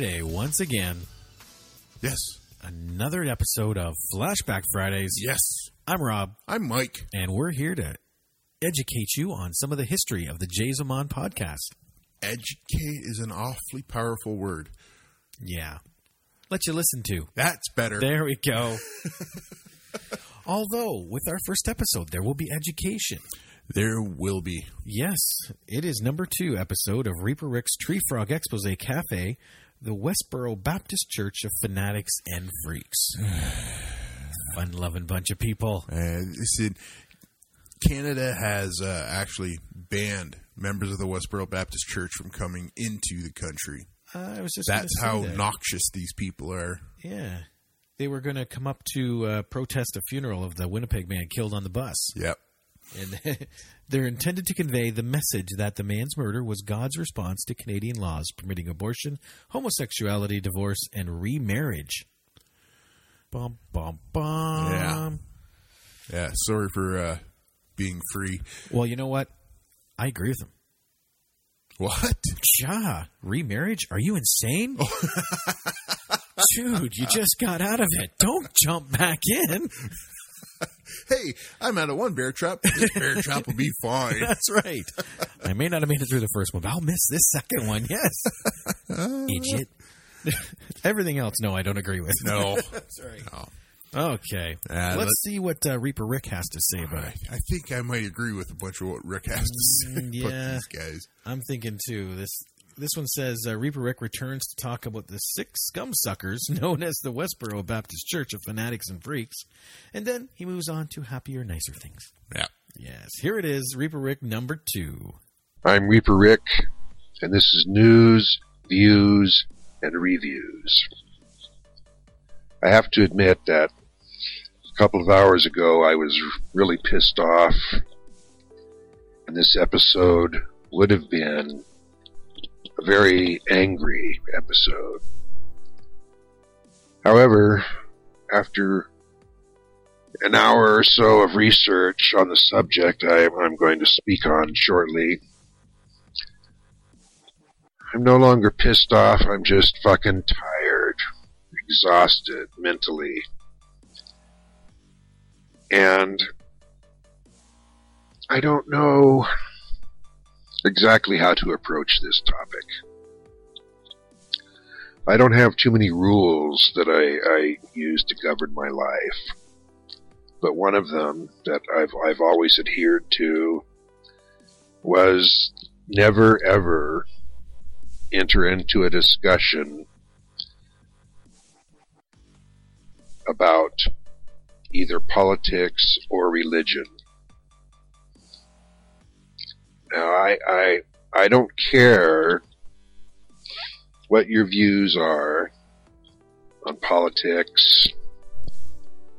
Friday once again. Yes. Another episode of Flashback Fridays. Yes. I'm Rob, I'm Mike. and we're here to educate you on some of the history of the Jazamon podcast. Educate is an awfully powerful word. Yeah. Let you listen to. That's better. There we go. Although, with our first episode, there will be education. There will be. Yes, it is number two episode of Reaper Rick's Tree Frog Expose Cafe, the Westboro Baptist Church of Fanatics and Freaks. Fun loving bunch of people. Uh, listen, Canada has uh, actually banned members of the Westboro Baptist Church from coming into the country. Uh, I was just That's how that. noxious these people are. Yeah. They were going to come up to uh, protest a funeral of the Winnipeg man killed on the bus. Yep. And they're intended to convey the message that the man's murder was God's response to Canadian laws permitting abortion, homosexuality, divorce, and remarriage. Bum, bum, bum. Yeah. Yeah. Sorry for uh, being free. Well, you know what? I agree with him. What? Ja, remarriage? Are you insane? Dude, you just got out of it. Don't jump back in. Hey, I'm out of one bear trap. This bear trap will be fine. That's right. I may not have made it through the first one, but I'll miss this second one. Yes. Idiot. Everything else, no, I don't agree with. No. Sorry. No. Okay. Uh, Let's let's- see what uh, Reaper Rick has to say about I, it. I think I might agree with a bunch of what Rick has to say Mm, about yeah. these guys. I'm thinking too. This this one says uh, Reaper Rick returns to talk about the six scum suckers known as the Westboro Baptist Church of Fanatics and Freaks, and then he moves on to happier, nicer things. Yeah. Yes, here it is, Reaper Rick number two. I'm Reaper Rick, and this is news, views, and reviews. I have to admit that a couple of hours ago I was really pissed off, and this episode would have been very angry episode. However, after an hour or so of research on the subject I, I'm going to speak on shortly, I'm no longer pissed off. I'm just fucking tired, exhausted mentally. And I don't know exactly how to approach this topic. I don't have too many rules that I, I use to govern my life. But one of them that I've, I've always adhered to was never ever enter into a discussion about either politics or religion. Now, I, I, I don't care what your views are on politics.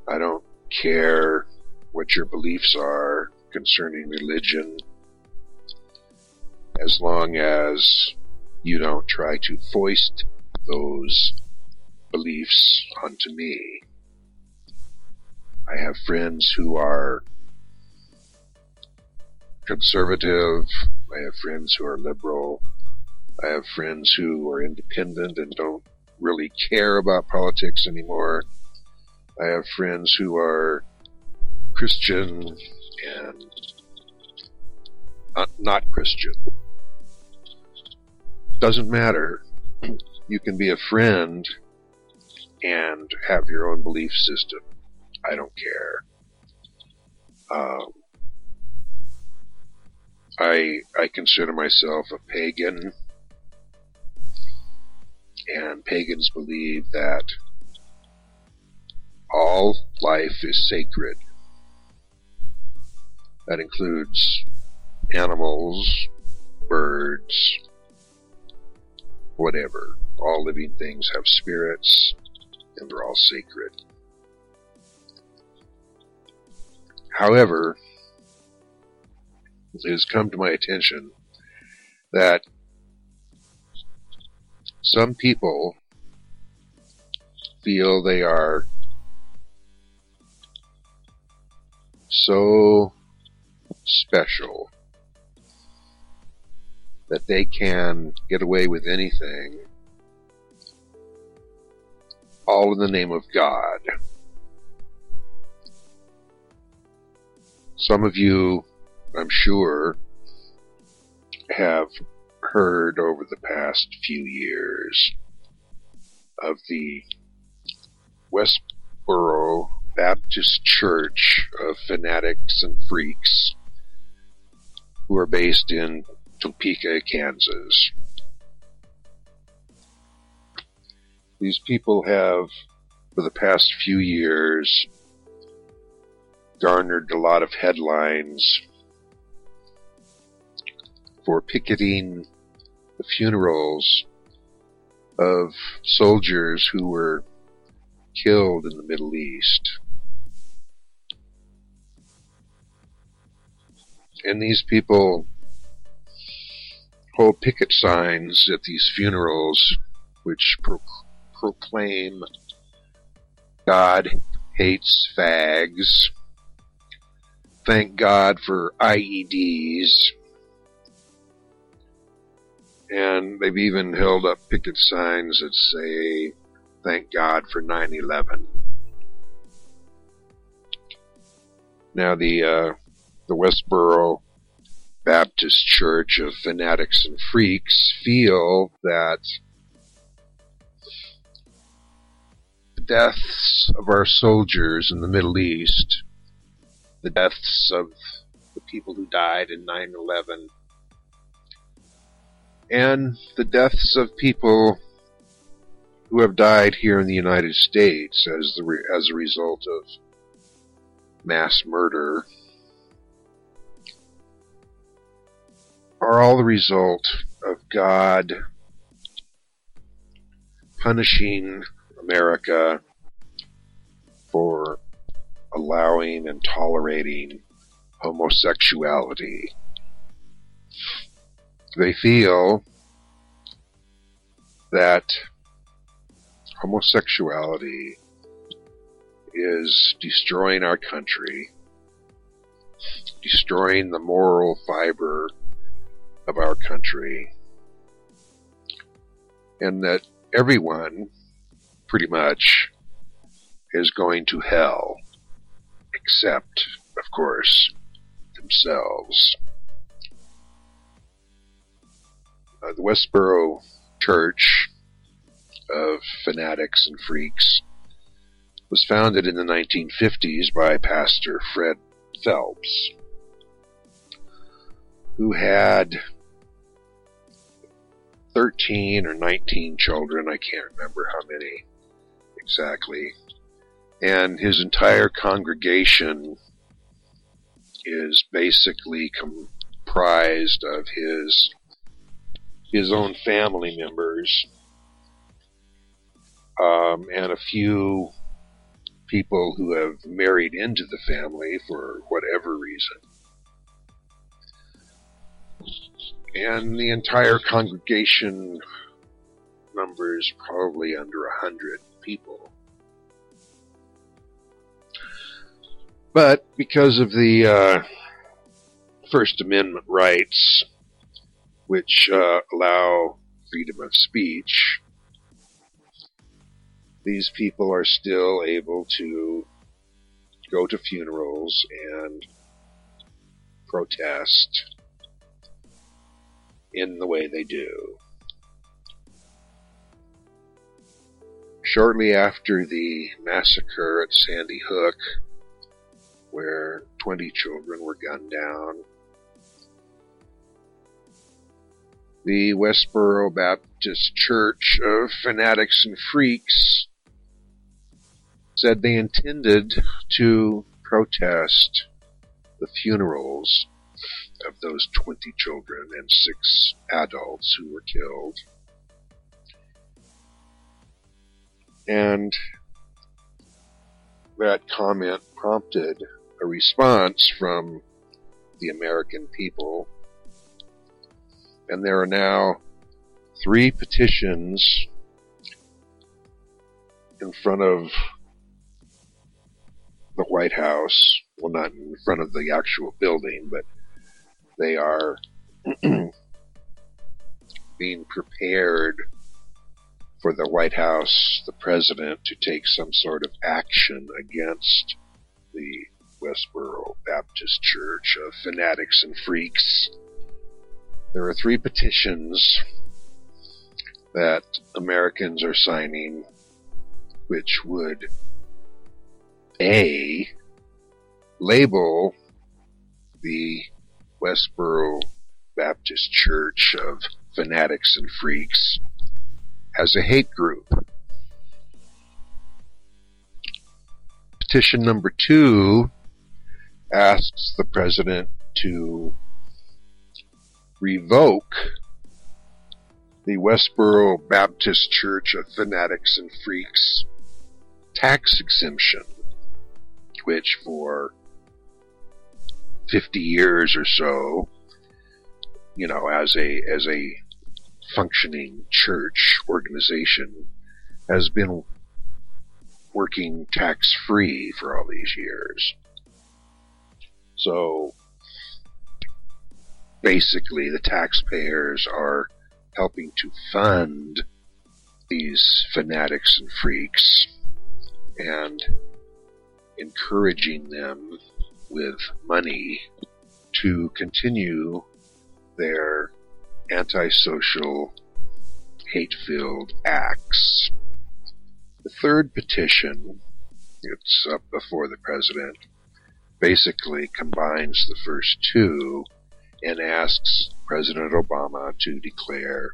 I don't care what your beliefs are concerning religion as long as you don't try to foist those beliefs onto me. I have friends who are conservative. I have friends who are liberal. I have friends who are independent and don't really care about politics anymore. I have friends who are Christian and not Christian. Doesn't matter. You can be a friend and have your own belief system. I don't care. Um, I I consider myself a pagan, and pagans believe that all life is sacred. That includes animals, birds, whatever. All living things have spirits, and they're all sacred. However, has come to my attention that some people feel they are so special that they can get away with anything all in the name of God. Some of you, I'm sure, have heard over the past few years of the Westboro Baptist Church of fanatics and freaks who are based in Topeka, Kansas. These people have, for the past few years, garnered a lot of headlines for picketing the funerals of soldiers who were killed in the Middle East. And these people hold picket signs at these funerals which pro- proclaim God hates fags. Thank God for IEDs. And they've even held up picket signs that say, Thank God for 9 11. Now, the, uh, the Westboro Baptist Church of fanatics and freaks feel that the deaths of our soldiers in the Middle East, the deaths of the people who died in 9 11, and the deaths of people who have died here in the United States as the re- as a result of mass murder are all the result of God punishing America for allowing and tolerating homosexuality. They feel that homosexuality is destroying our country, destroying the moral fiber of our country, and that everyone, pretty much, is going to hell, except, of course, themselves. Uh, the Westboro Church of Fanatics and Freaks was founded in the 1950s by Pastor Fred Phelps, who had 13 or 19 children, I can't remember how many exactly, and his entire congregation is basically comprised of his his own family members um, and a few people who have married into the family for whatever reason. And the entire congregation numbers probably under a hundred people. But because of the uh, First Amendment rights, which uh, allow freedom of speech, these people are still able to go to funerals and protest in the way they do. Shortly after the massacre at Sandy Hook, where 20 children were gunned down, the Westboro Baptist Church of Fanatics and Freaks said they intended to protest the funerals of those 20 children and six adults who were killed. And that comment prompted a response from the American people. And there are now three petitions in front of the White House. Well, not in front of the actual building, but they are being prepared for the White House, the president, to take some sort of action against the Westboro Baptist Church of fanatics and freaks. There are three petitions that Americans are signing, which would A, label the Westboro Baptist Church of fanatics and freaks as a hate group. Petition number two asks the president to revoke the Westboro Baptist Church of Fanatics and Freaks tax exemption, which for 50 years or so, you know, as a, as a functioning church organization has been working tax free for all these years. So basically the taxpayers are helping to fund these fanatics and freaks and encouraging them with money to continue their antisocial, hate-filled acts. The third petition, it's up before the president, basically combines the first two and asks President Obama to declare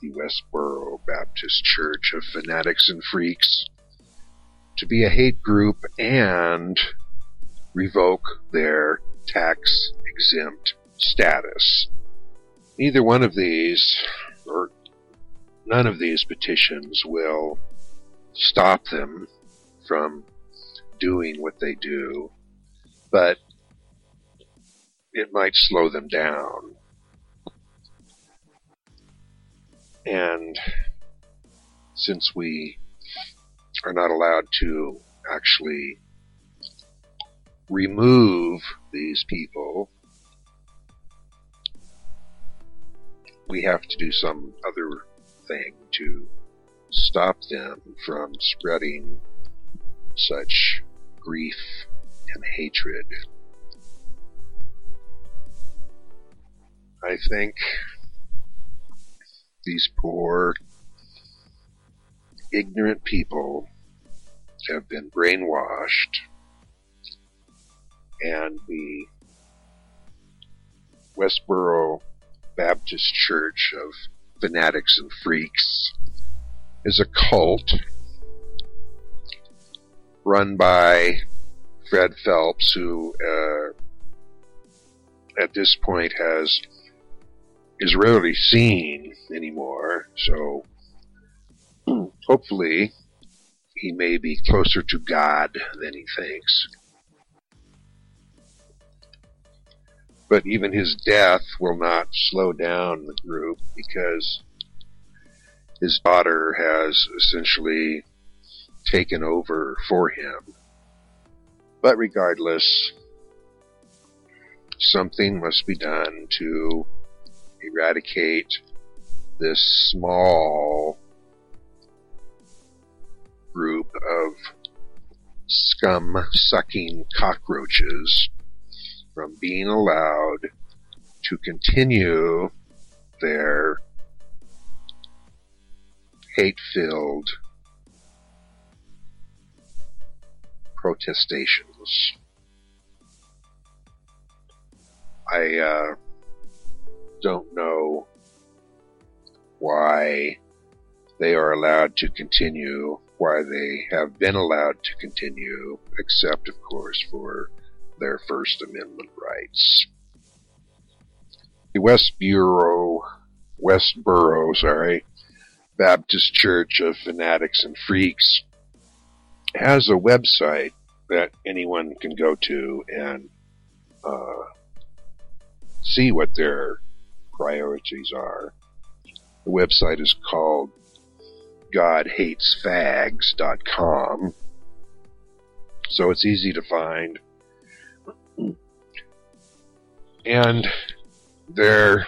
the Westboro Baptist Church of Fanatics and Freaks to be a hate group and revoke their tax exempt status. Neither one of these, or none of these petitions will stop them from doing what they do, but it might slow them down. And since we are not allowed to actually remove these people, we have to do some other thing to stop them from spreading such grief and hatred. I think these poor, ignorant people have been brainwashed and the Westboro Baptist Church of fanatics and freaks is a cult run by Fred Phelps, who uh, at this point has is rarely seen anymore. So hmm, hopefully he may be closer to God than he thinks. But even his death will not slow down the group because his daughter has essentially taken over for him. But regardless, something must be done to eradicate this small group of scum sucking cockroaches from being allowed to continue their hate filled protestations. I uh, don't know why they are allowed to continue, why they have been allowed to continue, except, of course, for their First Amendment rights. The West Bureau, Westboro, sorry, Baptist Church of Fanatics and Freaks has a website that anyone can go to and uh, see what their priorities are. The website is called GodHatesFags.com, so it's easy to find. And their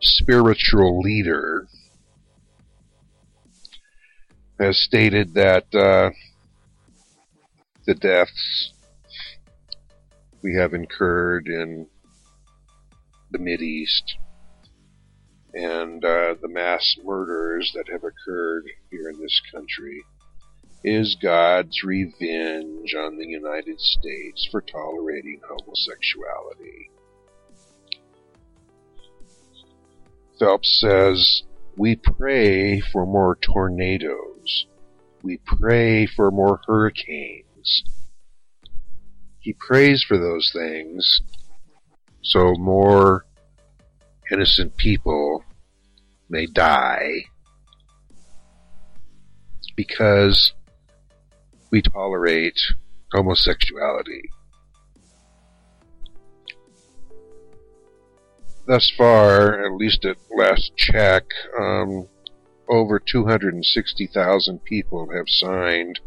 spiritual leader has stated that uh, the deaths we have incurred in the Mid East and uh, the mass murders that have occurred here in this country is God's revenge on the United States for tolerating homosexuality. Phelps says, We pray for more tornadoes. We pray for more hurricanes. He prays for those things so more innocent people may die because we tolerate homosexuality. Thus far, at least at last check, um, over 260,000 people have signed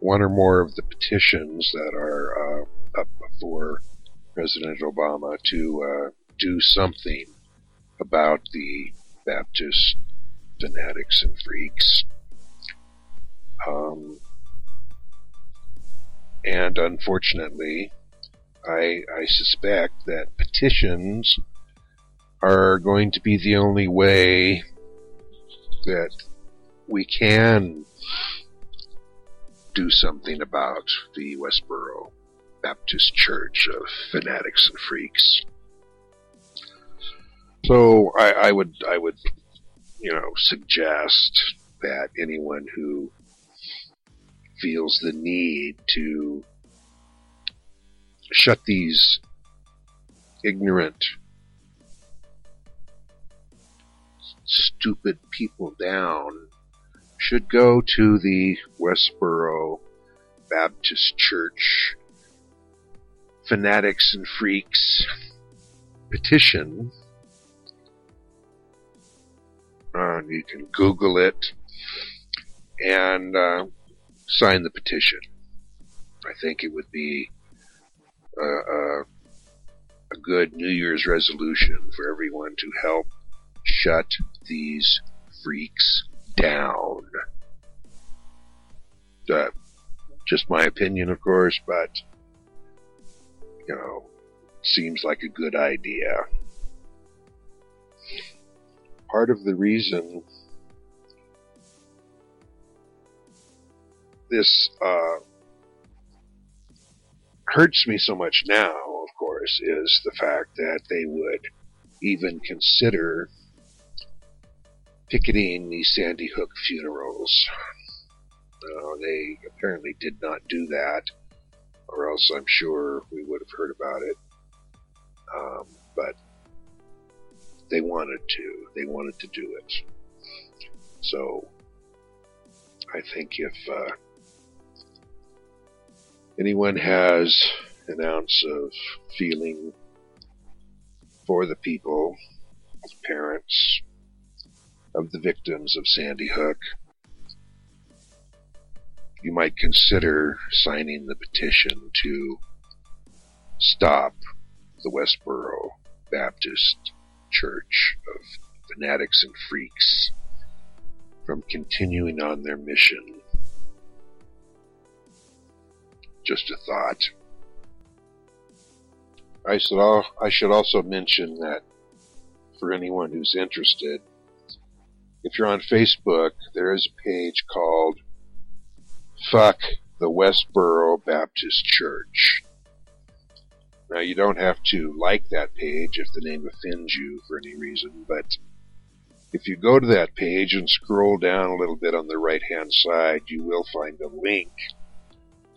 one or more of the petitions that are uh, up before President Obama to uh, do something about the Baptist fanatics and freaks. Um, and unfortunately, I, I suspect that petitions are going to be the only way that we can do something about the Westboro Baptist Church of fanatics and freaks. So I, I would I would you know suggest that anyone who feels the need to shut these ignorant stupid people down should go to the Westboro Baptist Church Fanatics and Freaks petition. Uh, you can Google it and uh, sign the petition. I think it would be a, a, a good New Year's resolution for everyone to help shut these freaks down. Uh, just my opinion, of course, but you know, seems like a good idea. Part of the reason this uh, hurts me so much now, of course, is the fact that they would even consider picketing the Sandy Hook funerals. Uh, they apparently did not do that, or else I'm sure we would have heard about it. Um, but they wanted to. They wanted to do it. So I think if uh, anyone has an ounce of feeling for the people, the parents of the victims of Sandy Hook, you might consider signing the petition to stop the Westboro Baptist Church of fanatics and freaks from continuing on their mission. Just a thought. I should, al- I should also mention that for anyone who's interested, if you're on Facebook, there is a page called Fuck the Westboro Baptist Church. Now, you don't have to like that page if the name offends you for any reason, but if you go to that page and scroll down a little bit on the right hand side, you will find a link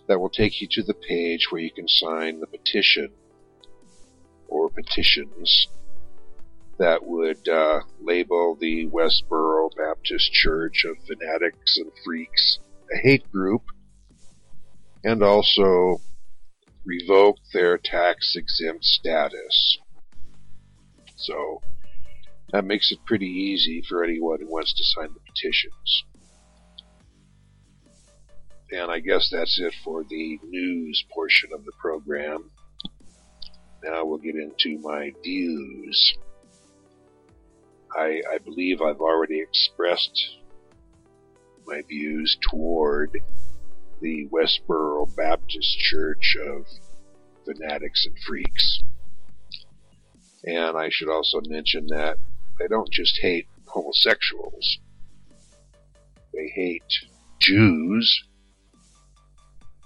that will take you to the page where you can sign the petition or petitions that would uh, label the Westboro Baptist Church of Fanatics and Freaks a hate group and also revoke their tax exempt status. So that makes it pretty easy for anyone who wants to sign the petitions. And I guess that's it for the news portion of the program. Now we'll get into my views. I, I believe I've already expressed my views toward the Westboro Baptist Church of Fanatics and Freaks. And I should also mention that they don't just hate homosexuals. They hate Jews.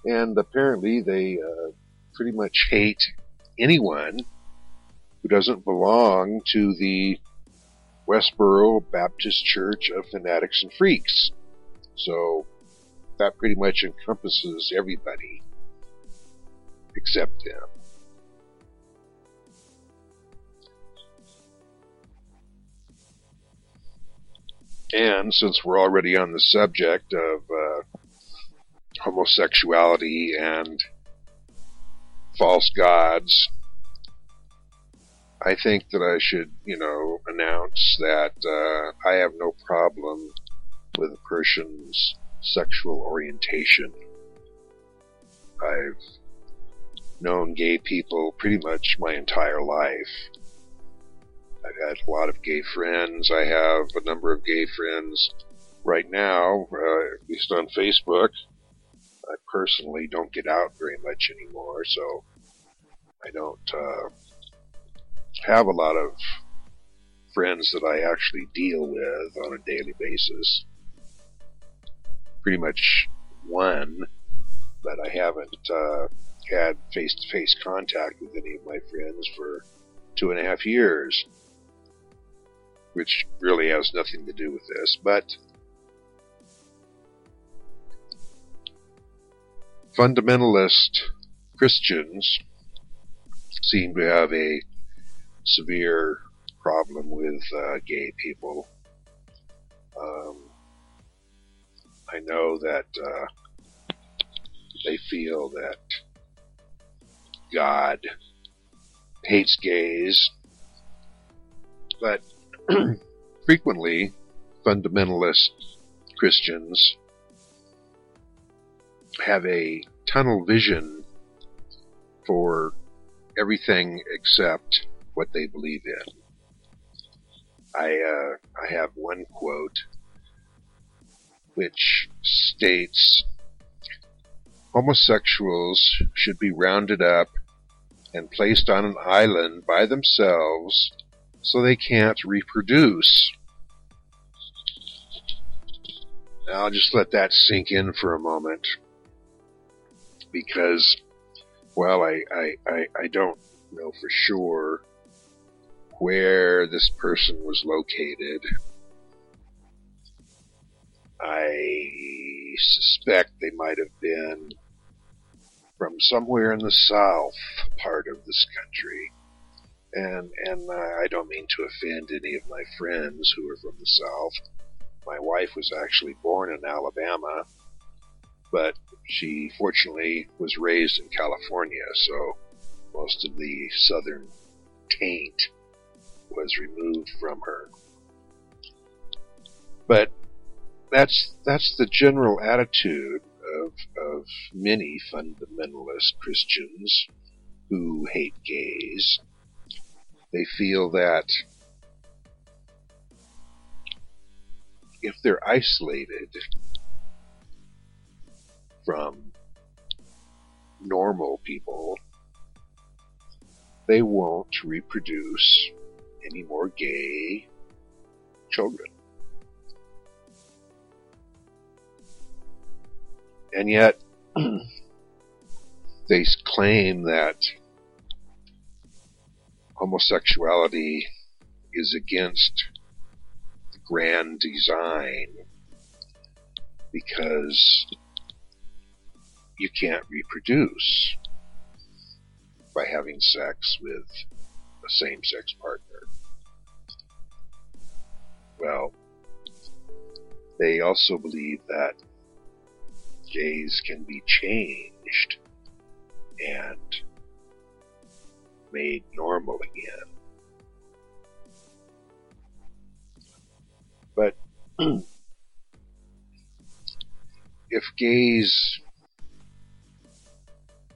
And apparently they uh, pretty much hate anyone who doesn't belong to the Westboro Baptist Church of Fanatics and Freaks. So that pretty much encompasses everybody except them. And since we're already on the subject of uh, homosexuality and false gods, I think that I should, you know, announce that uh, I have no problem with a person's sexual orientation. I've known gay people pretty much my entire life. I've had a lot of gay friends. I have a number of gay friends right now, uh, at least on Facebook. I personally don't get out very much anymore, so I don't uh, have a lot of friends that I actually deal with on a daily basis. Pretty much one, but I haven't uh, had face to face contact with any of my friends for two and a half years, which really has nothing to do with this, but fundamentalist Christians seem to have a severe problem with uh, gay people. Um, I know that uh, they feel that God hates gays, but frequently fundamentalist Christians have a tunnel vision for everything except what they believe in. I uh, I have one quote which states homosexuals should be rounded up and placed on an island by themselves so they can't reproduce. Now, I'll just let that sink in for a moment because, well, I, I, I, I don't know for sure where this person was located. I suspect they might have been from somewhere in the south part of this country. And, and I don't mean to offend any of my friends who are from the south. My wife was actually born in Alabama, but she fortunately was raised in California, so most of the southern taint was removed from her. But that's that's the general attitude of of many fundamentalist Christians who hate gays. They feel that if they're isolated from normal people, they won't reproduce any more gay children. And yet, they claim that homosexuality is against the grand design because you can't reproduce by having sex with a same sex partner. Well, they also believe that gays can be changed changed and made normal again. But if gays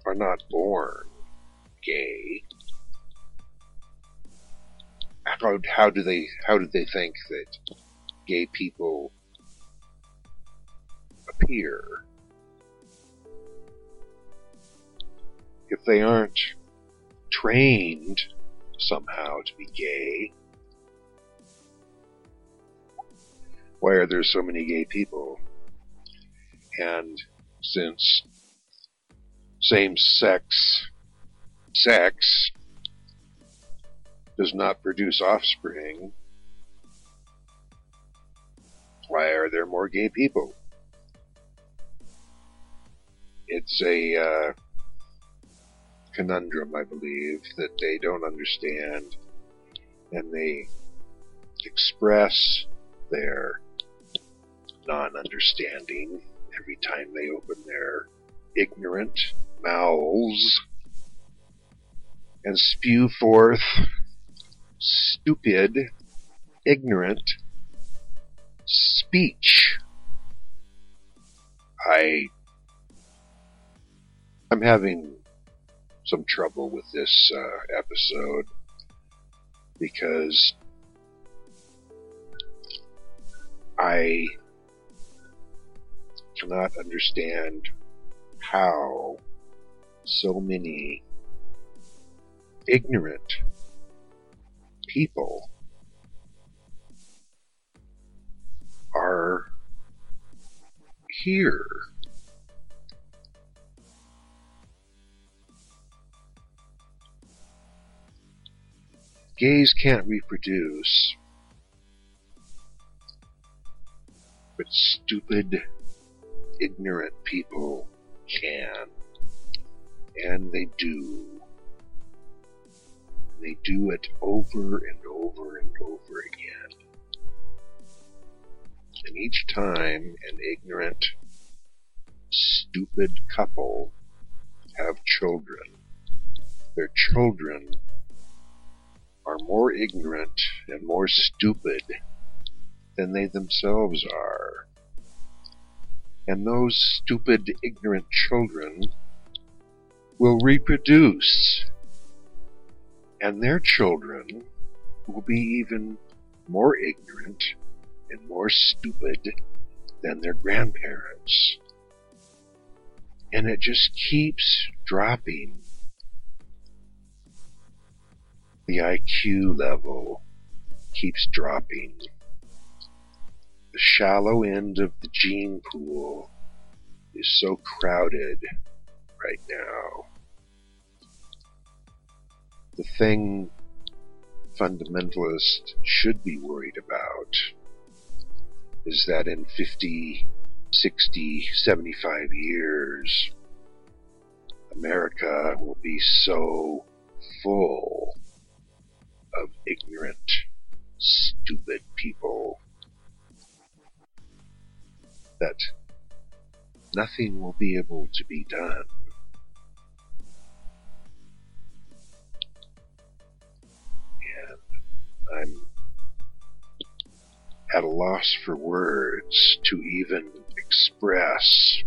are not born gay, how, how do they how do they think that gay people appear? If they aren't trained somehow to be gay, why are there so many gay people? And since same sex sex does not produce offspring, why are there more gay people? It's a uh, conundrum, I believe, that they don't understand, and they express their non-understanding every time they open their ignorant mouths and spew forth stupid, ignorant speech. I I'm having some trouble with this uh, episode because I cannot understand how so many ignorant people are here. Gays can't reproduce, but stupid, ignorant people can. And they do. They do it over and over and over again. And each time an ignorant, stupid couple have children, their children are more ignorant and more stupid than they themselves are. And those stupid, ignorant children will reproduce and their children will be even more ignorant and more stupid than their grandparents. And it just keeps dropping. The IQ level keeps dropping. The shallow end of the gene pool is so crowded right now the thing fundamentalists should be worried about is that in 50, 60, 75 years, America will be so full of ignorant, stupid people that nothing will be able to be done And I'm at a loss for words to even express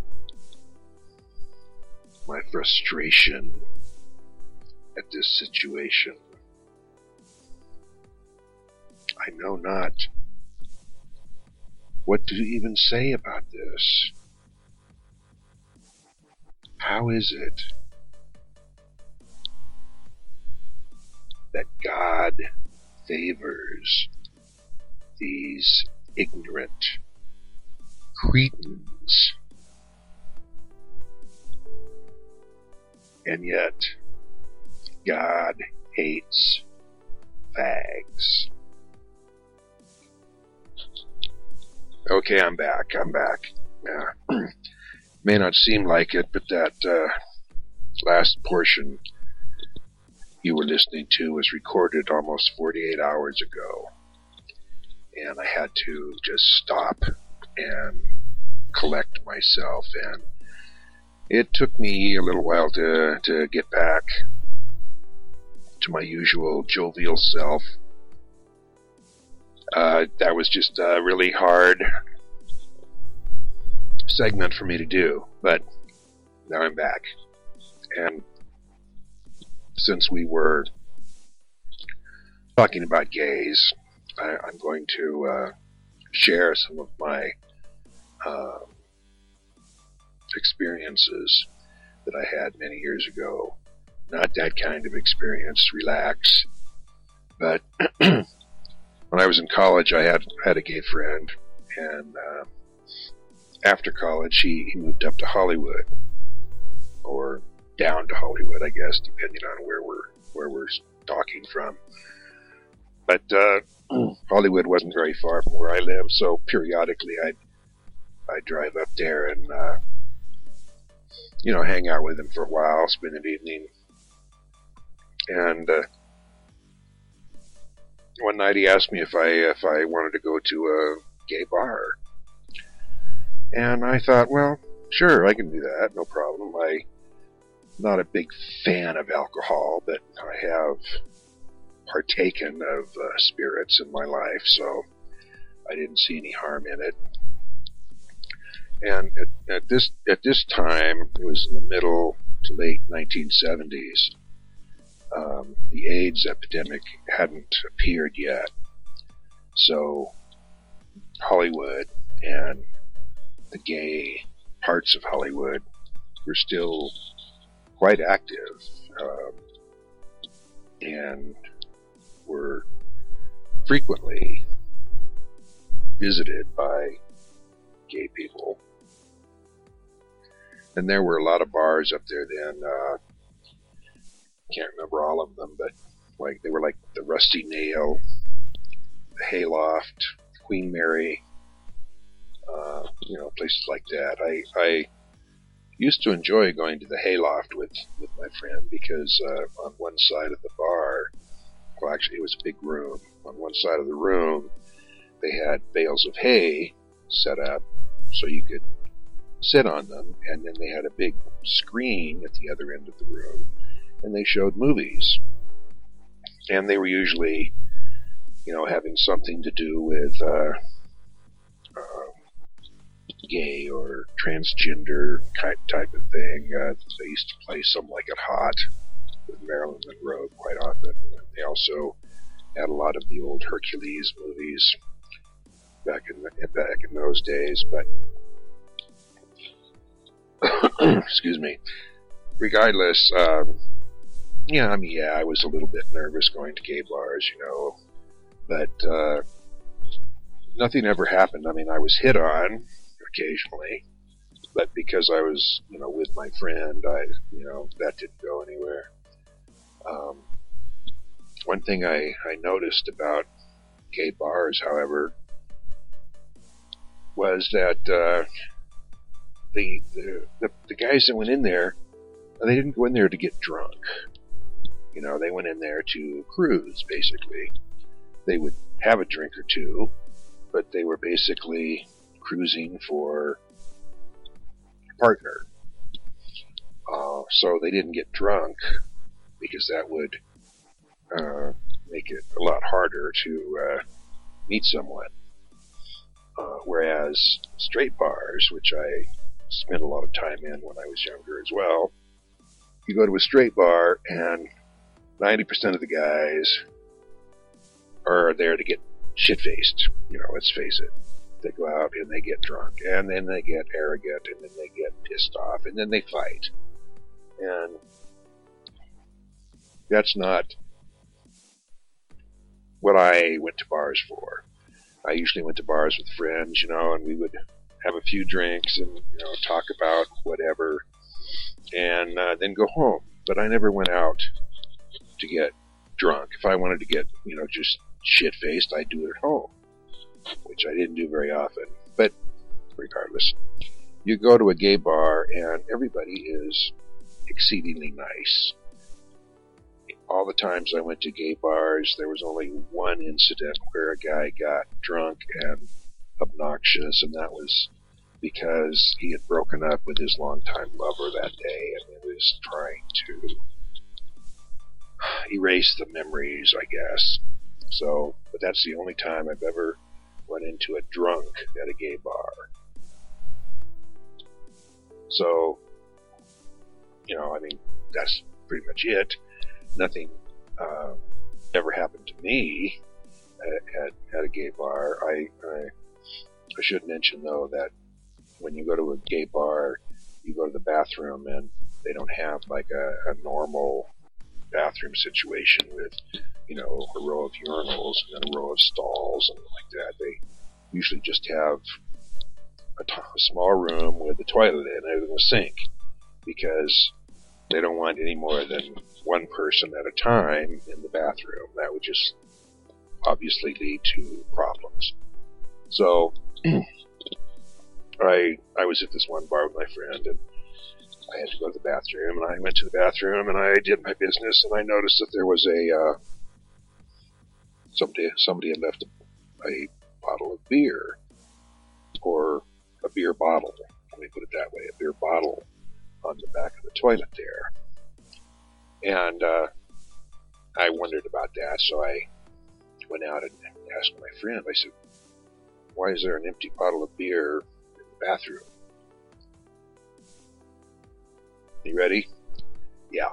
my frustration at this situation. I know not what to even say about this. How is it that God favors these ignorant cretins. And yet, God hates fags. Okay, I'm back. I'm back. Yeah. May not seem like it, but that uh, last portion you were listening to was recorded almost 48 hours ago. And I had to just stop and collect myself and it took me a little while to, to get back to my usual jovial self. Uh, that was just a really hard segment for me to do, but now I'm back. And since we were talking about gays, I, am going to uh, share some of my uh, experiences that I had many years ago. Not that kind of experience, relax. But when I was in college, I had had a gay friend, and uh, after college, he, he moved up to Hollywood, or down to Hollywood, I guess, depending on where we're where we're talking from. But uh, Hollywood wasn't very far from where I live, so periodically I'd I'd drive up there and uh, you know hang out with him for a while, spend an evening, and uh, one night he asked me if I if I wanted to go to a gay bar, and I thought, well, sure, I can do that, no problem. I'm not a big fan of alcohol, but I have partaken of uh, spirits in my life, so I didn't see any harm in it. And at, at this at this time, it was in the middle to late 1970s. Um, the AIDS epidemic hadn't appeared yet, so Hollywood and the gay parts of Hollywood were still quite active um, and were frequently visited by gay people. And there were a lot of bars up there then. Uh, can't remember all of them, but like they were like the Rusty Nail, the Hayloft, Queen Mary, uh, you know, places like that. I, I used to enjoy going to the hayloft with, with my friend because uh, on one side of the bar, well, actually, it was a big room. On one side of the room, they had bales of hay set up so you could sit on them, and then they had a big screen at the other end of the room, and they showed movies. And they were usually, you know, having something to do with uh, gay or transgender type of thing. Uh, they used to play some like it hot with Marilyn Monroe quite often. They also had a lot of the old Hercules movies back in the, back in those days. But excuse me. Regardless, um, yeah, I mean, yeah, I was a little bit nervous going to gay bars, you know, but uh, nothing ever happened. I mean, I was hit on occasionally, but because I was, you know, with my friend, I, you know, that didn't go anywhere. Um, one thing I, I noticed about gay bars, however, was that uh, the, the, the the guys that went in there, they didn't go in there to get drunk. You know, they went in there to cruise, basically. They would have a drink or two, but they were basically cruising for partner. Uh, so they didn't get drunk because that would uh, make it a lot harder to uh, meet someone. Uh, whereas straight bars, which I spent a lot of time in when I was younger as well, you go to a straight bar and 90% of the guys are there to get shit faced. You know, let's face it. They go out and they get drunk, and then they get arrogant, and then they get pissed off, and then they fight. And that's not what I went to bars for. I usually went to bars with friends, you know, and we would have a few drinks and you know talk about whatever, and uh, then go home. But I never went out to get drunk. If I wanted to get you know just shit faced, I'd do it at home which I didn't do very often. But regardless, you go to a gay bar and everybody is exceedingly nice. All the times I went to gay bars, there was only one incident where a guy got drunk and obnoxious, and that was because he had broken up with his longtime lover that day and he was trying to erase the memories, I guess. So, but that's the only time I've ever run into a drunk at a gay bar. So, you know, I mean, that's pretty much it. Nothing uh, ever happened to me at, at, at a gay bar. I, I I should mention though that when you go to a gay bar, you go to the bathroom and they don't have like a, a normal bathroom situation with, you know, a row of urinals and then a row of stalls and like that. They usually just have a, t- a small room with a toilet in it and a sink because they don't want any more than one person at a time in the bathroom. That would just obviously lead to problems. So I I was at this one bar with my friend and I had to go to the bathroom and I went to the bathroom and I did my business and I noticed that there was a uh, somebody somebody had left a, a bottle of beer or a beer bottle. Let me put it that way, a beer bottle on the back of the toilet there. And uh, I wondered about that, so I went out and asked my friend. I said, "Why is there an empty bottle of beer in the bathroom?" You ready? Yeah.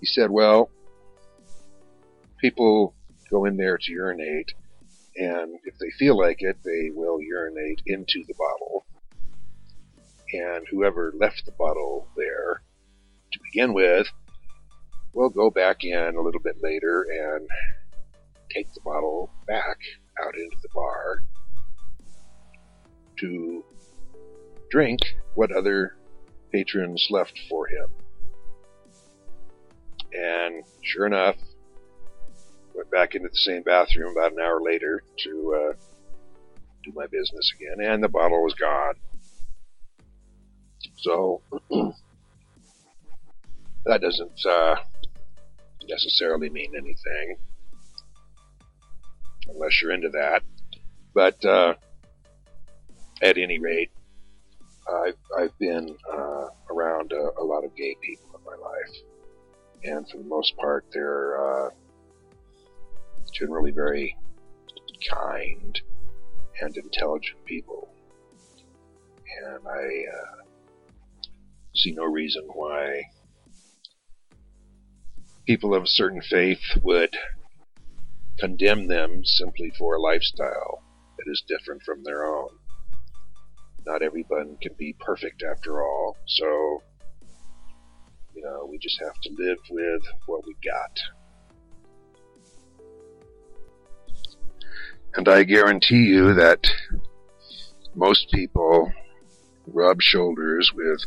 He said, "Well, people go in there to urinate, and if they feel like it, they will urinate into the bottle. And whoever left the bottle there to begin with will go back in a little bit later and take the bottle back out into the bar to drink what other patrons left for him. And sure enough, went back into the same bathroom about an hour later to uh, do my business again, and the bottle was gone. So that doesn't uh, necessarily mean anything unless you're into that. But uh, at any rate, I've, I've been uh, around a, a, lot of gay people in my life, and for the most part, they're uh, generally very kind and intelligent people. And I uh, see no reason why people of a certain faith would condemn them simply for a lifestyle that is different from their own. Not everyone can be perfect after all, so, you know, we just have to live with what we got. And I guarantee you that most people rub shoulders with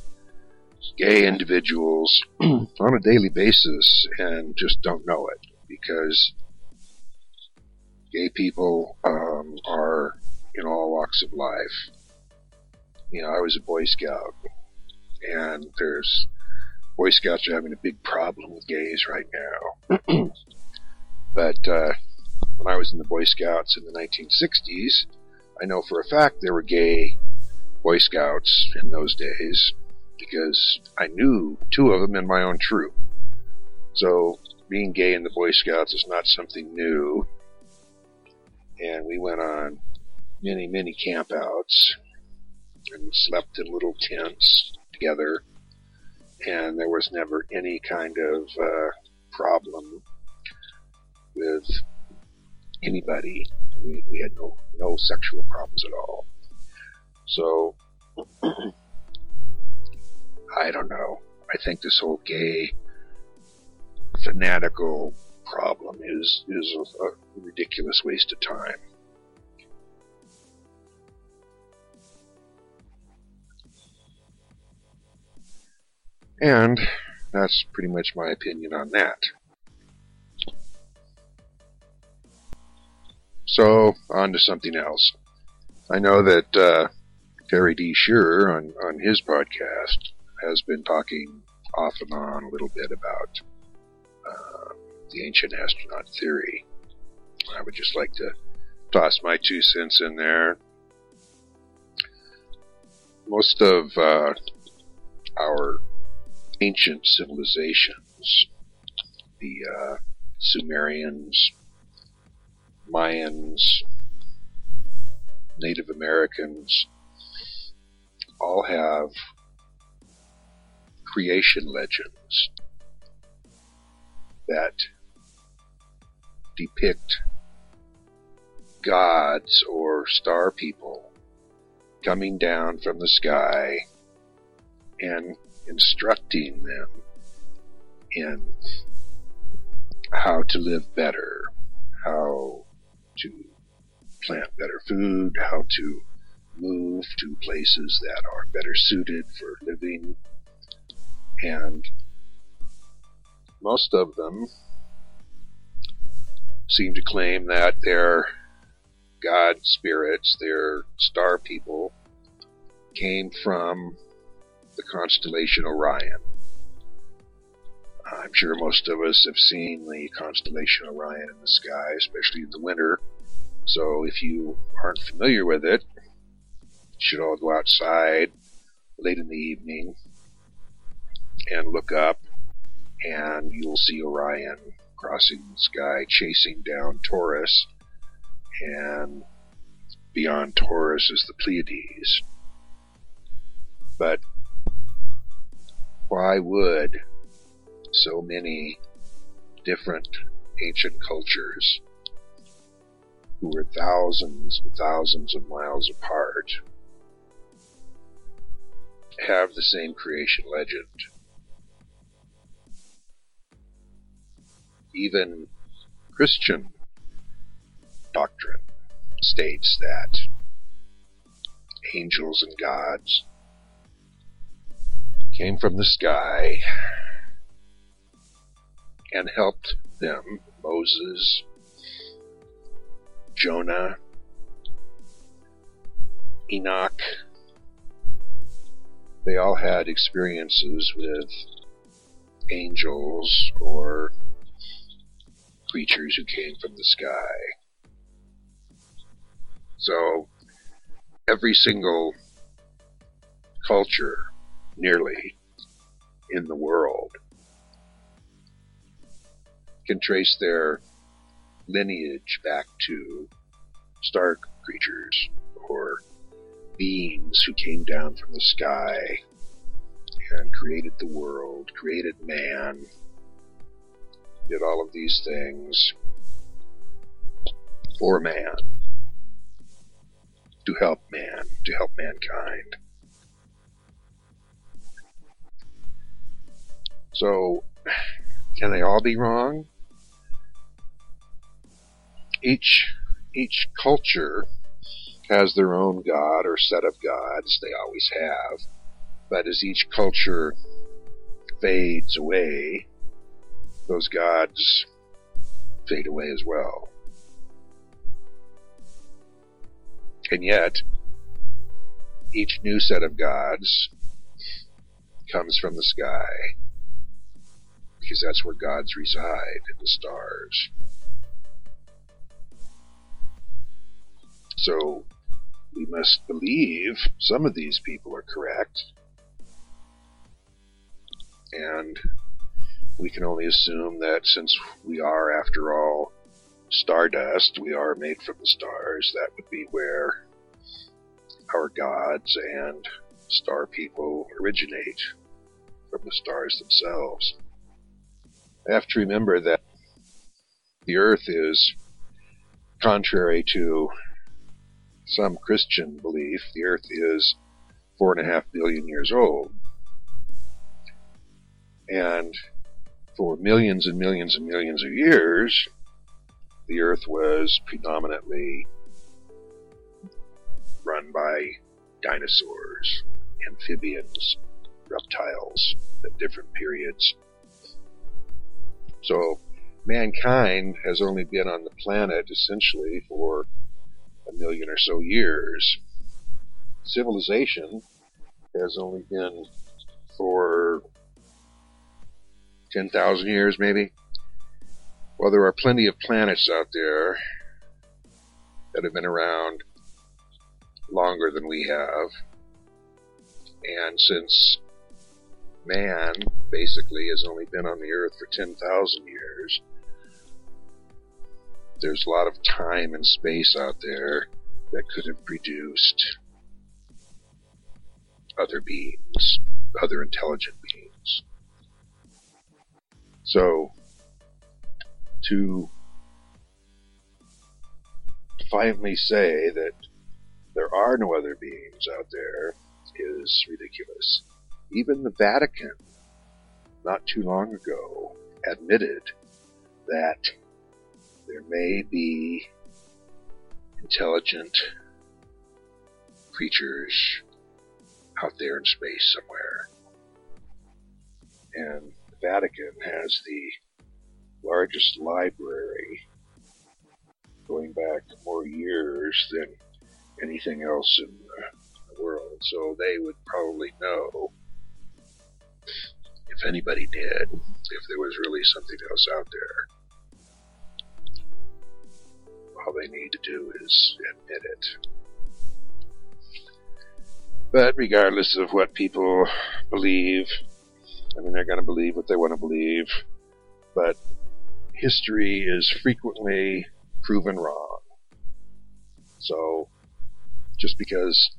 gay individuals on a daily basis and just don't know it because gay people um, are in all walks of life. You know, I was a Boy Scout, and there's Boy Scouts are having a big problem with gays right now. but uh, when I was in the Boy Scouts in the 1960s, I know for a fact there were gay Boy Scouts in those days because I knew two of them in my own troop. So being gay in the Boy Scouts is not something new. And we went on many, many campouts and slept in little tents together. And there was never any kind of uh, problem with anybody. We, we had no, no sexual problems at all. So, I don't know. I think this whole gay fanatical problem is is a, a ridiculous waste of time. And that's pretty much my opinion on that. So, on to something else. I know that uh, Terry D. Shearer on, on his podcast has been talking off and on a little bit about uh, the ancient astronaut theory. I would just like to toss my two cents in there. most of uh, our ancient civilizations, the uh, Sumerians, Mayans, Native Americans, all have creation legends that depict gods or star people coming down from the sky and instructing them in how to live better, how to plant better food, how to move to places that are better suited for living. And most of them seem to claim that their god spirits, their star people, came from the constellation Orion. I'm sure most of us have seen the constellation Orion in the sky, especially in the winter. So if you aren't familiar with it, you should all go outside late in the evening and look up, and you'll see Orion crossing the sky, chasing down Taurus, and beyond Taurus is the Pleiades. But why would so many different ancient cultures who were thousands and thousands of miles apart have the same creation legend? Even Christian doctrine states that angels and gods came from the sky and helped them, Moses, Jonah, Enoch. They all had experiences with angels or creatures who came from the sky. So, every single culture, nearly, in the world can trace their lineage back to star creatures or beings who came down from the sky and created the world, created man, did all of these things for man, to help man, to help mankind. So, can they all be wrong? Each each culture has their own god or set of gods. They always have. But as each culture fades away, those gods fade away as well. And yet, each new set of gods comes from the sky because that's where gods reside in the stars. So we must believe some of these people are correct. And we can only assume that since we are, after all, stardust, we are made from the stars, that would be where our gods and star people originate from the stars themselves. I have to remember that the earth is contrary to some Christian belief, the earth is four and a half billion years old. And for millions and millions and millions of years, the earth was predominantly run by dinosaurs, amphibians, reptiles at different periods. So mankind has only been on the planet essentially for a million or so years. Civilization has only been for 10,000 years, maybe. Well, there are plenty of planets out there that have been around longer than we have. And since man basically has only been on the earth for 10,000 years, there's a lot of time and space out there that could have produced other beings, other intelligent beings. So, to finally say that there are no other beings out there is ridiculous. Even the Vatican, not too long ago, admitted that there may be intelligent creatures out there in space somewhere. And the Vatican has the largest library going back more years than anything else in the world. So they would probably know if anybody did, if there was really something else out there. All they need to do is admit it. But regardless of what people believe, I mean, they're going to believe what they want to believe, but history is frequently proven wrong. So, just because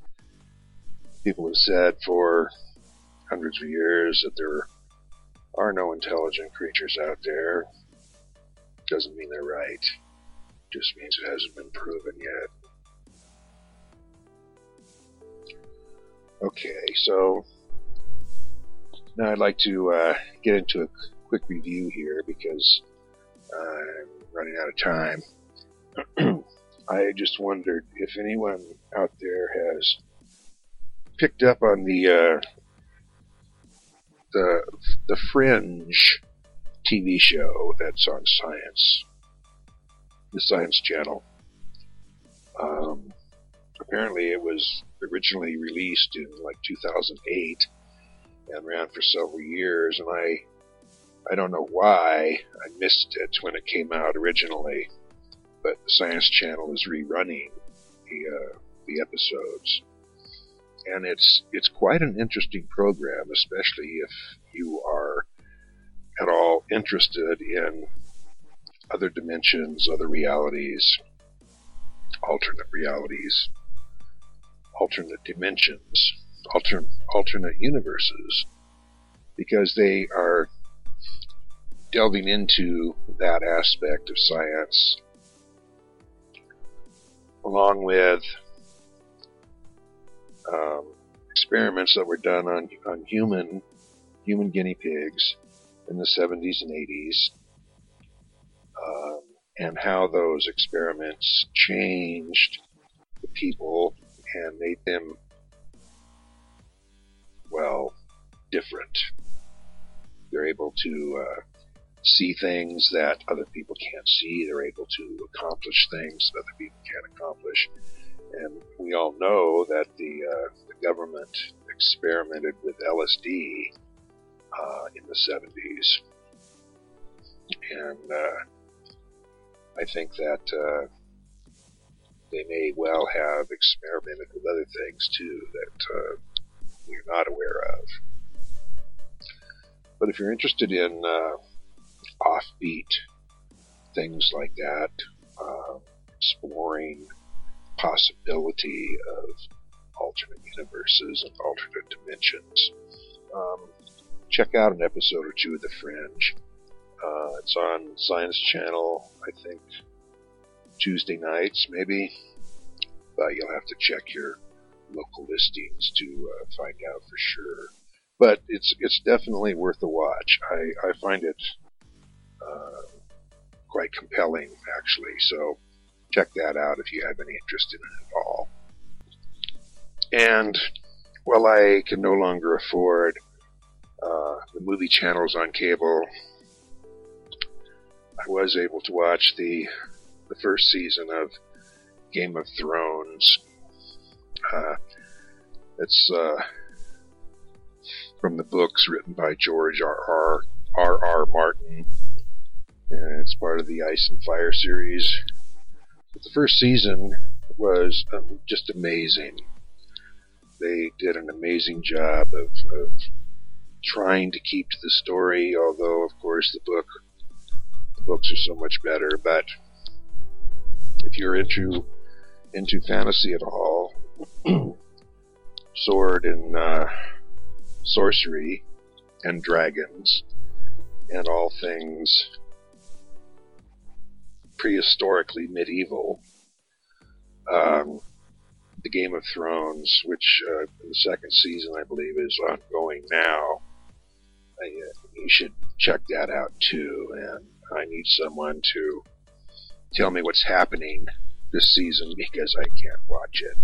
people have said for hundreds of years that there are no intelligent creatures out there, doesn't mean they're right. Just means it hasn't been proven yet. Okay, so now I'd like to uh, get into a quick review here because I'm running out of time. I just wondered if anyone out there has picked up on the uh, the the Fringe TV show that's on Science, the Science Channel. Um, apparently, it was originally released in like 2008 and ran for several years, and I I don't know why I missed it when it came out originally but the Science Channel is rerunning the uh, the episodes, and it's it's quite an interesting program, especially if you are at all interested in other dimensions, other realities, alternate realities, alternate dimensions, alternate alternate universes, because they are delving into that aspect of science along with um, experiments that were done on on human human guinea pigs in the 70s and 80s, um, and how those experiments changed the people and made them well different. They're able to uh, see things that other people can't see. They're able to accomplish things that other people can't accomplish. And we all know that the, uh, the government experimented with LSD uh, in the 70s. And uh, I think that uh, they may well have experimented with other things too that uh, we're not aware of. But if you're interested in uh, offbeat things like that, exploring possibility of alternate universes and alternate dimensions. Um, check out an episode or two of The Fringe. Uh, it's on Science Channel, I think, Tuesday nights, maybe. But you'll have to check your local listings to uh, find out for sure. But it's it's definitely worth a watch. I, I find it uh, quite compelling, actually. So check that out if you have any interest in it at all. And while I can no longer afford uh, the movie channels on cable, I was able to watch the the first season of Game of Thrones. Uh, it's uh, from the books written by George R. R. R. R. Martin and it's part of the Ice and Fire series. The first season was um, just amazing. They they did an amazing job of, of trying to keep to the story, although of course the book the books are so much better. But if you're into into fantasy at all, sword and uh, sorcery and dragons and all things prehistorically medieval. Um, the Game of Thrones, which uh, the second season I believe is ongoing now. I, uh, you should check that out too. And I need someone to tell me what's happening this season because I can't watch it.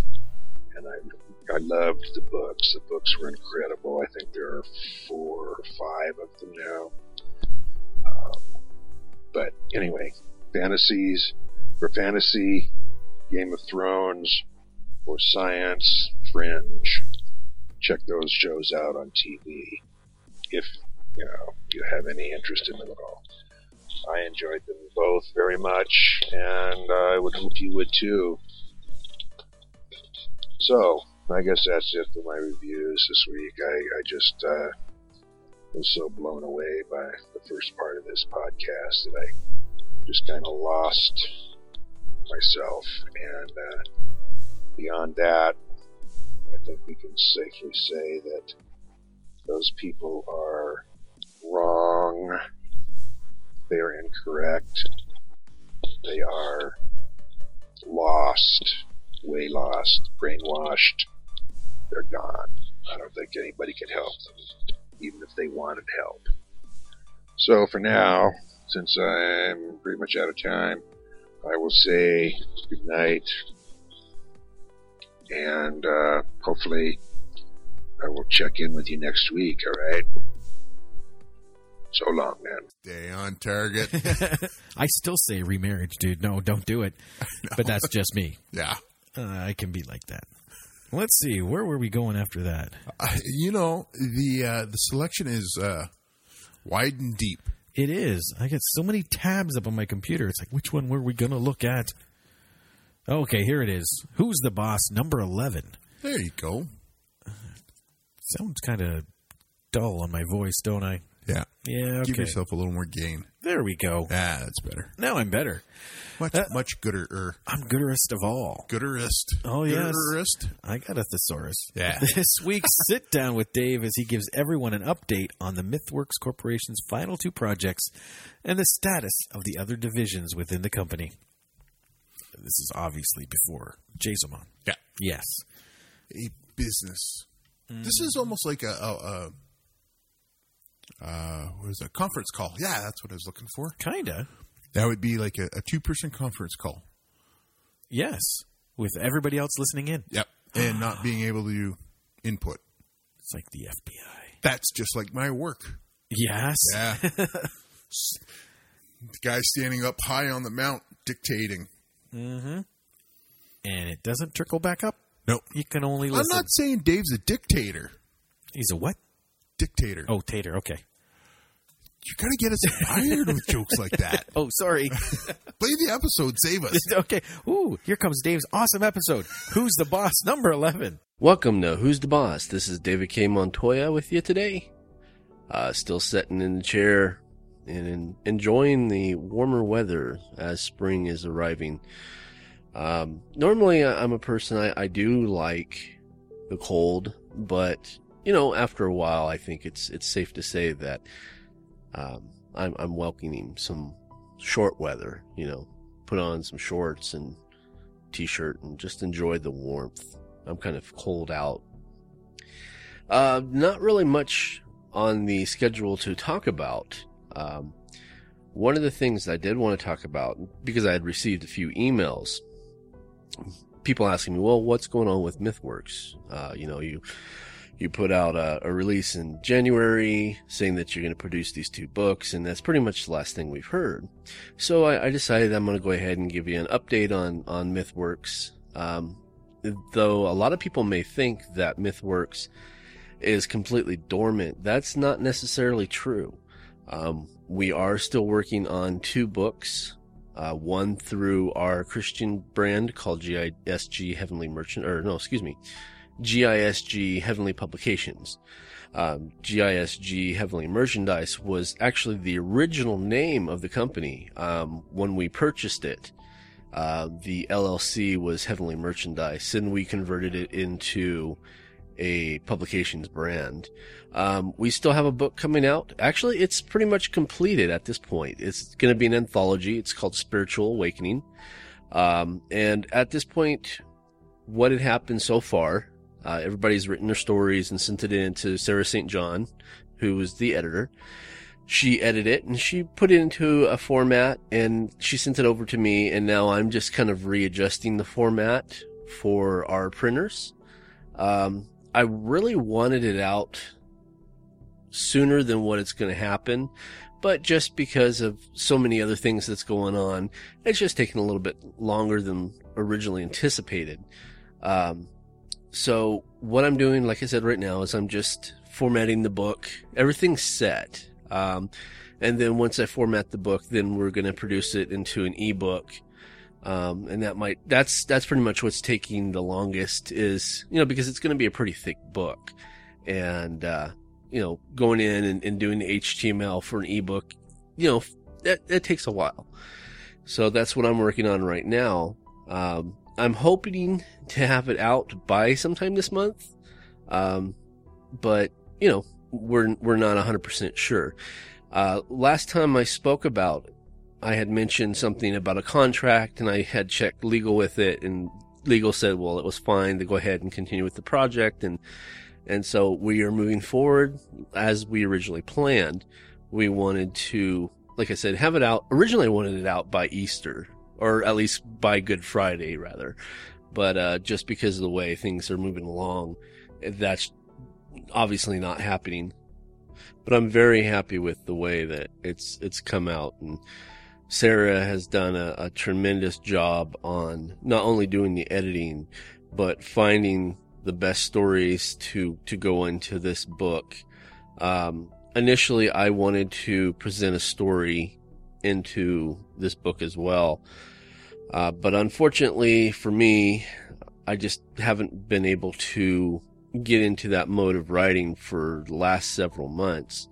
And I, I loved the books. The books were incredible. I think there are four or five of them now. Um, but anyway, fantasies for fantasy, Game of Thrones, or science, Fringe. Check those shows out on TV if you know you have any interest in them at all. I enjoyed them both very much, and I would hope you would too. So, I guess that's it for my reviews this week. I, I just uh, was so blown away by the first part of this podcast that I just kind of lost myself. And uh, beyond that, I think we can safely say that those people are wrong. They are incorrect. They are lost, way lost, brainwashed. They're gone. I don't think anybody can help them, even if they wanted help. So for now, since I'm pretty much out of time, I will say good night, and uh, hopefully I will check in with you next week. All right. So long, man. Stay on target. I still say remarriage, dude. No, don't do it. But that's just me. yeah. Uh, I can be like that. Let's see. Where were we going after that? I, you know the uh, the selection is uh, wide and deep. It is. I got so many tabs up on my computer. It's like, which one were we going to look at? Okay, here it is. Who's the boss? Number 11. There you go. Sounds kind of dull on my voice, don't I? Yeah. Yeah, okay. Give yourself a little more gain. There we go. Ah, that's better. Now I'm better. Much much gooder er, I'm gooderest of all. gooderest. Oh, yes. Gooderest. I got a thesaurus. Yeah. This week's sit down with Dave as he gives everyone an update on the MythWorks Corporation's final two projects and the status of the other divisions within the company. This is obviously before Jason. Yeah. Yes. A business. This is almost like a, a, a uh, what is a conference call. Yeah, that's what I was looking for. Kinda. That would be like a, a two person conference call. Yes. With everybody else listening in. Yep. And not being able to input. It's like the FBI. That's just like my work. Yes. Yeah. the guy standing up high on the mount dictating. Mm-hmm. And it doesn't trickle back up. Nope. You can only listen. I'm not saying Dave's a dictator. He's a what? Dictator. Oh, Tater. Okay. You gotta get us inspired with jokes like that. Oh, sorry. Play the episode, save us. okay. Ooh, here comes Dave's awesome episode. Who's the boss? Number 11. Welcome to Who's the Boss? This is David K. Montoya with you today. Uh, still sitting in the chair and en- enjoying the warmer weather as spring is arriving. Um, normally, I- I'm a person I, I do like the cold, but you know, after a while, I think it's it's safe to say that um, I'm I'm welcoming some short weather. You know, put on some shorts and t-shirt and just enjoy the warmth. I'm kind of cold out. Uh, not really much on the schedule to talk about. Um, one of the things I did want to talk about, because I had received a few emails, people asking me, well, what's going on with MythWorks? Uh, you know, you, you put out a, a release in January saying that you're going to produce these two books, and that's pretty much the last thing we've heard. So I, I decided I'm going to go ahead and give you an update on, on MythWorks. Um, though a lot of people may think that MythWorks is completely dormant, that's not necessarily true. Um, we are still working on two books, uh, one through our Christian brand called GISG Heavenly Merchant, or no, excuse me, GISG Heavenly Publications. Um, GISG Heavenly Merchandise was actually the original name of the company um, when we purchased it. Uh, the LLC was Heavenly Merchandise, and we converted it into a publications brand. Um, we still have a book coming out. Actually, it's pretty much completed at this point. It's going to be an anthology. It's called Spiritual Awakening. Um, and at this point, what had happened so far, uh, everybody's written their stories and sent it in to Sarah St. John, who was the editor. She edited it and she put it into a format and she sent it over to me. And now I'm just kind of readjusting the format for our printers. Um, I really wanted it out sooner than what it's going to happen. But just because of so many other things that's going on, it's just taking a little bit longer than originally anticipated. Um, so what I'm doing, like I said right now, is I'm just formatting the book. Everything's set. Um, and then once I format the book, then we're going to produce it into an ebook. Um, and that might, that's, that's pretty much what's taking the longest is, you know, because it's going to be a pretty thick book. And, uh, you know, going in and, and doing the HTML for an ebook, you know, that, that takes a while. So that's what I'm working on right now. Um, I'm hoping to have it out by sometime this month. Um, but you know, we're, we're not 100% sure. Uh, last time I spoke about, I had mentioned something about a contract and I had checked legal with it and legal said, well, it was fine to go ahead and continue with the project. And and so we are moving forward as we originally planned. We wanted to, like I said, have it out. Originally, I wanted it out by Easter, or at least by Good Friday, rather. But uh, just because of the way things are moving along, that's obviously not happening. But I'm very happy with the way that it's it's come out, and Sarah has done a, a tremendous job on not only doing the editing, but finding the best stories to to go into this book. Um, initially, I wanted to present a story into this book as well, uh, but unfortunately for me, I just haven't been able to get into that mode of writing for the last several months.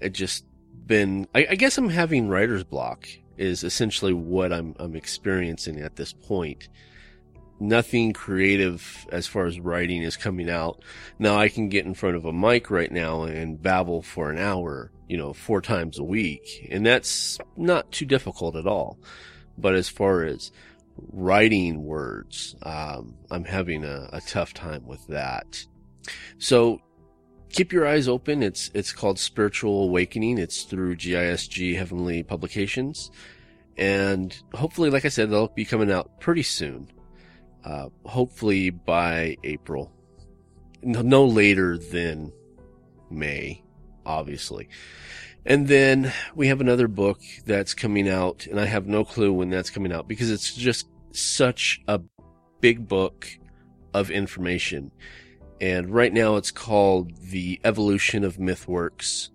It just been, I, I guess I'm having writer's block is essentially what I'm, I'm experiencing at this point nothing creative as far as writing is coming out. Now I can get in front of a mic right now and babble for an hour, you know, four times a week. And that's not too difficult at all. But as far as writing words, um, I'm having a, a tough time with that. So keep your eyes open. It's, it's called Spiritual Awakening. It's through GISG Heavenly Publications. And hopefully, like I said, they'll be coming out pretty soon uh, hopefully by April. No later than May, obviously. And then we have another book that's coming out, and I have no clue when that's coming out because it's just such a big book of information. And right now it's called The Evolution of Mythworks.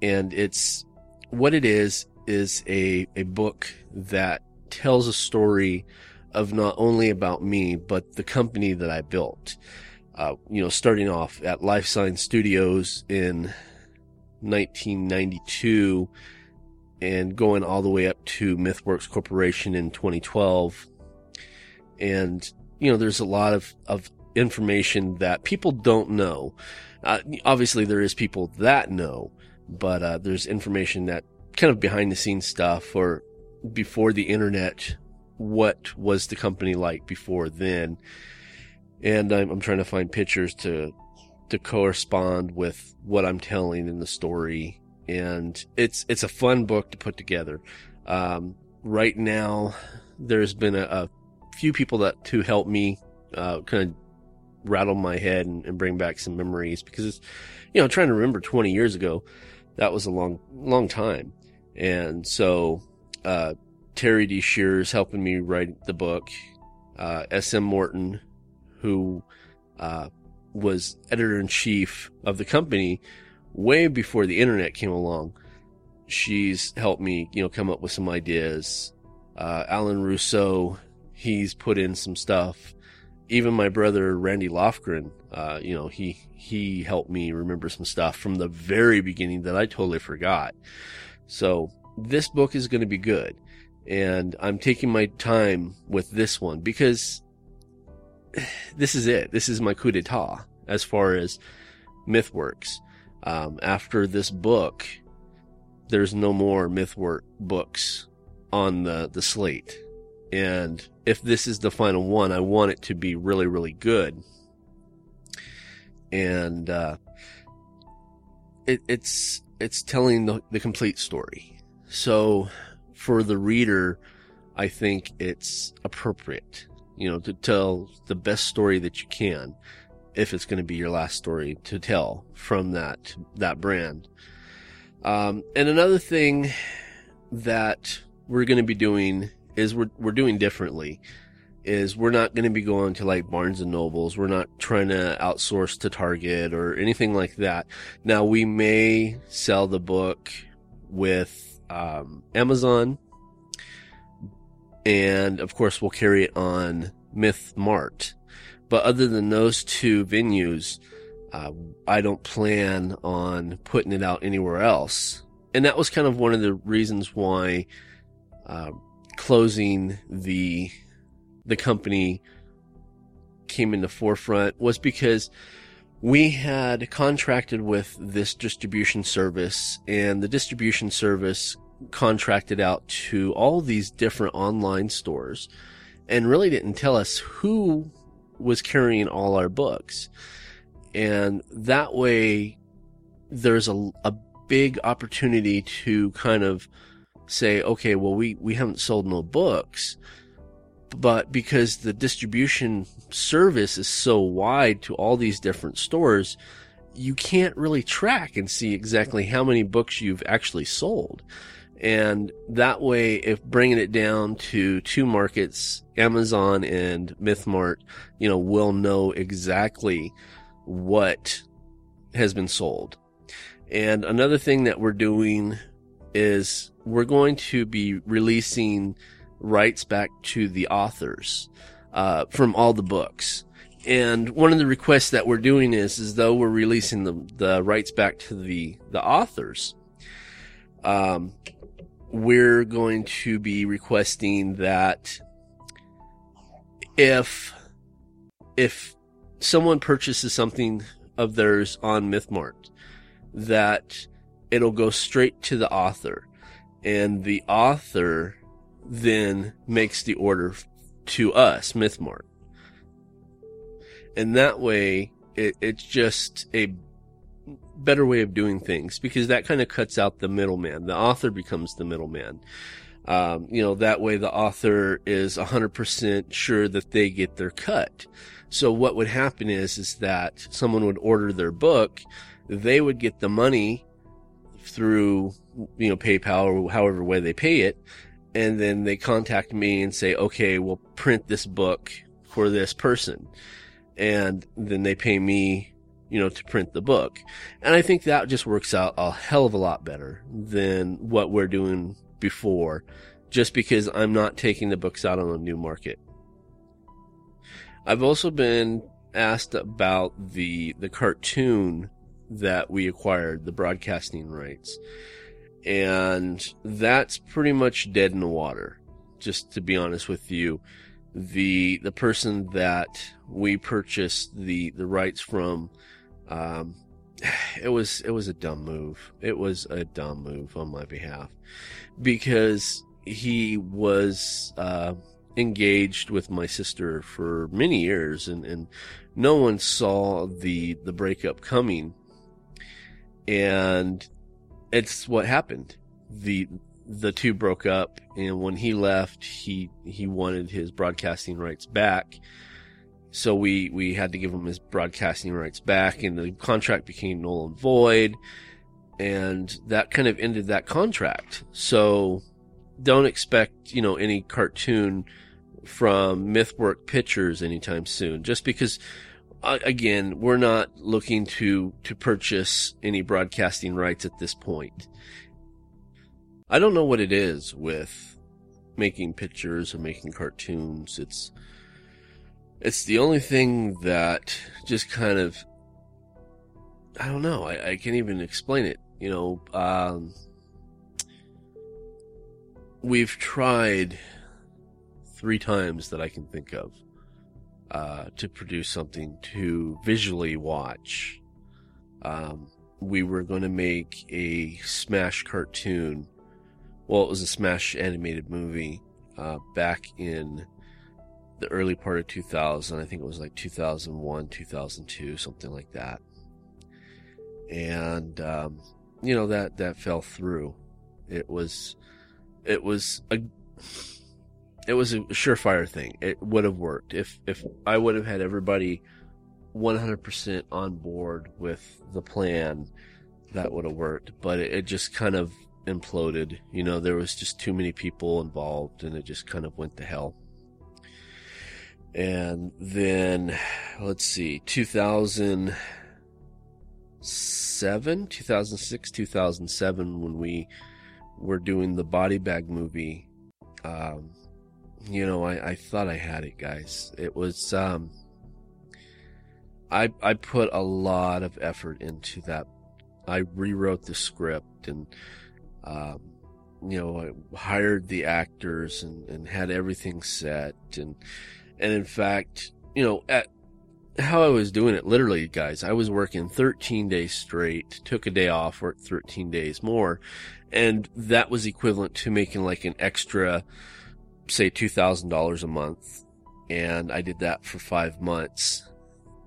And it's what it is, is a, a book that tells a story of not only about me, but the company that I built. Uh, you know, starting off at Life Sign Studios in 1992 and going all the way up to MythWorks Corporation in 2012. And, you know, there's a lot of, of information that people don't know. Uh, obviously there is people that know, but, uh, there's information that kind of behind the scenes stuff or before the internet what was the company like before then. And I'm, I'm trying to find pictures to to correspond with what I'm telling in the story. And it's it's a fun book to put together. Um, right now, there's been a, a, few people that to help me uh, kind of rattle my head and, and, bring back some memories because it's you know trying to remember 20 years ago that was a long long time and so uh, Terry D. Shears helping me write the book. Uh, S.M. Morton, who uh, was editor in chief of the company way before the internet came along. She's helped me, you know, come up with some ideas. Uh, Alan Russo, he's put in some stuff. even my brother Randy Lofgren, uh, you know, he he helped me remember some stuff from the very beginning that I totally forgot. So this book is going to be good, and I'm taking my time with this one because this is it. This is my coup d'état as far as MythWorks. Um, after this book, there's no more MythWork books on the, the slate. And if this is the final one, I want it to be really, really good. And, uh, it, it's, it's telling the, the complete story. So for the reader, I think it's appropriate, you know, to tell the best story that you can if it's going to be your last story to tell from that, that brand. Um, and another thing that we're going to be doing is we're, we're doing differently is we're not going to be going to like Barnes and Nobles. We're not trying to outsource to Target or anything like that. Now we may sell the book with, um, Amazon and of course we'll carry it on Myth Mart. But other than those two venues, uh, I don't plan on putting it out anywhere else. And that was kind of one of the reasons why uh, closing the the company came in the forefront was because we had contracted with this distribution service and the distribution service contracted out to all these different online stores and really didn't tell us who was carrying all our books. And that way there's a, a big opportunity to kind of say, okay, well, we, we haven't sold no books, but because the distribution service is so wide to all these different stores, you can't really track and see exactly how many books you've actually sold. And that way, if bringing it down to two markets, Amazon and MythMart, you know, will know exactly what has been sold. And another thing that we're doing is we're going to be releasing rights back to the authors uh, from all the books. And one of the requests that we're doing is, is though we're releasing the, the rights back to the, the authors, um, we're going to be requesting that if, if someone purchases something of theirs on MythMart, that it'll go straight to the author and the author then makes the order to us, MythMart. And that way, it, it's just a better way of doing things because that kind of cuts out the middleman. The author becomes the middleman. Um, you know, that way the author is 100% sure that they get their cut. So what would happen is, is that someone would order their book, they would get the money through, you know, PayPal or however way they pay it. And then they contact me and say, okay, we'll print this book for this person. And then they pay me, you know, to print the book. And I think that just works out a hell of a lot better than what we're doing before, just because I'm not taking the books out on a new market. I've also been asked about the, the cartoon that we acquired, the broadcasting rights. And that's pretty much dead in the water. Just to be honest with you, the, the person that we purchased the, the rights from, um, it was, it was a dumb move. It was a dumb move on my behalf because he was, uh, engaged with my sister for many years and, and no one saw the, the breakup coming and it's what happened. The the two broke up, and when he left, he he wanted his broadcasting rights back. So we we had to give him his broadcasting rights back, and the contract became null and void, and that kind of ended that contract. So don't expect you know any cartoon from MythWork Pictures anytime soon, just because uh, again, we're not looking to to purchase any broadcasting rights at this point. I don't know what it is with making pictures or making cartoons. It's it's the only thing that just kind of I don't know. I, I can't even explain it. You know, um, we've tried three times that I can think of uh, to produce something to visually watch. Um, we were going to make a Smash cartoon. Well, it was a Smash animated movie uh, back in the early part of 2000. I think it was like 2001, 2002, something like that. And um, you know that that fell through. It was it was a it was a surefire thing. It would have worked if if I would have had everybody 100% on board with the plan. That would have worked, but it, it just kind of imploded. You know, there was just too many people involved, and it just kind of went to hell. And then, let's see, 2007, 2006, 2007, when we were doing the body bag movie, um, you know, I, I thought I had it, guys. It was, um, I, I put a lot of effort into that. I rewrote the script and, um, you know, I hired the actors and, and had everything set and, and in fact, you know, at how I was doing it, literally, guys, I was working 13 days straight, took a day off, worked 13 days more, and that was equivalent to making like an extra, say, $2,000 a month. And I did that for five months.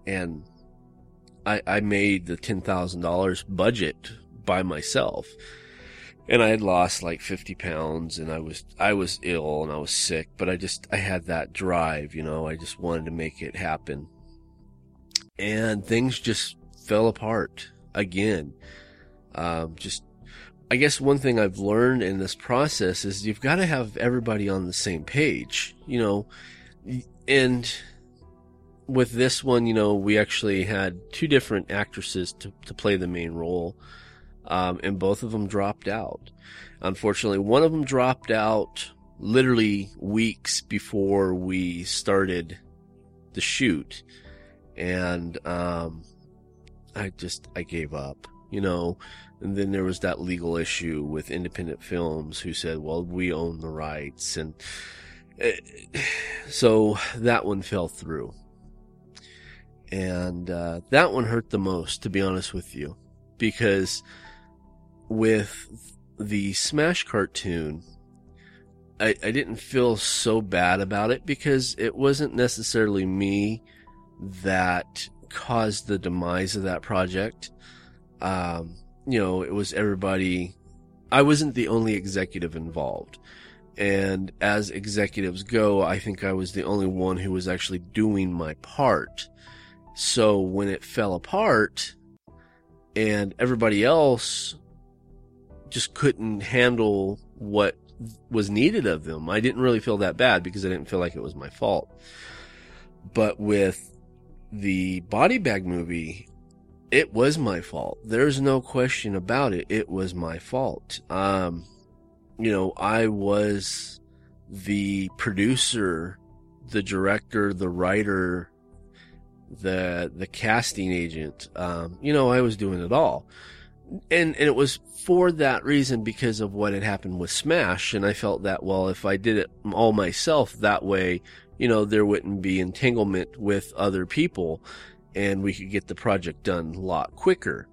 And I, I made the $10,000 budget by myself and I had lost like 50 pounds and I was, I was ill and I was sick, but I just, I had that drive, you know, I just wanted to make it happen. And things just fell apart again. Um, just, I guess one thing I've learned in this process is you've got to have everybody on the same page, you know, and with this one, you know, we actually had two different actresses to, to play the main role um, and both of them dropped out. Unfortunately, one of them dropped out literally weeks before we started the shoot, and um, I just I gave up, you know. And then there was that legal issue with independent films who said, "Well, we own the rights," and it, so that one fell through. And uh, that one hurt the most, to be honest with you, because with the Smash cartoon, I, I didn't feel so bad about it because it wasn't necessarily me that caused the demise of that project. Um, you know, it was everybody. I wasn't the only executive involved. And as executives go, I think I was the only one who was actually doing my part. So when it fell apart and everybody else just couldn't handle what was needed of them. I didn't really feel that bad because I didn't feel like it was my fault. But with the body bag movie, it was my fault. There's no question about it. It was my fault. Um, you know, I was the producer, the director, the writer, the the casting agent. Um, you know, I was doing it all. And and it was for that reason because of what had happened with Smash. And I felt that, well, if I did it all myself that way, you know, there wouldn't be entanglement with other people and we could get the project done a lot quicker.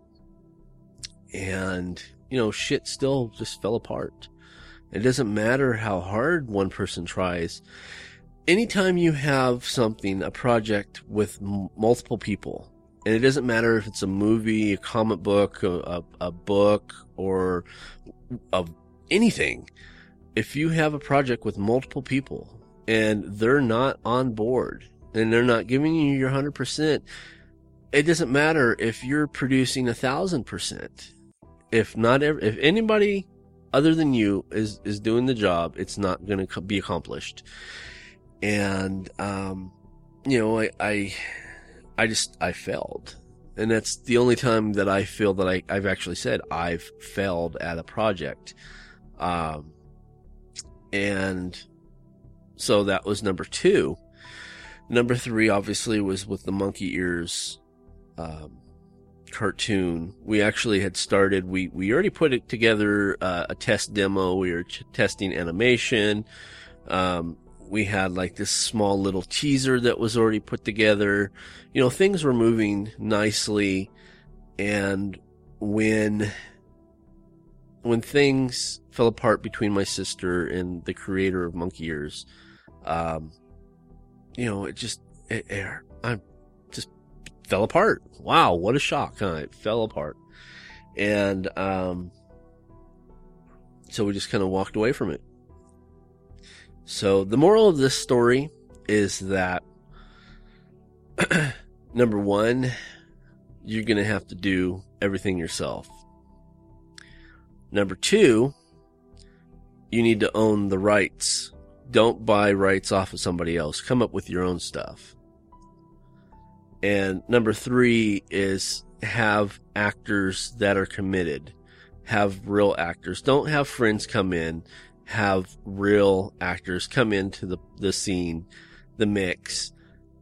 And, you know, shit still just fell apart. It doesn't matter how hard one person tries. Anytime you have something, a project with m- multiple people, and it doesn't matter if it's a movie, a comic book, a, a, book, or of anything. If you have a project with multiple people and they're not on board and they're not giving you your hundred percent, it doesn't matter if you're producing a thousand percent. If not, if anybody other than you is is doing the job, it's not going to be accomplished. And um, you know, I, I I just I failed, and that's the only time that I feel that I I've actually said I've failed at a project, um, and so that was number two. Number three, obviously, was with the monkey ears um, cartoon. We actually had started. We we already put it together uh, a test demo. We were ch- testing animation. Um, we had like this small little teaser that was already put together. You know, things were moving nicely, and when when things fell apart between my sister and the creator of Monkey Ears, um, you know, it just it, it, I just fell apart. Wow, what a shock! Huh? It fell apart, and um, so we just kind of walked away from it. So the moral of this story is that number one, you're going to have to do everything yourself. Number two, you need to own the rights. Don't buy rights off of somebody else. Come up with your own stuff. And number three is have actors that are committed. Have real actors. Don't have friends come in. Have real actors come into the, the scene, the mix.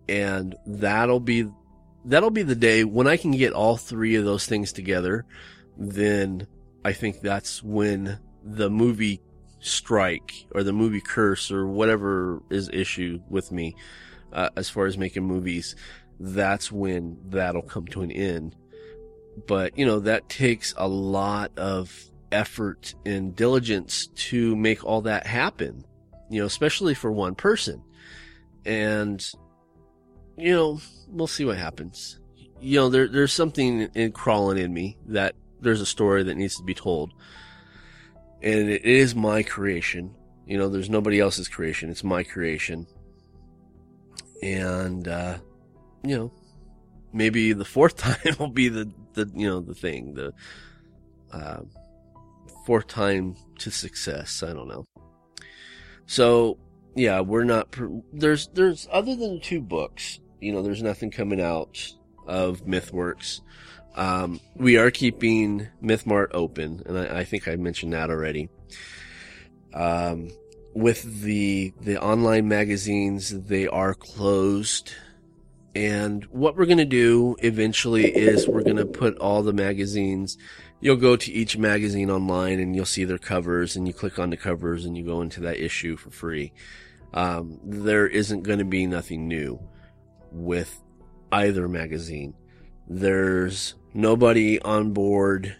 And that'll be, that'll be the day when I can get all three of those things together. Then I think that's when the movie strike or the movie curse or whatever is issue with me uh, as far as making movies that's when that'll come to an end but you know that takes a lot of effort and diligence to make all that happen you know especially for one person and you know we'll see what happens you know there, there's something in crawling in me that there's a story that needs to be told and it is my creation. You know, there's nobody else's creation. It's my creation. And, uh, you know, maybe the fourth time will be the, the, you know, the thing, the, uh, fourth time to success. I don't know. So, yeah, we're not, there's, there's, other than two books, you know, there's nothing coming out of MythWorks. Um, we are keeping MythMart open, and I, I, think I mentioned that already. Um, with the the online magazines, they are closed. And what we're going to do eventually is we're going to put all the magazines. You'll go to each magazine online and you'll see their covers, and you click on the covers and you go into that issue for free. Um, there isn't going to be nothing new with either magazine. There's nobody on board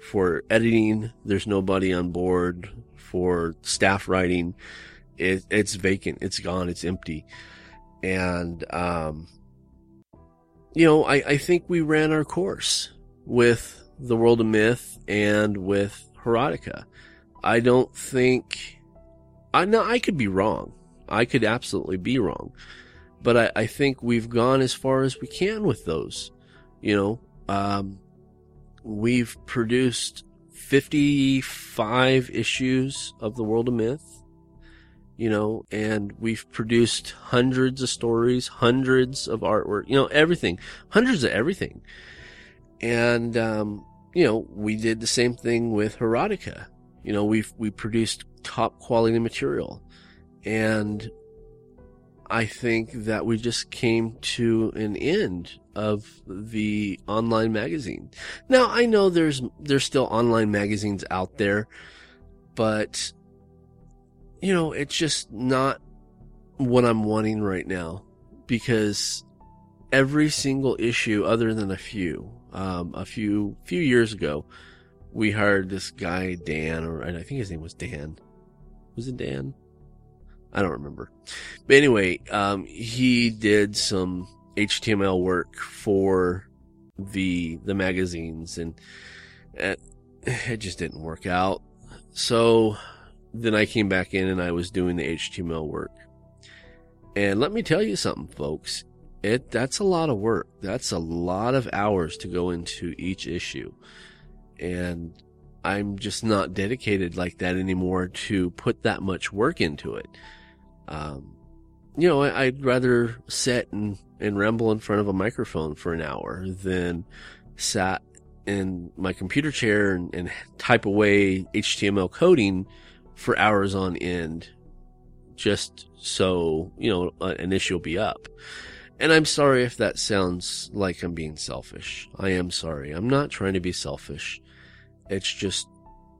for editing. There's nobody on board for staff writing. It, it's vacant. It's gone. It's empty. And, um, you know, I, I think we ran our course with the world of myth and with Herotica. I don't think, I know I could be wrong. I could absolutely be wrong, but I, I think we've gone as far as we can with those. You know, um, we've produced 55 issues of the world of myth, you know, and we've produced hundreds of stories, hundreds of artwork, you know, everything, hundreds of everything. And, um, you know, we did the same thing with Herotica. You know, we've, we produced top quality material and I think that we just came to an end of the online magazine. Now I know there's there's still online magazines out there, but you know, it's just not what I'm wanting right now because every single issue other than a few um, a few few years ago we hired this guy Dan or I think his name was Dan. Was it Dan? I don't remember. But anyway, um, he did some HTML work for the the magazines, and it, it just didn't work out. So then I came back in and I was doing the HTML work. And let me tell you something, folks. It that's a lot of work. That's a lot of hours to go into each issue. And I'm just not dedicated like that anymore to put that much work into it. Um, you know, I, would rather sit and, and ramble in front of a microphone for an hour than sat in my computer chair and, and type away HTML coding for hours on end just so, you know, an issue will be up. And I'm sorry if that sounds like I'm being selfish. I am sorry. I'm not trying to be selfish. It's just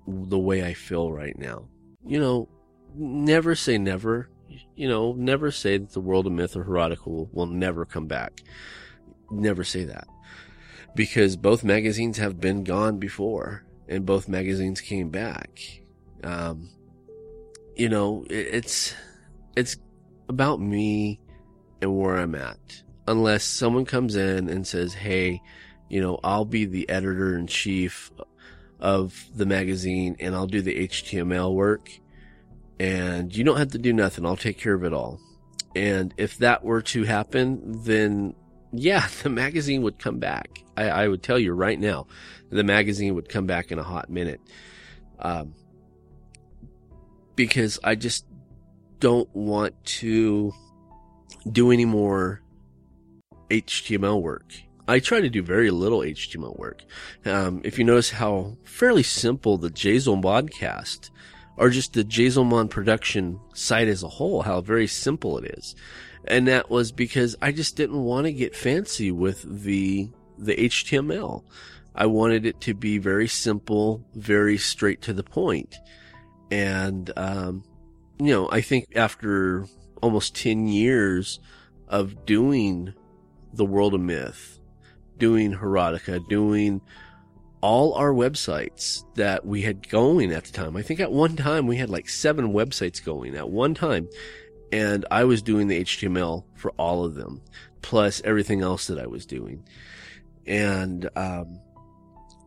the way I feel right now. You know, never say never. You know, never say that the world of myth or erotica will, never come back. Never say that. Because both magazines have been gone before and both magazines came back. Um, you know, it, it's, it's about me where I'm at. Unless someone comes in and says, Hey, you know, I'll be the editor in chief of the magazine and I'll do the HTML work and you don't have to do nothing. I'll take care of it all. And if that were to happen, then yeah, the magazine would come back. I, I would tell you right now, the magazine would come back in a hot minute. Um, because I just don't want to do any more HTML work. I try to do very little HTML work. Um, if you notice how fairly simple the JZone podcast or just the JZOMon production site as a whole, how very simple it is. And that was because I just didn't want to get fancy with the, the HTML. I wanted it to be very simple, very straight to the point. And, um, you know, I think after almost 10 years of doing the world of myth, doing erotica, doing all our websites that we had going at the time. I think at one time we had like seven websites going at one time. And I was doing the HTML for all of them, plus everything else that I was doing. And, um,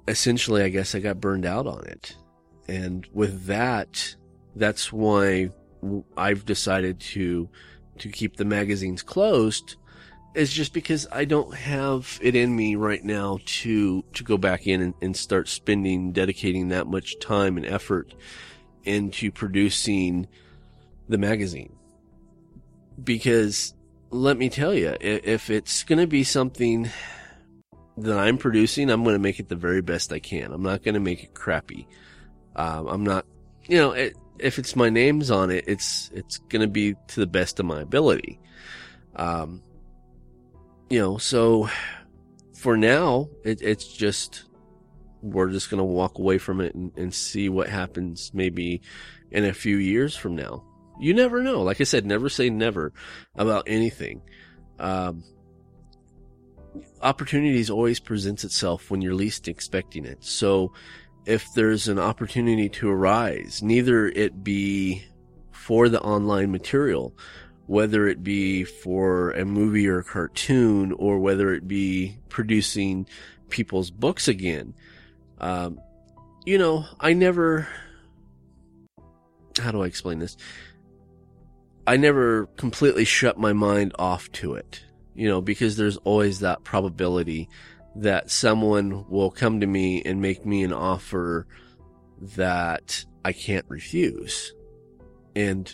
essentially, I guess I got burned out on it. And with that, that's why I've decided to, to keep the magazines closed is just because I don't have it in me right now to to go back in and, and start spending dedicating that much time and effort into producing the magazine. Because let me tell you, if it's going to be something that I'm producing, I'm going to make it the very best I can. I'm not going to make it crappy. Um, I'm not, you know, it, if it's my name's on it, it's it's to be to the best of my ability. Um, you know, so for now, it, it's just, we're just to walk away from it and, and see what happens maybe in a few years from now. You never know. Like I said, never say never about anything. Um, opportunities always presents itself when you're least expecting it. So if there's an opportunity to arise, neither it be for the online material whether it be for a movie or a cartoon or whether it be producing people's books again. Um, you know, I never, how do I explain this? I never completely shut my mind off to it, you know, because there's always that probability that someone will come to me and make me an offer that I can't refuse. And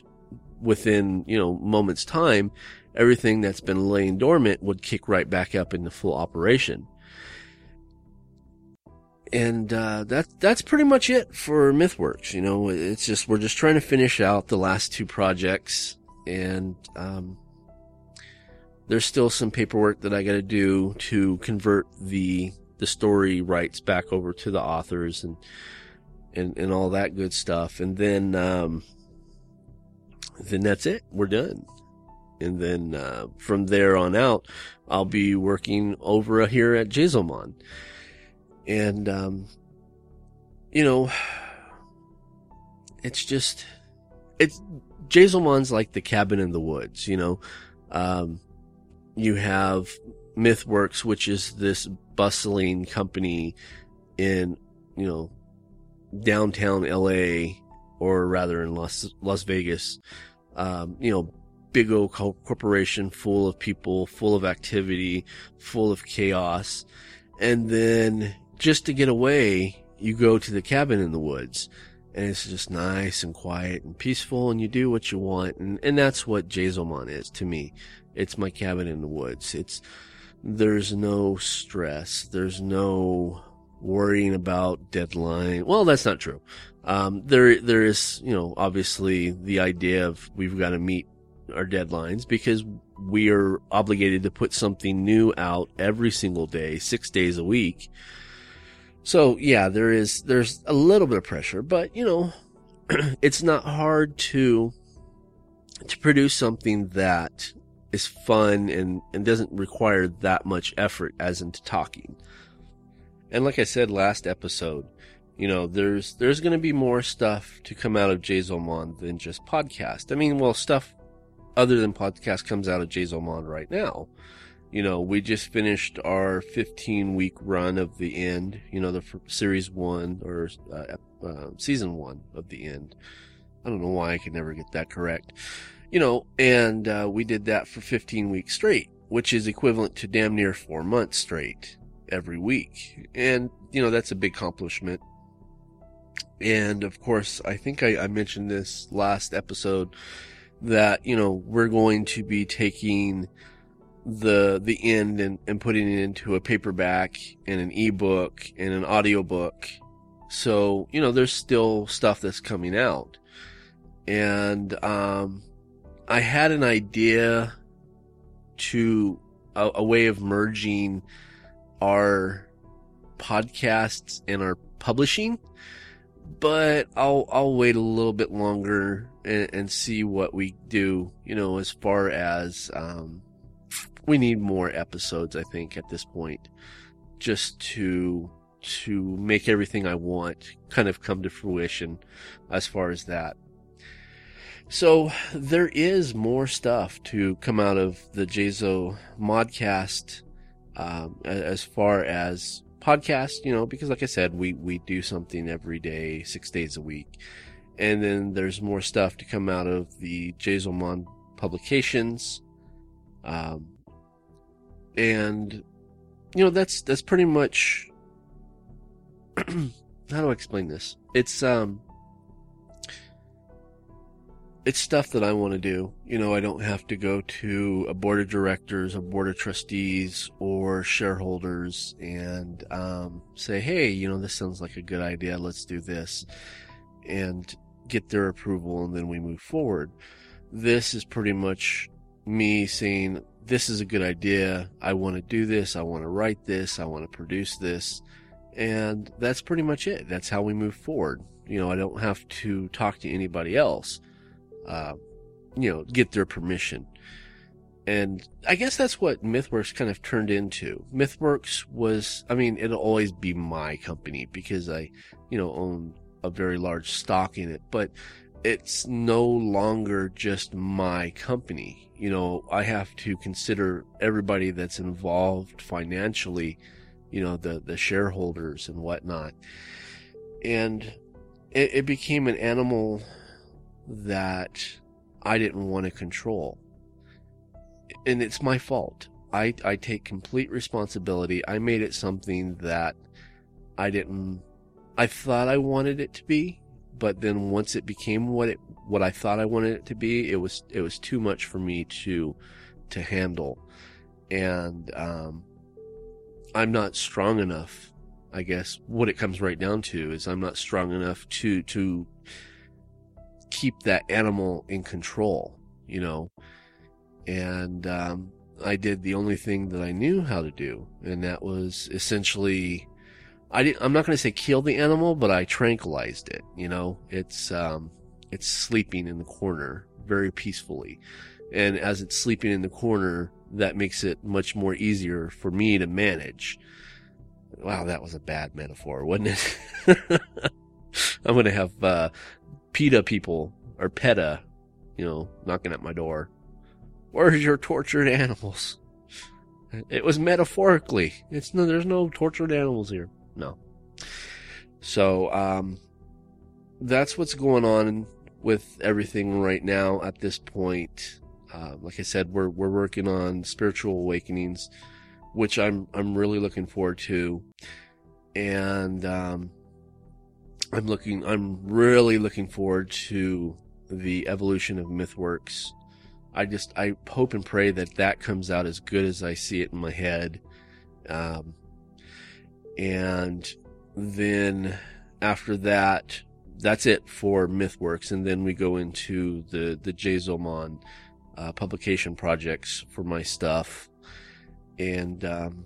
within, you know, moments time, everything that's been laying dormant would kick right back up into full operation. And uh, that that's pretty much it for MythWorks. You know, it's just we're just trying to finish out the last two projects, and um, there's still some paperwork that I got to do to convert the the story rights back over to the authors and and and all that good stuff. And then um, then that's it. We're done. And then uh, from there on out, I'll be working over here at JZOMon. And, um, you know, it's just, it's, JZOMon's like the cabin in the woods, you know. Um, you have MythWorks, which is this bustling company in, you know, downtown LA, or rather in Las, Las Vegas um, you know, big old corporation full of people, full of activity, full of chaos. And then just to get away, you go to the cabin in the woods and it's just nice and quiet and peaceful and you do what you want. And, and that's what JZOMon is to me. It's my cabin in the woods. It's, there's no stress. There's no worrying about deadline. Well, that's not true. Um, there, there is, you know, obviously the idea of we've got to meet our deadlines because we are obligated to put something new out every single day, six days a week. So yeah, there is, there's a little bit of pressure, but you know, it's not hard to, to produce something that is fun and, and doesn't require that much effort as into talking. And like I said last episode, you know, there's there's going to be more stuff to come out of Jazomon than just podcast. I mean, well, stuff other than podcast comes out of Jazomon right now. You know, we just finished our 15 week run of the end. You know, the series one or uh, uh, season one of the end. I don't know why I can never get that correct. You know, and uh, we did that for 15 weeks straight, which is equivalent to damn near four months straight every week. And, you know, that's a big accomplishment. And of course, I think I, I mentioned this last episode that, you know, we're going to be taking the the end and, and putting it into a paperback and an ebook and an audiobook. So, you know, there's still stuff that's coming out. And um I had an idea to a, a way of merging our podcasts and our publishing, but I'll I'll wait a little bit longer and, and see what we do. You know, as far as um, we need more episodes, I think at this point, just to to make everything I want kind of come to fruition as far as that. So there is more stuff to come out of the Jazo Modcast um, as far as podcast, you know, because like I said, we, we do something every day, six days a week. And then there's more stuff to come out of the Jazomon publications. Um, and, you know, that's, that's pretty much, how do I explain this? It's, um, it's stuff that I want to do. You know, I don't have to go to a board of directors, a board of trustees, or shareholders and um, say, hey, you know, this sounds like a good idea. Let's do this. And get their approval, and then we move forward. This is pretty much me saying, this is a good idea. I want to do this. I want to write this. I want to produce this. And that's pretty much it. That's how we move forward. You know, I don't have to talk to anybody else uh, you know, get their permission. And I guess that's what MythWorks kind of turned into. MythWorks was, I mean, it'll always be my company because I, you know, own a very large stock in it, but it's no longer just my company. You know, I have to consider everybody that's involved financially, you know, the, the shareholders and whatnot. And it, it became an animal that I didn't want to control. And it's my fault. I, I take complete responsibility. I made it something that I didn't, I thought I wanted it to be, but then once it became what it, what I thought I wanted it to be, it was, it was too much for me to, to handle. And, um, I'm not strong enough, I guess what it comes right down to is I'm not strong enough to, to keep that animal in control, you know. And um, I did the only thing that I knew how to do, and that was essentially. I didn't, I'm not going to say kill the animal, but I tranquilized it. You know, it's um, it's sleeping in the corner very peacefully, and as it's sleeping in the corner, that makes it much more easier for me to manage. Wow, that was a bad metaphor, wasn't it? I'm going to have uh, PETA people or PETA, you know, knocking at my door. Where's your tortured animals? It was metaphorically. It's no, there's no tortured animals here. No. So, um, that's what's going on with everything right now at this point. Uh, like I said, we're we're working on spiritual awakenings, which I'm I'm really looking forward to, and um, I'm looking, I'm really looking forward to the evolution of MythWorks. I just, I hope and pray that that comes out as good as I see it in my head. Um, and then after that, that's it for MythWorks, and then we go into the the J Zomon uh, publication projects for my stuff, and um,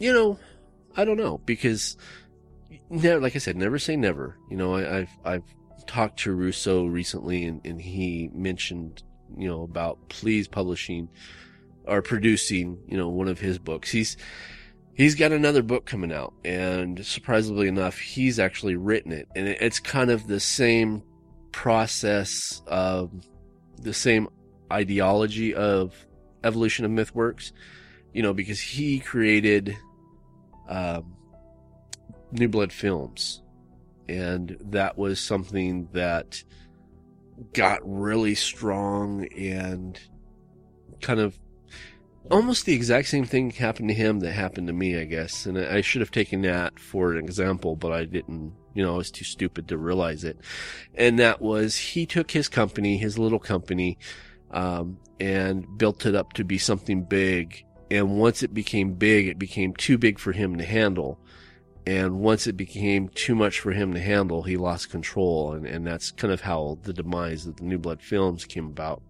you know, I don't know because, never, like I said, never say never. You know, I, I've I've talked to Russo recently, and, and he mentioned you know about please publishing or producing you know one of his books. He's he's got another book coming out, and surprisingly enough, he's actually written it, and it's kind of the same process of the same ideology of evolution of MythWorks, you know, because he created um, New Blood Films, and that was something that got really strong and kind of almost the exact same thing happened to him that happened to me, I guess. And I should have taken that for an example, but I didn't, you know, I was too stupid to realize it. And that was he took his company, his little company, um, and built it up to be something big. And once it became big, it became too big for him to handle. And once it became too much for him to handle, he lost control. And, and that's kind of how the demise of the New Blood films came about.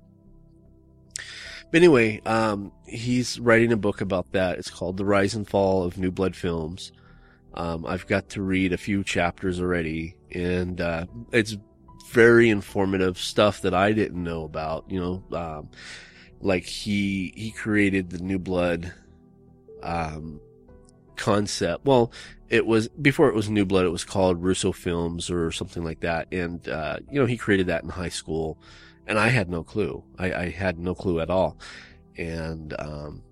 But anyway, um, he's writing a book about that. It's called The Rise and Fall of New Blood Films. Um, I've got to read a few chapters already, and uh, it's very informative stuff that I didn't know about. You know, um, like he he created the New Blood um, concept. Well, it was before it was New Blood. It was called Russo Films or something like that, and uh, you know he created that in high school and I had no clue. I, I had no clue at all. And um,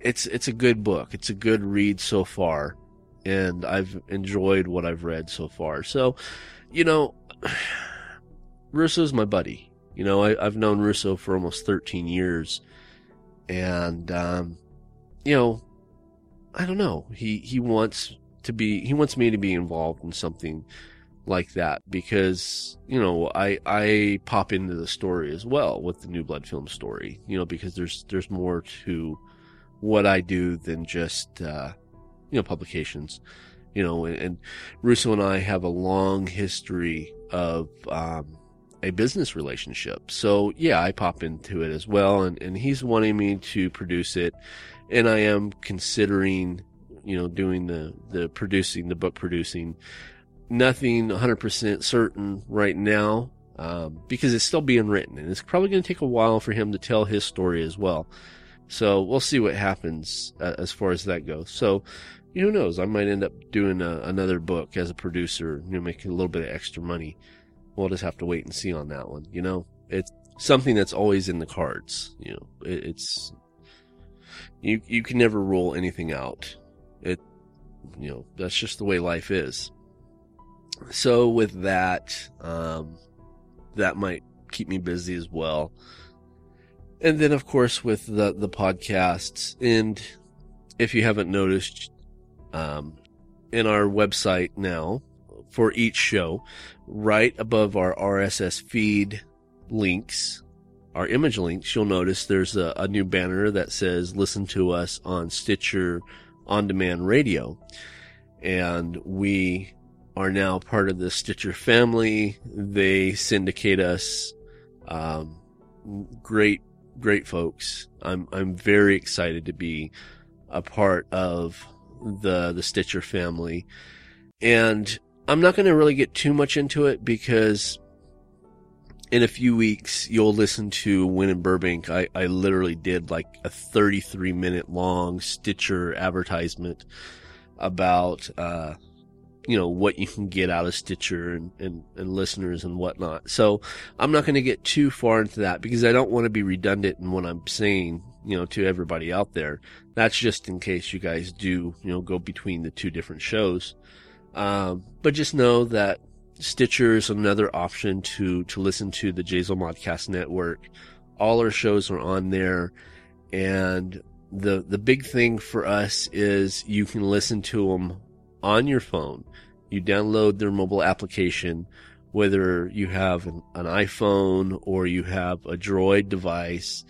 it's it's a good book. It's a good read so far, and I've enjoyed what I've read so far. So, you know, Russo's my buddy. You know, I, have known Russo for almost 13 years, and um, you know, I don't know. He he wants to be. He wants me to be involved in something like that because you know I I pop into the story as well with the New Blood film story you know because there's there's more to what I do than just uh, you know publications you know and, and, Russo and I have a long history of um, a business relationship so yeah I pop into it as well and, and he's wanting me to produce it and I am considering you know doing the the producing the book producing nothing 100% certain right now um, because it's still being written and it's probably going to take a while for him to tell his story as well. So we'll see what happens uh, as far as that goes. So who knows? I might end up doing a, another book as a producer, you know, making a little bit of extra money. We'll just have to wait and see on that one. You know, it's something that's always in the cards. You know, it, it's you you can never rule anything out. It you know that's just the way life is so with that, um, that might keep me busy as well. And then, of course, with the the podcasts, and if you haven't noticed, um, in our website now for each show, right above our RSS feed links, our image links, you'll notice there's a, a new banner that says "Listen to us on Stitcher on Demand Radio," and we are now part of the Stitcher family. They syndicate us. Um, great, great folks. I'm I'm very excited to be a part of the the Stitcher family, and I'm not going to really get too much into it because in a few weeks you'll listen to Win in Burbank. I, I literally did like a 33 minute long Stitcher advertisement about uh, you know what you can get out of Stitcher and, and, and listeners and whatnot. So I'm not going to get too far into that because I don't want to be redundant in what I'm saying, you know, to everybody out there. That's just in case you guys do, you know, go between the two different shows. Um, but just know that Stitcher is another option to to listen to the Jazel Modcast Network. All our shows are on there, and the the big thing for us is you can listen to them on your phone. You download their mobile application, whether you have an, an iPhone or you have a Droid device.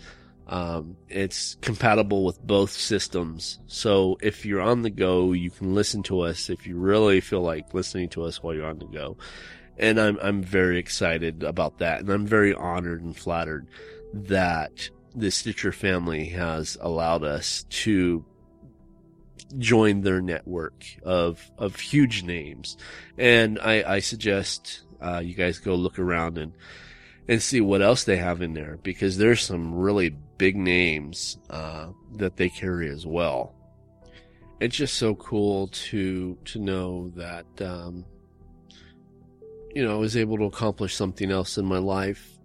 Um, it's compatible with both systems. So if you're on the go, you can listen to us if you really feel like listening to us while you're on the go. and I'm I'm very excited about that, and I'm very honored and flattered that the Stitcher family has allowed us to join their network of of huge names, and I, I suggest uh, you guys go look around and and see what else they have in there because there's some really big names uh, that they carry as well. It's just so cool to to know that um, you know I was able to accomplish something else in my life.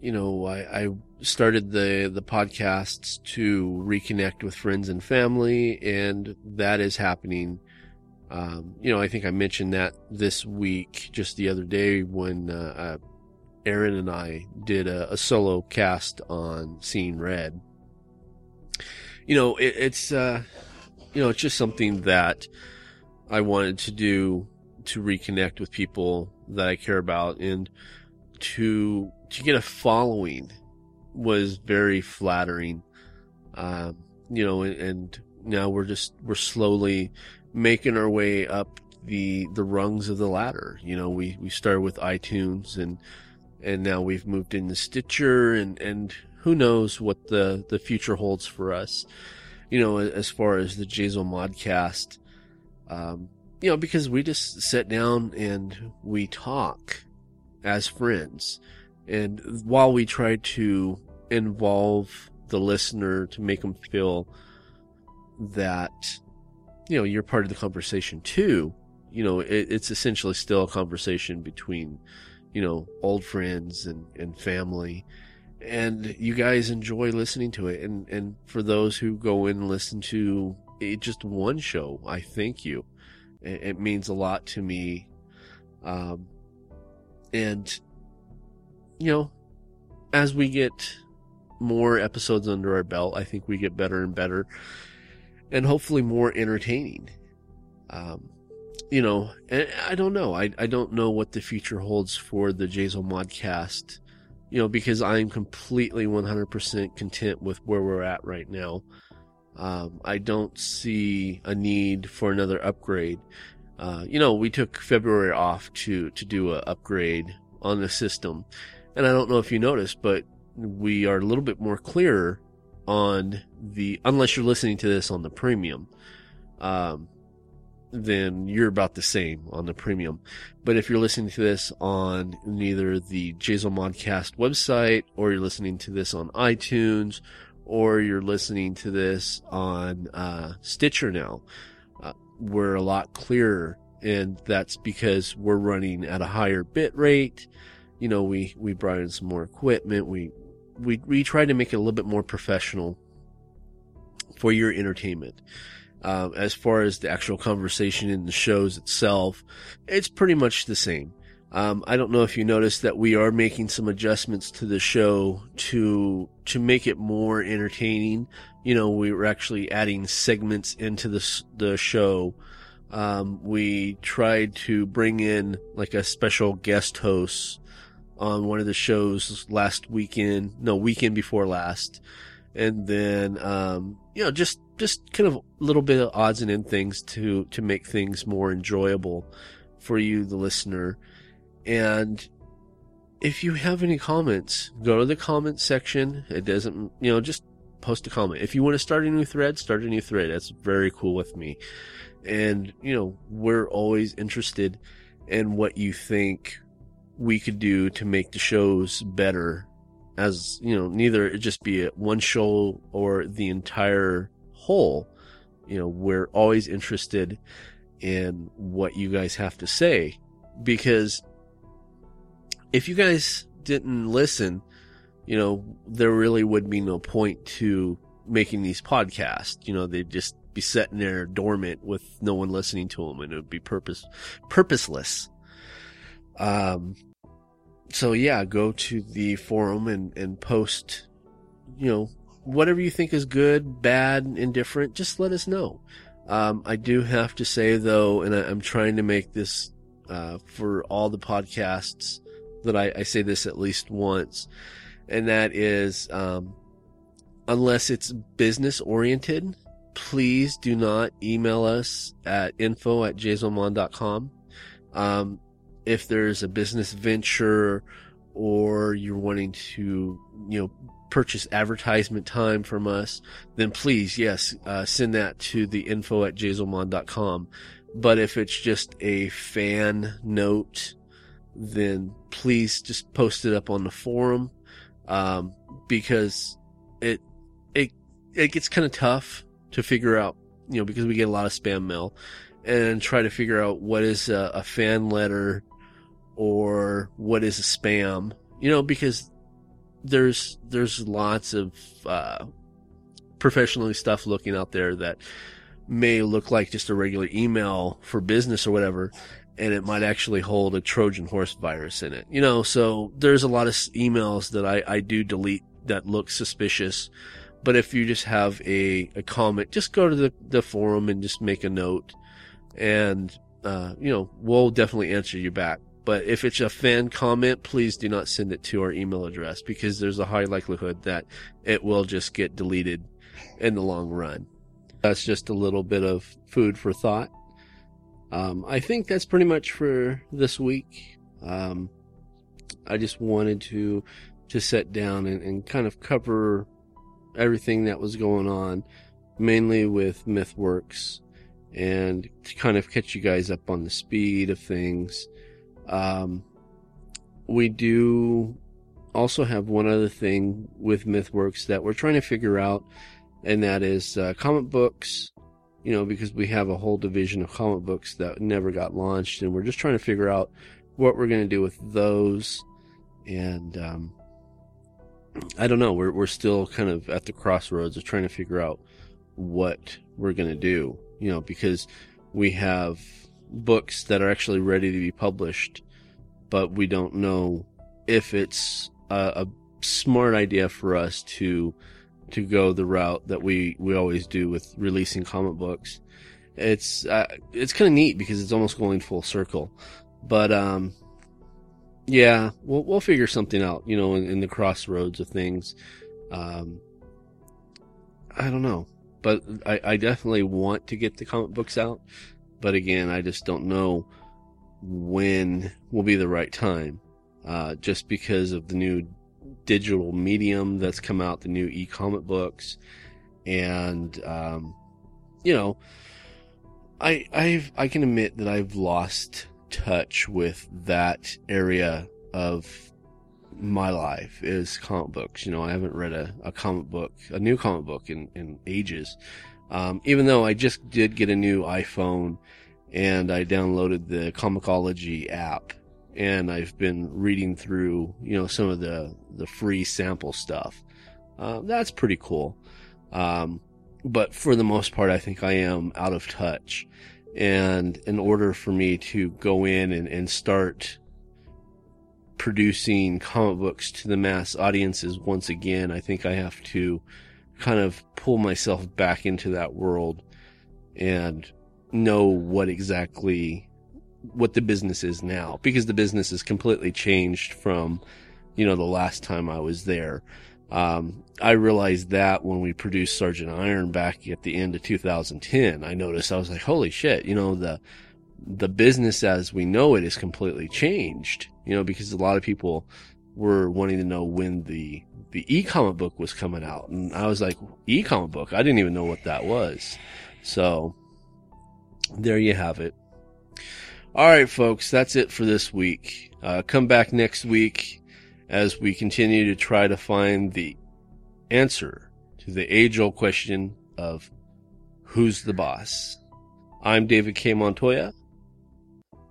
You know, I, I started the the podcasts to reconnect with friends and family, and that is happening. Um, you know, I think I mentioned that this week, just the other day, when uh, Aaron and I did a, a, solo cast on Seeing Red. You know, it, it's uh, you know, it's just something that I wanted to do to reconnect with people that I care about and to to get a following was very flattering. Um, you know, and, and now we're just we're slowly making our way up the the rungs of the ladder. You know, we we started with iTunes and and now we've moved into Stitcher and and who knows what the the future holds for us. You know, as far as the Jazel Modcast, um, you know, because we just sit down and we talk as friends, and while we try to involve the listener to make them feel that you know you're part of the conversation too you know it, it's essentially still a conversation between you know old friends and and family. And you guys enjoy listening to it. And and for those who go in and listen to it, just one show i thank you. It, it means a lot to me. Um and you know as we get more episodes under our belt i think we get better and better and hopefully more entertaining. Um, you know, I don't know. I, I don't know what the future holds for the Jazel Modcast, you know, because I'm completely 100% content with where we're at right now. Um, I don't see a need for another upgrade. Uh, you know, we took February off to, to do a upgrade on the system. And I don't know if you noticed, but we are a little bit more clear on the unless you're listening to this on the premium um, then you're about the same on the premium. But if you're listening to this on neither the Jazel Modcast website or you're listening to this on iTunes or you're listening to this on uh, Stitcher now uh, we're a lot clearer. And that's because we're running at a higher bit rate. You know we we brought in some more equipment. We we we try to make it a little bit more professional for your entertainment. Um, as far as the actual conversation in the shows itself, it's pretty much the same. Um, I don't know if you noticed that we are making some adjustments to the show to to make it more entertaining. You know, we were actually adding segments into the the show. Um, we tried to bring in like a special guest host on one of the shows last weekend, no weekend before last, and then um, you know just just kind of little bit of odds and end things to to make things more enjoyable for you, the listener. And if you have any comments, go to the comment section. It doesn't, you know, just post a comment. If you want to start a new thread, start a new thread. That's very cool with me. And, you know, we're always interested in what you think we could do to make the shows better as you know neither it just be one show or the entire whole you know we're always interested in what you guys have to say. Because if you guys didn't listen you know there really would be no point to making these podcasts. You know they'd just be sitting there dormant with no one listening to them and it would be purpose purposeless. Um, so yeah, go to the forum and, and post, you know, whatever you think is good, bad, indifferent, just let us know. Um, I do have to say though, and I, am trying to make this, uh, for all the podcasts that I, I, say this at least once, and that is, um, unless it's business oriented, please do not email us at info at jazelmon.com. Um, if there's a business venture or you're wanting to, you know, purchase advertisement time from us, then please, yes, uh, send that to the info at jazelmon.com. But if it's just a fan note, then please just post it up on the forum, um, because it, it, it gets kind of tough to figure out, you know, because we get a lot of spam mail and try to figure out what is a, a fan letter or what is a spam, you know, because there's, there's lots of, uh, professionally stuff looking out there that may look like just a regular email for business or whatever, and it might actually hold a Trojan horse virus in it. You know, so there's a lot of emails that I, I do delete that look suspicious. But if you just have a, a comment, just go to the, the forum and just make a note and, uh, you know, we'll definitely answer you back. But if it's a fan comment, please do not send it to our email address because there's a high likelihood that it will just get deleted in the long run. That's just a little bit of food for thought. Um, I think that's pretty much for this week. Um, I just wanted to to sit down and, and kind of cover everything that was going on, mainly with MythWorks, and to kind of catch you guys up on the speed of things. Um, we do also have one other thing with MythWorks that we're trying to figure out, and that is uh, comic books. You know, because we have a whole division of comic books that never got launched, and we're just trying to figure out what we're going to do with those. And um, I don't know. We're we're still kind of at the crossroads of trying to figure out what we're going to do. You know, because we have books that are actually ready to be published, but we don't know if it's a, a smart idea for us to to go the route that we we always do with releasing comic books. It's uh, it's kind of neat because it's almost going full circle, but um, yeah, we'll we'll figure something out. You know, in, in the crossroads of things. Um, I don't know, but I, I definitely want to get the comic books out. But again, I just don't know when will be the right time. Uh, just because of the new digital medium that's come out, the new e-comic books, and um, you know, I I've I can admit that I've lost touch with that area of my life is comic books. You know, I haven't read a, a comic book, a new comic book in, in ages. Um, even though I just did get a new iPhone and I downloaded the comiXology app and I've been reading through, you know, some of the, the free sample stuff. Uh, that's pretty cool. Um, but for the most part, I think I am out of touch. And in order for me to go in and, and start producing comic books to the mass audiences once again, I think I have to kind of pull myself back into that world and know what exactly what the business is now because the business has completely changed from you know the last time I was there. Um, I realized that when we produced Sergeant Iron back at the end of 2010, I noticed I was like, holy shit, you know the the business as we know it is completely changed. You know because a lot of people were wanting to know when the the e-comic book was coming out, and I was like, e-comic book? I didn't even know what that was. So there you have it. All right, folks, that's it for this week. Uh, come back next week as we continue to try to find the answer to the age old question of who's the boss. I'm David K. Montoya,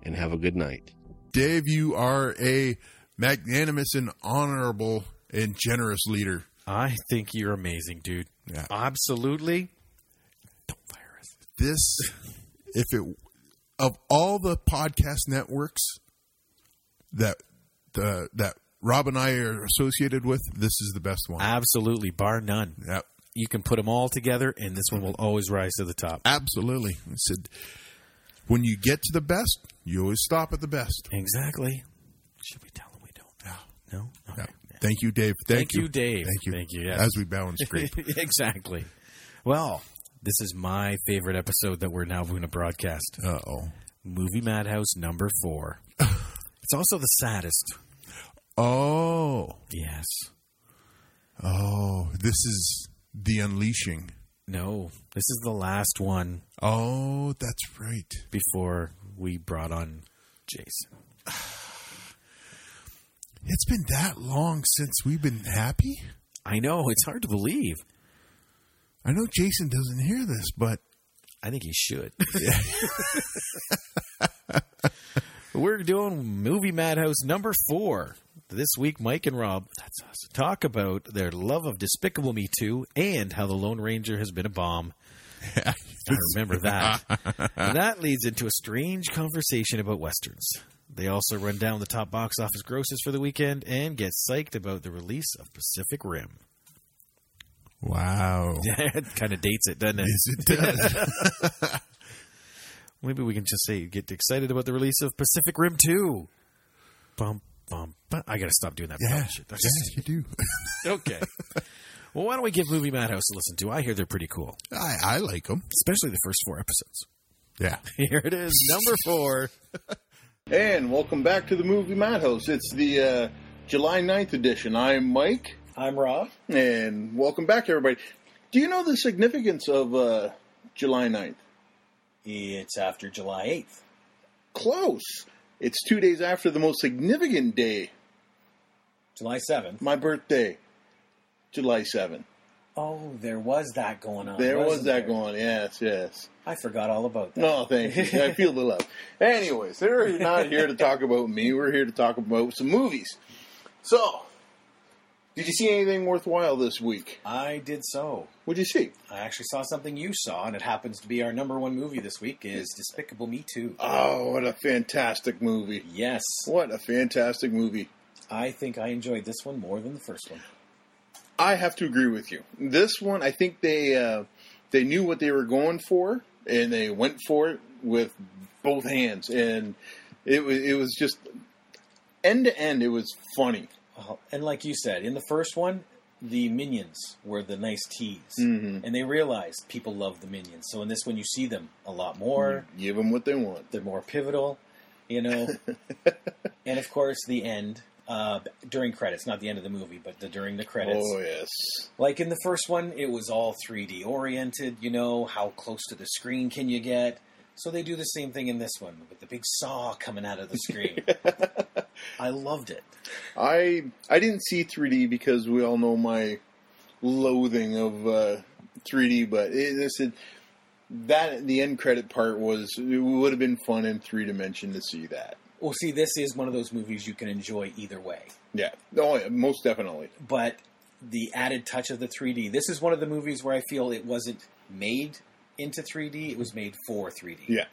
and have a good night. Dave, you are a magnanimous and honorable and generous leader. I think you're amazing, dude. Yeah. Absolutely. Don't fire us. This, if it, of all the podcast networks that the that Rob and I are associated with, this is the best one. Absolutely, bar none. Yep, You can put them all together, and this one will always rise to the top. absolutely. I said, when you get to the best, you always stop at the best. Exactly. Should we tell them we don't? No. Yeah. Okay. Thank you, Dave. Thank, Thank you, Dave. Thank you. Thank you, yes. As we bow and scrape. exactly. Well, this is my favorite episode that we're now going to broadcast. uh oh. Movie Madhouse number four. It's also the saddest. Oh, Yes. oh, this is the unleashing. No, this is the last one Oh, that's right. before we brought on Jason. It's been that long since we've been happy. I know it's hard to believe. I know Jason doesn't hear this, but I think he should. We're doing Movie Madhouse number four. This week, Mike and Rob, that's us, talk about their love of Despicable Me 2 and how the Lone Ranger has been a bomb. I remember that. And that leads into a strange conversation about Westerns. They also run down the top box office grosses for the weekend and get psyched about the release of Pacific Rim. wow, it kind of dates it, doesn't it? yes, it does. Maybe we can just say get excited about the release of Pacific Rim 2. Bum, bum, bum. I got to stop doing that. yeah, shit. That's yes, you do. okay. well, why don't we give Movie Madhouse a listen to? I hear they're pretty cool, I, I like them. especially the first four episodes. Yeah. Here it is, number four. And welcome back to the Movie Madhouse. It's the uh, July 9th edition. I'm Mike, I'm Rob. and welcome back, everybody. Do you know the significance of uh, July 9th? It's after July 8th. Close. It's two days after the most significant day, July 7th. my birthday, July 7th. Oh, there was that going on. There was that there? going. Yes, yes. I forgot all about that. No, thank you. I feel the love. Anyways, we're not here to talk about me. We're here to talk about some movies. So, did you see anything worthwhile this week? I did so. What'd you see? I actually saw something you saw, and it happens to be our number one movie this week is Despicable Me 2. Oh, what a fantastic movie. Yes, What a fantastic movie. I think I enjoyed this one more than the first one. I have to agree with you. This one, I think they uh, they knew what they were going for, and they went for it with both hands, and it was it was just end to end. It was funny. Oh, and like you said, in the first one, the minions were the nice tease. Mhm. And they realized people love the minions. So in this one, you see them a lot more. Give them what they want. They're more pivotal, you know. and of course, the end uh, during credits, not the end of the movie, but the during the credits. Oh yes, Like in the first one, it was all 3D oriented. You know, how close to the screen can you get? So they do the same thing in this one with the big saw coming out of the screen. I loved it. I I didn't see 3D because we all know my loathing of uh, 3D, but it, this it, that the end credit part was it would have been fun in three dimension to see that. Well, see, this is one of those movies you can enjoy either way. Yeah, oh yeah, most definitely. But the added touch of the 3D, this is one of the movies where I feel it wasn't made into 3D, it was made for 3D. Yeah,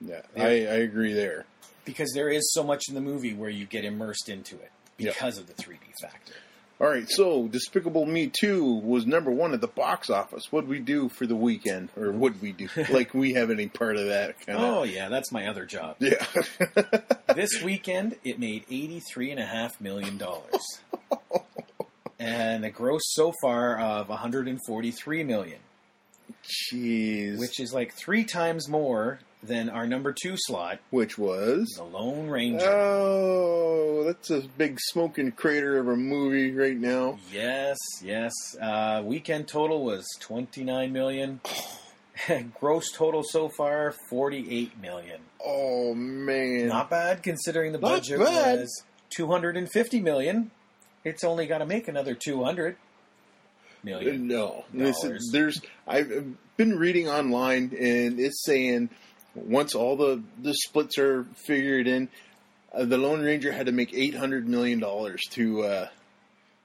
yeah, I, I agree there. Because there is so much in the movie where you get immersed into it because of the 3D factor. All right, so Despicable Me 2 was number one at the box office. What'd we do for the weekend? Or would we do? like we have any part of that kind Oh, yeah, that's my other job. Yeah. this weekend, it made $83.5 million. and a gross so far of 143 million, Jeez. which is like three times more than our number two slot, Which was? The Lone Ranger. Oh, that's a big smoking crater of a movie right now. Yes, yes. Uh, weekend total was twenty nine million. Gross total so far forty eight million. Oh man. Not bad considering the Not budget bad. was two hundred and fifty million. It's only got to make another two hundred million. No, dollars. there's. I've been reading online, and it's saying once all the the splits are figured in, uh, the Lone Ranger had to make eight hundred million dollars to uh,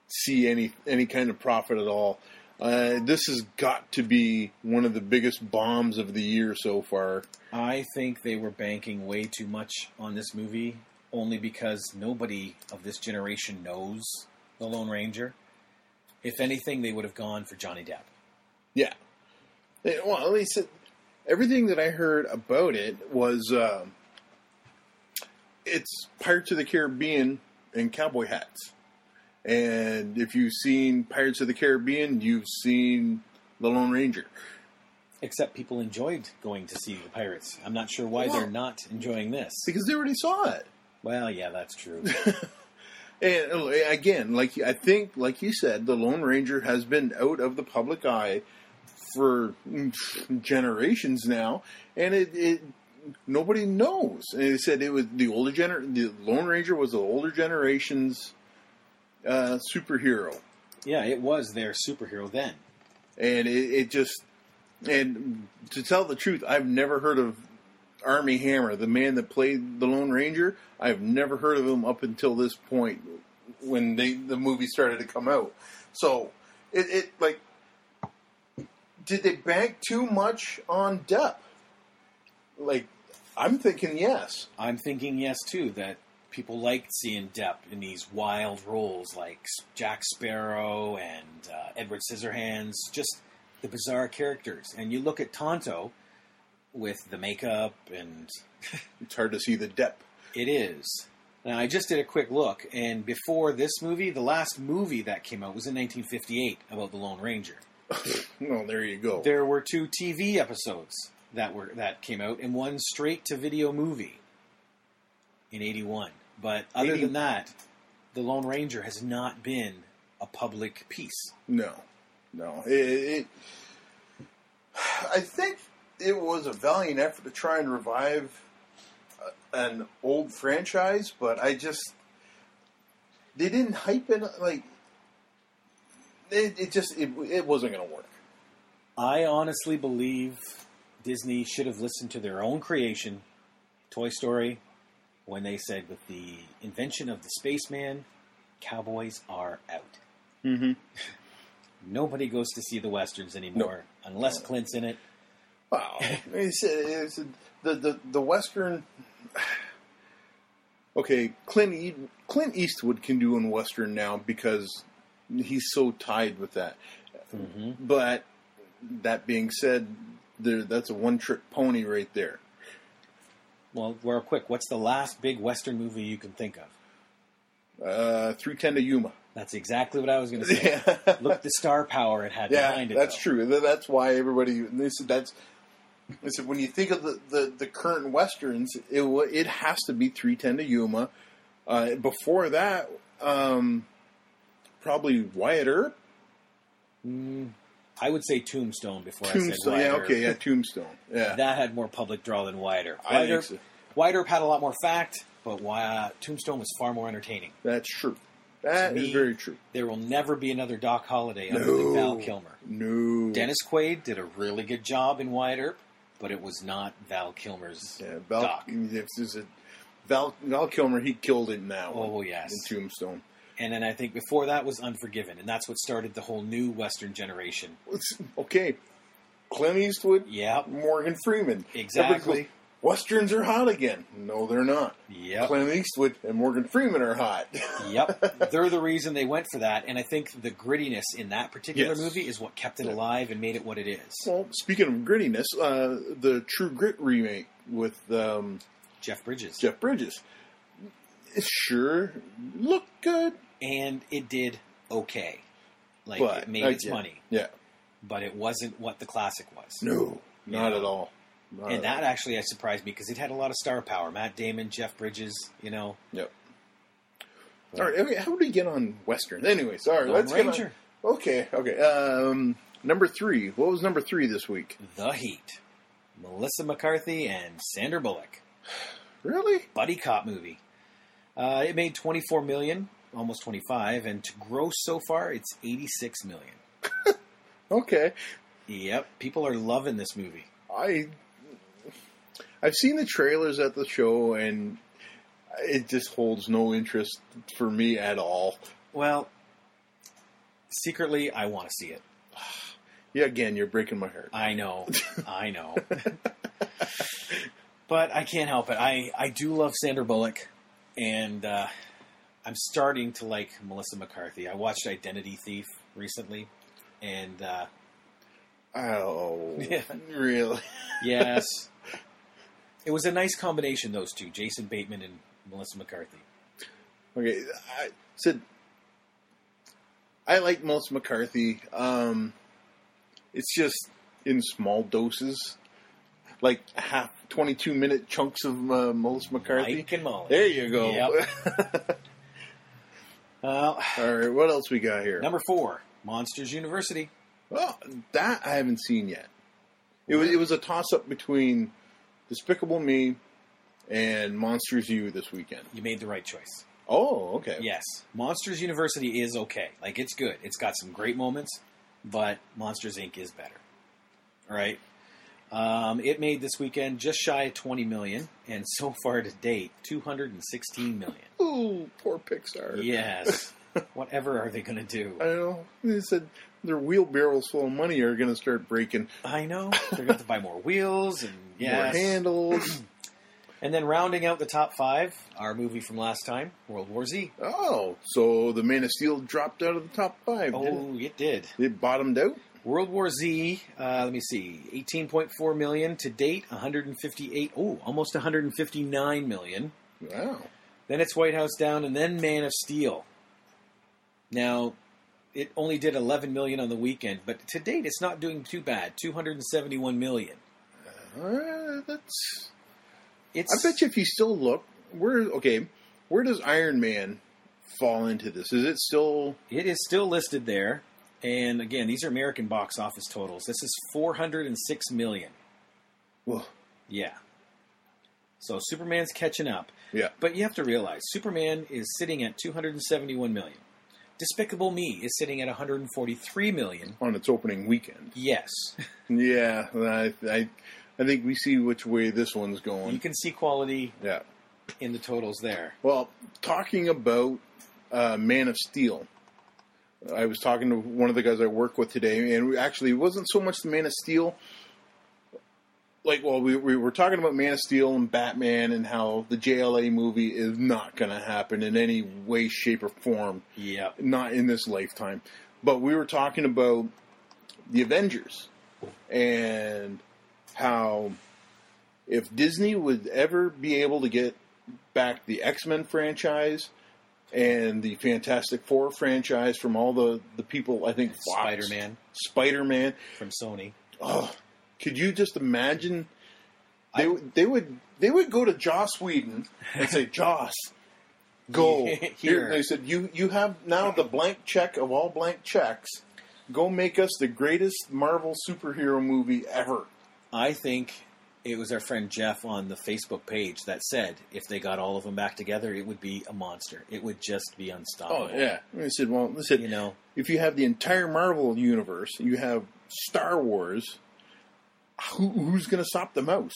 see any any kind of profit at all. Uh, this has got to be one of the biggest bombs of the year so far. I think they were banking way too much on this movie, only because nobody of this generation knows the Lone Ranger. If anything, they would have gone for Johnny Depp. Yeah. Well, at least it, everything that I heard about it was um it's Pirates of the Caribbean and cowboy hats. And if you've seen Pirates of the Caribbean, you've seen The Lone Ranger. Except people enjoyed going to see the Pirates. I'm not sure why Well- they're not enjoying this. Because they already saw it. Well, yeah, that's true. And uh, again, like I think, like you said, the Lone Ranger has been out of the public eye for generations now, and it, it nobody knows. And they said it was the older gener, the Lone Ranger was the older generation's uh, superhero, yeah, it was their superhero then. and it, it just and to tell the truth, I've never heard of Armie Hammer, the man that played the Lone Ranger. I've never heard of him up until this point when they the movie started to come out. So it, it like did they bank too much on Depp? Like I'm thinking yes. I'm thinking yes too that people liked seeing Depp in these wild roles like Jack Sparrow and uh, Edward Scissorhands, just the bizarre characters. And you look at Tonto with the makeup, and It's hard to see the Depp. it is. Now I just did a quick look, and before this movie, the last movie that came out was in 1958 about the Lone Ranger. Well, there you go. There were two TV episodes that were that came out, and one straight to video movie in '81. But other 80 than that, the Lone Ranger has not been a public piece. No, no. It, it, I think it was a valiant effort to try and revive an old franchise, but I just they didn't hype it like it. It just it, it wasn't going to work. I honestly believe Disney should have listened to their own creation, Toy Story, when they said with the invention of the spaceman, cowboys are out. Mm-hmm. Nobody goes to see the westerns anymore unless No. Clint's in it. Wow, it's, it's, the the the western. Okay, Clint e- Clint Eastwood can do a western now because he's so tied with that. Mm-hmm. But that being said, there, that's a one trick pony right there. Well, real quick, what's the last big western movie you can think of? Uh, three ten to Yuma. That's exactly what I was going to say. Yeah, Look at the star power it had yeah, behind it. that's though. true. That's why everybody. They said that's. They said when you think of the, the, the current westerns, it it has to be three ten to Yuma. Uh, before that, um, probably Wyatt Earp. Mm, I would say Tombstone before I said Tombstone. Wyatt Yeah, Earp. okay, yeah, Tombstone. Yeah, That had more public draw than Wyatt Earp. I Wyatt think Earp, so. Wyatt Earp had a lot more fact, but Wy- Tombstone was far more entertaining. That's true. That is very true. There will never be another Doc Holliday other than Val Kilmer. No. Dennis Quaid did a really good job in Wyatt Earp, but it was not Val Kilmer's Yeah, Val, Doc. if there's a Val, Val Kilmer, he killed it in that one. Oh, yes. in Tombstone. And then I think before that was Unforgiven, and that's what started the whole new Western generation. Okay, Clint Eastwood, yeah, Morgan Freeman. Exactly. Goes, Westerns are hot again. No, they're not. yep, Clint Eastwood and Morgan Freeman are hot. yep. They're the reason they went for that, and I think the grittiness in that particular Yes. movie is what kept it Yeah. alive and made it what it is. well, speaking of grittiness, uh, the True Grit remake with um, Jeff Bridges, Jeff Bridges, sure look good, and it did okay. Like but it made its money, Yeah, but it wasn't what the classic was. no, not at all. Not And at that actually uh, surprised me because it had a lot of star power. Matt Damon, Jeff Bridges, you know, Yep. All right. How do we get on Western? Anyway, sorry. Lone let's Ranger, get on. Okay. Okay. Um, number three. What was number three this week? The Heat, Melissa McCarthy and Sandra Bullock. Really? buddy cop movie. Uh, it made 24 million, almost 25, and to gross so far, it's 86 million. Okay. Yep, people are loving this movie. I I've seen the trailers at the show, and it just holds no interest for me at all. Well, secretly, I want to see it. Yeah. Again, you're breaking my heart. I know, I know, but I can't help it. I I do love Sandra Bullock, and uh, I'm starting to like Melissa McCarthy. I watched Identity Thief recently, and uh, Oh. Yeah. Really? Yes. it was a nice combination, those two, Jason Bateman and Melissa McCarthy. Okay, I said I like Melissa McCarthy. Um, it's just in small doses. like half twenty two minute chunks of uh, Melissa McCarthy. Mike and Molly. There you go. Yep. Well, All right, what else we got here? number four, Monsters University. Well, that I haven't seen yet. It was it was a toss up between Despicable Me and Monsters U this weekend. You made the right choice. Oh, okay. Yes, Monsters University is okay. Like it's good. It's got some great moments, but Monsters Inc. is better. All right. Um, it made this weekend just shy of 20 million, and so far to date, 216 million. Ooh, poor Pixar. Yes. Whatever are they going to do? I know. They said their wheelbarrows full of money are going to start breaking. I know. They're going to have to buy more wheels and More handles. And then rounding out the top five, our movie from last time, World War Z. oh, so the Man of Steel dropped out of the top five. did Oh, it did. it? It bottomed out. World War Z, uh, let me see, 18.4 million to date, 158, oh, almost 159 million. Wow. Then it's White House Down, and then Man of Steel. Now, it only did 11 million on the weekend, but to date, it's not doing too bad. 271 million. Uh, that's. It's I bet you if you still look, where okay, where does Iron Man fall into this? Is it still? it is still listed there. And again, these are American box office totals. This is 406 million. Well, Yeah. So Superman's catching up. yeah. But you have to realize Superman is sitting at 271 million. Despicable Me is sitting at 143 million. On its opening weekend. Yes. Yeah, I, I, I think we see which way this one's going. You can see quality Yeah. in the totals there. Well, talking about uh, Man of Steel, I was talking to one of the guys I work with today, and we actually it wasn't so much the Man of Steel. Like, well, we, we were talking about Man of Steel and Batman and how the JLA movie is not going to happen in any way, shape, or form, Yep. not in this lifetime. But we were talking about the Avengers and how if Disney would ever be able to get back the X Men franchise and the Fantastic Four franchise from all the, the people, I think Spider-Man Spider Man. from Sony. Oh, could you just imagine? They would they would they would go to Joss Whedon and say, Joss, go Here. here. They said, you you have now the blank check of all blank checks. Go make us the greatest Marvel superhero movie ever. I think it was our friend Jeff on the Facebook page that said if they got all of them back together, it would be a monster. It would just be unstoppable. Oh yeah. I said, well, listen, You know, if you have the entire Marvel universe, you have Star Wars. Who, who's going to stop the mouse?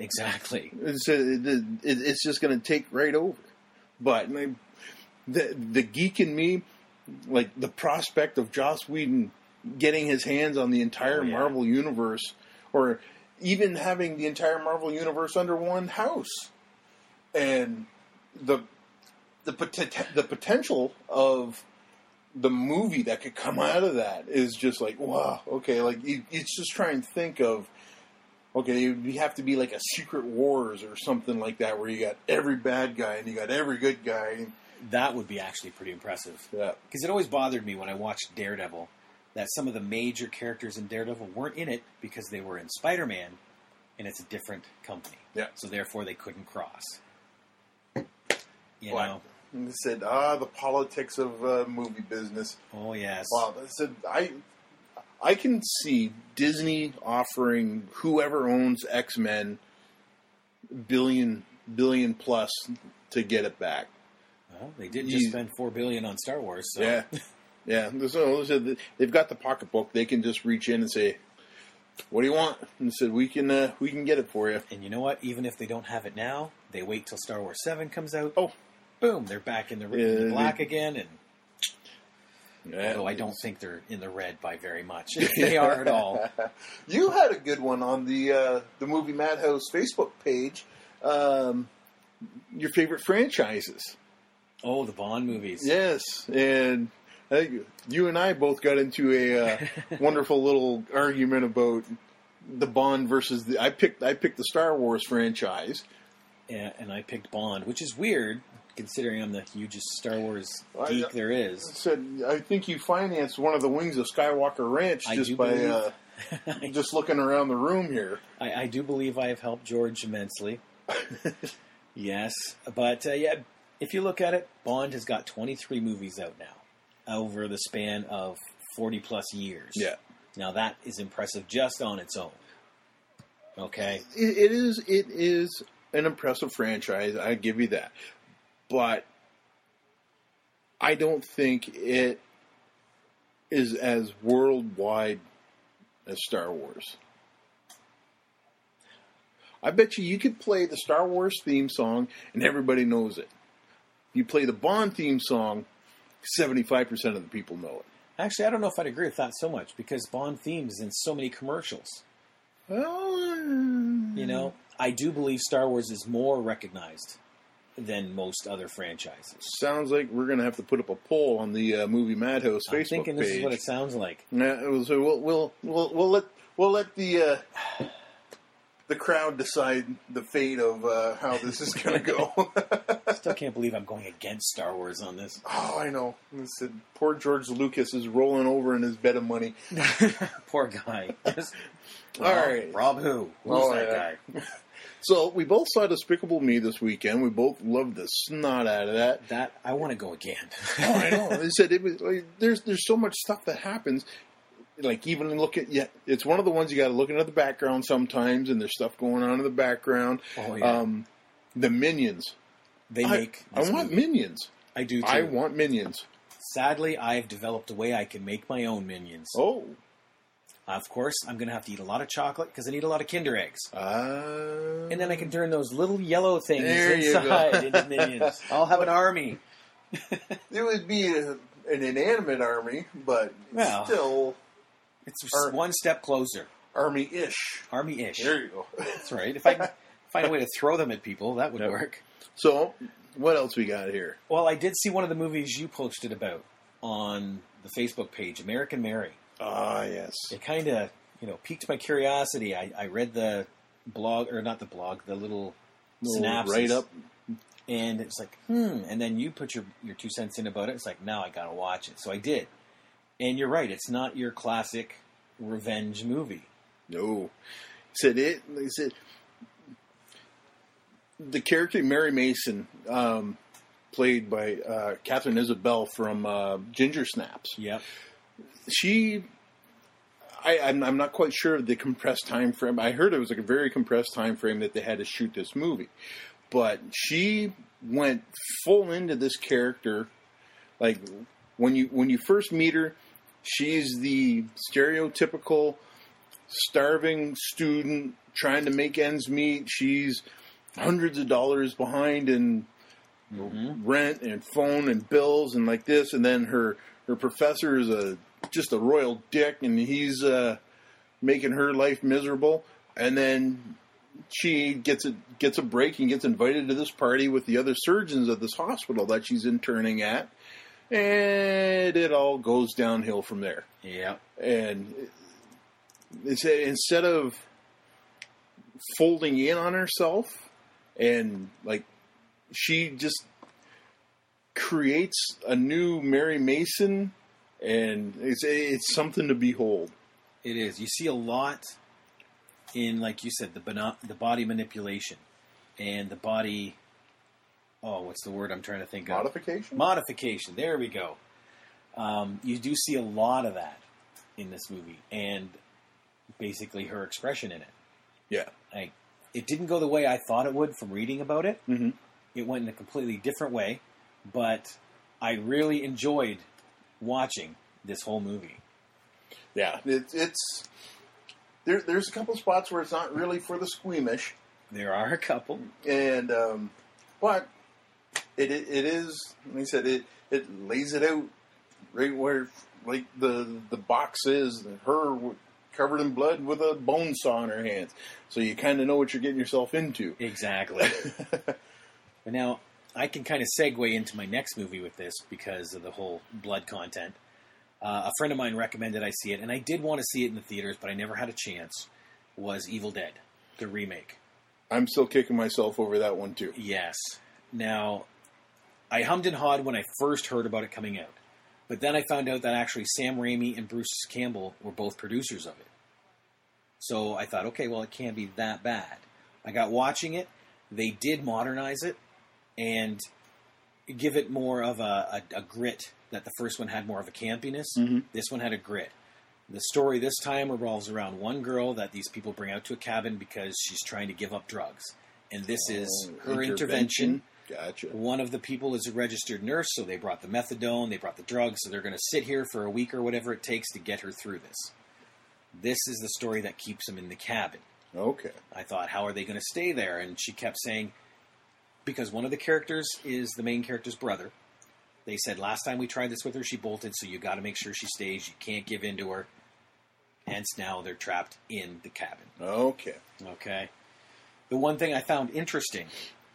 exactly. It's, it, it, it's just going to take right over. But my, the the geek in me, like the prospect of Joss Whedon getting his hands on the entire Oh, yeah. Marvel universe, or even having the entire Marvel universe under one house, and the the poten- the potential of the movie that could come out of that is just like wow okay like you, it's just trying to think of okay you have to be like a secret wars or something like that where you got every bad guy and you got every good guy. That would be actually pretty impressive. yeah. Because it always bothered me when I watched Daredevil that some of the major characters in Daredevil weren't in it because they were in Spider Man and it's a different company. Yeah. So therefore they couldn't cross. You What? know? and they said ah the politics of uh, movie business Oh, yes. wow they said i i can see disney offering whoever owns x-men billion billion plus to get it back Well, they did just You- spend 4 billion on Star Wars. So. Yeah, yeah. They've got the pocketbook. They can just reach in and say, "What do you want?" And said, "We can uh, we can get it for you." And you know what? Even if they don't have it now, they wait till Star Wars 7 comes out. Oh. Boom, they're back in the, in Yeah, the they- black again. And Yeah. although I don't think they're in the red by very much, if they are at all. you had a good one on the uh, the movie Madhouse Facebook page. Um, your favorite franchises? Oh, the Bond movies. Yes, and you and I both got into a uh, wonderful little argument about the Bond versus the. I picked I picked the Star Wars franchise. and, and I picked Bond, which is weird considering I'm the hugest Star Wars I- geek there is. said, I think you financed one of the wings of Skywalker Ranch I just by believe- uh, Just looking around the room here. I, I do believe I have helped George immensely. yes, but uh, yeah, if you look at it, Bond has got 23 movies out now over the span of 40 plus years. Yeah. Now that is impressive just on its own. Okay. It, it is. It is an impressive franchise. I give you that, but I don't think it is as worldwide as Star Wars. I bet you you could play the Star Wars theme song and everybody knows it. You play the Bond theme song, seventy-five percent of the people know it. Actually, I don't know if I'd agree with that so much because Bond themes in so many commercials. Well, You know, I do believe Star Wars is more recognized than most other franchises. sounds like we're going to have to put up a poll on the uh, movie Madhouse I'm Facebook thinking page. this is what it sounds like. Yeah, so we'll we'll we'll, we'll let we'll let the uh, the crowd decide the fate of uh, how this is going to go. I still can't believe I'm going against Star Wars on this. oh, I know. Listen, poor George Lucas is rolling over in his bed of money. Poor guy. Just- All Rob- right. Rob who? Who's Oh, that yeah. guy? So we both saw Despicable Me this weekend. We both loved the snot out of that. That I want to go again. Oh, I know. They said it was like, there's there's so much stuff that happens. Like even look at yeah, it's one of the ones you got to look into the background sometimes, and there's stuff going on in the background. Oh yeah. Um, the minions. they I, make. I want movie. minions. I do too. I want minions. Sadly, I've developed a way I can make my own minions. Oh, Of course, I'm going to have to eat a lot of chocolate because I need a lot of Kinder eggs. uh, And then I can turn those little yellow things There you go. inside into minions. I'll have an army. it would be a, an inanimate army, but Well. still It's Ar- one step closer. army-ish. Army-ish. There you go. That's right. If I can find a way to throw them at people, that would Yep. work. So, what else we got here? Well, I did see one of the movies you posted about on the Facebook page, American Mary. Ah, yes. It kind of, you know, piqued my curiosity. I, I read the blog, or not the blog, the little synopsis. Right up. And it's like, hmm. And then you put your, your two cents in about it. It's like, now I got to watch it. So I did. And you're right. It's not your classic revenge movie. No. Said it. He said the character Mary Mason, um, played by uh, Katharine Isabelle from uh, Ginger Snaps. Yep. She, I, I'm, I'm not quite sure of the compressed time frame. I heard it was like a very compressed time frame that they had to shoot this movie, but she went full into this character. Like when you when you first meet her, she's the stereotypical starving student trying to make ends meet. She's hundreds of dollars behind in rent and phone and bills and like this. And then her her professor is a just a royal dick, and he's uh, making her life miserable. And then she gets a gets a break and gets invited to this party with the other surgeons of this hospital that she's interning at, and it all goes downhill from there Yeah. and it's instead of folding in on herself and like she just creates a new Mary Mason and it's it's something to behold. It is. You see a lot in, like you said, the the body manipulation and the body. Oh, what's the word I'm trying to think of? Modification? Modification. There we go. Um, you do see a lot of that in this movie, and basically her expression in it. yeah. Like, it didn't go the way I thought it would from reading about it. Mhm. It went in a completely different way, but I really enjoyed watching this whole movie. Yeah. It's it's there, there's a couple spots where it's not really for the squeamish. There are a couple. and um, but it, it it is like I said it it lays it out right where like the the box is her covered in blood with a bone saw in her hands so you kind of know what you're getting yourself into Exactly. but now I can kind of segue into my next movie with this because of the whole blood content. Uh, a friend of mine recommended I see it, and I did want to see it in the theaters, but I never had a chance. Was Evil Dead, the remake? I'm still kicking myself over that one too Yes. Now, I hummed and hawed when I first heard about it coming out, but then I found out that actually Sam Raimi and Bruce Campbell were both producers of it. So I thought, okay, well, it can't be that bad. I got watching it. They did modernize it and give it more of a, a, a grit that the first one had more of a campiness. Mhm. This one had a grit. The story this time revolves around one girl that these people bring out to a cabin because she's trying to give up drugs. And this is Oh, her intervention. Gotcha. One of the people is a registered nurse, so they brought the methadone, they brought the drugs, so they're going to sit here for a week or whatever it takes to get her through this. This is the story that keeps them in the cabin. Okay. I thought, how are they going to stay there? And she kept saying, because one of the characters is the main character's brother. They said last time we tried this with her, she bolted, so you got to make sure she stays. You can't give in to her. Hence, now they're trapped in the cabin. Okay. Okay. The one thing I found interesting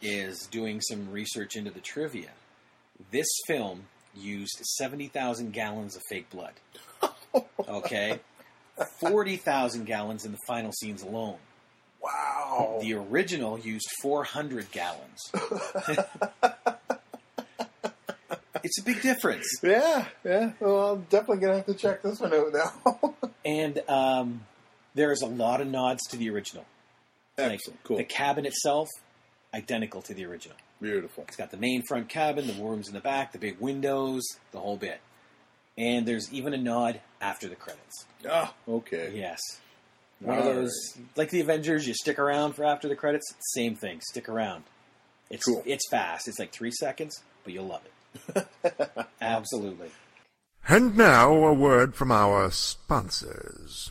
is doing some research into the trivia. This film used 70,000 gallons of fake blood. Okay. 40,000 gallons in the final scenes alone. Wow. The original used 400 gallons. it's a big difference. yeah, yeah. Well, I'm definitely gonna have to check this one out now. And um, there's a lot of nods to the original. Like, Excellent. Cool. The cabin itself, identical to the original. Beautiful. It's got the main front cabin, the rooms in the back, the big windows, the whole bit. And there's even a nod after the credits. Ah, okay. Yes. One of All those, like the Avengers, you stick around for after the credits. Same thing. Stick around. It's Cool. it's fast. It's like three seconds, but you'll love it. Absolutely. And now a word from our sponsors.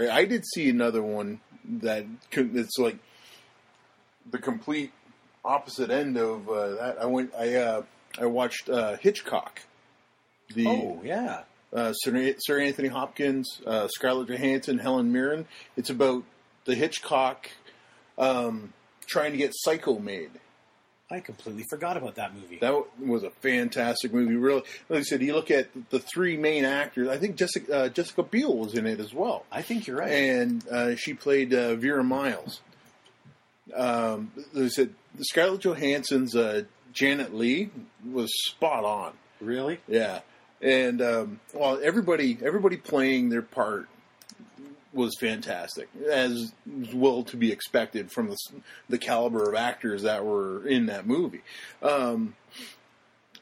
right, I did see another one that it's like the complete opposite end of uh, that. I went, I uh, I watched uh, Hitchcock. The Oh yeah. uh, Sir, Sir Anthony Hopkins, uh, Scarlett Johansson, Helen Mirren. It's about the Hitchcock um, trying to get Psycho made. I completely forgot about that movie. That was a fantastic movie. Really, like I said, you look at the three main actors. I think Jessica uh, Jessica Biel was in it as well, I think you're right. and uh, she played uh, Vera Miles. Um, they said Scarlett Johansson's uh, Janet Leigh was spot on. really? Yeah, and um, well, everybody everybody playing their part was fantastic, as well to be expected from the, the caliber of actors that were in that movie. Um,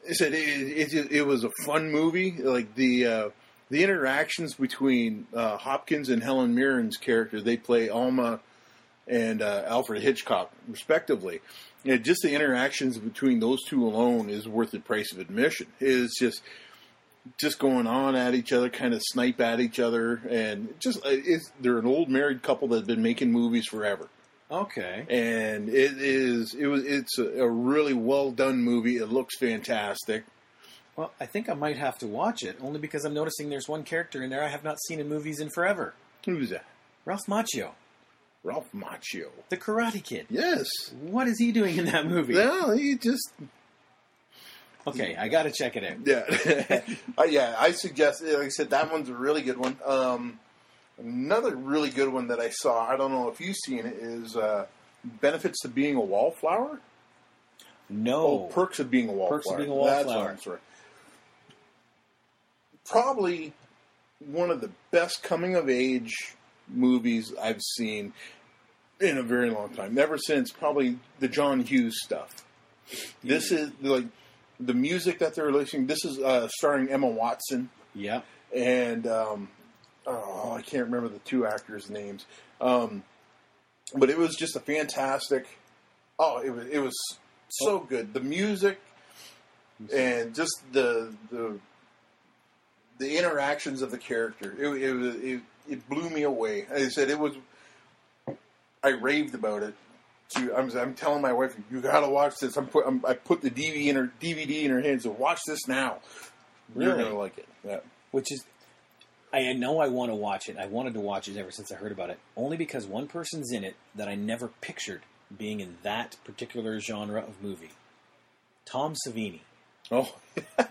I said it, it, it was a fun movie. Like the uh, the interactions between uh, Hopkins and Helen Mirren's character, they play Alma and uh, Alfred Hitchcock, respectively. You know, just the interactions between those two alone is worth the price of admission. It's just just going on at each other, kind of snipe at each other, and just uh, it's, they're an old married couple that's been making movies forever, Okay. and it is it was it's a, a really well done movie. It looks fantastic. Well, I think I might have to watch it only because I'm noticing there's one character in there I have not seen in movies in forever. Who's that? Ralph Macchio, Ralph Macchio. the Karate Kid. Yes. What is he doing in that movie? Well, he just Okay, I got to check it out. Yeah, uh, yeah. I suggest, like I said, that one's a really good one. Um, another really good one that I saw. I don't know if you've seen it. Is uh, benefits to being a wallflower? No. Oh, perks of being a wallflower. Perks of being a wallflower. Probably one of the best coming of age movies I've seen in a very long time. Ever since probably the John Hughes stuff. This is like the music that they're releasing. This is uh, starring Emma Watson yeah. and um, oh, I can't remember the two actors' names. Um, but it was just a fantastic. Oh, it was it was so good. The music and just the the the interactions of the character. It it it, it blew me away. As I said, it was. I raved about it. To, I'm, I'm telling my wife, you got to watch this. I'm put, I'm, I put the DVD in her DVD in her hands. So watch this now. You're Really? gonna like it. Yeah. Which is, I know I want to watch it. I wanted to watch it ever since I heard about it. Only because one person's in it that I never pictured being in that particular genre of movie. Tom Savini. Oh,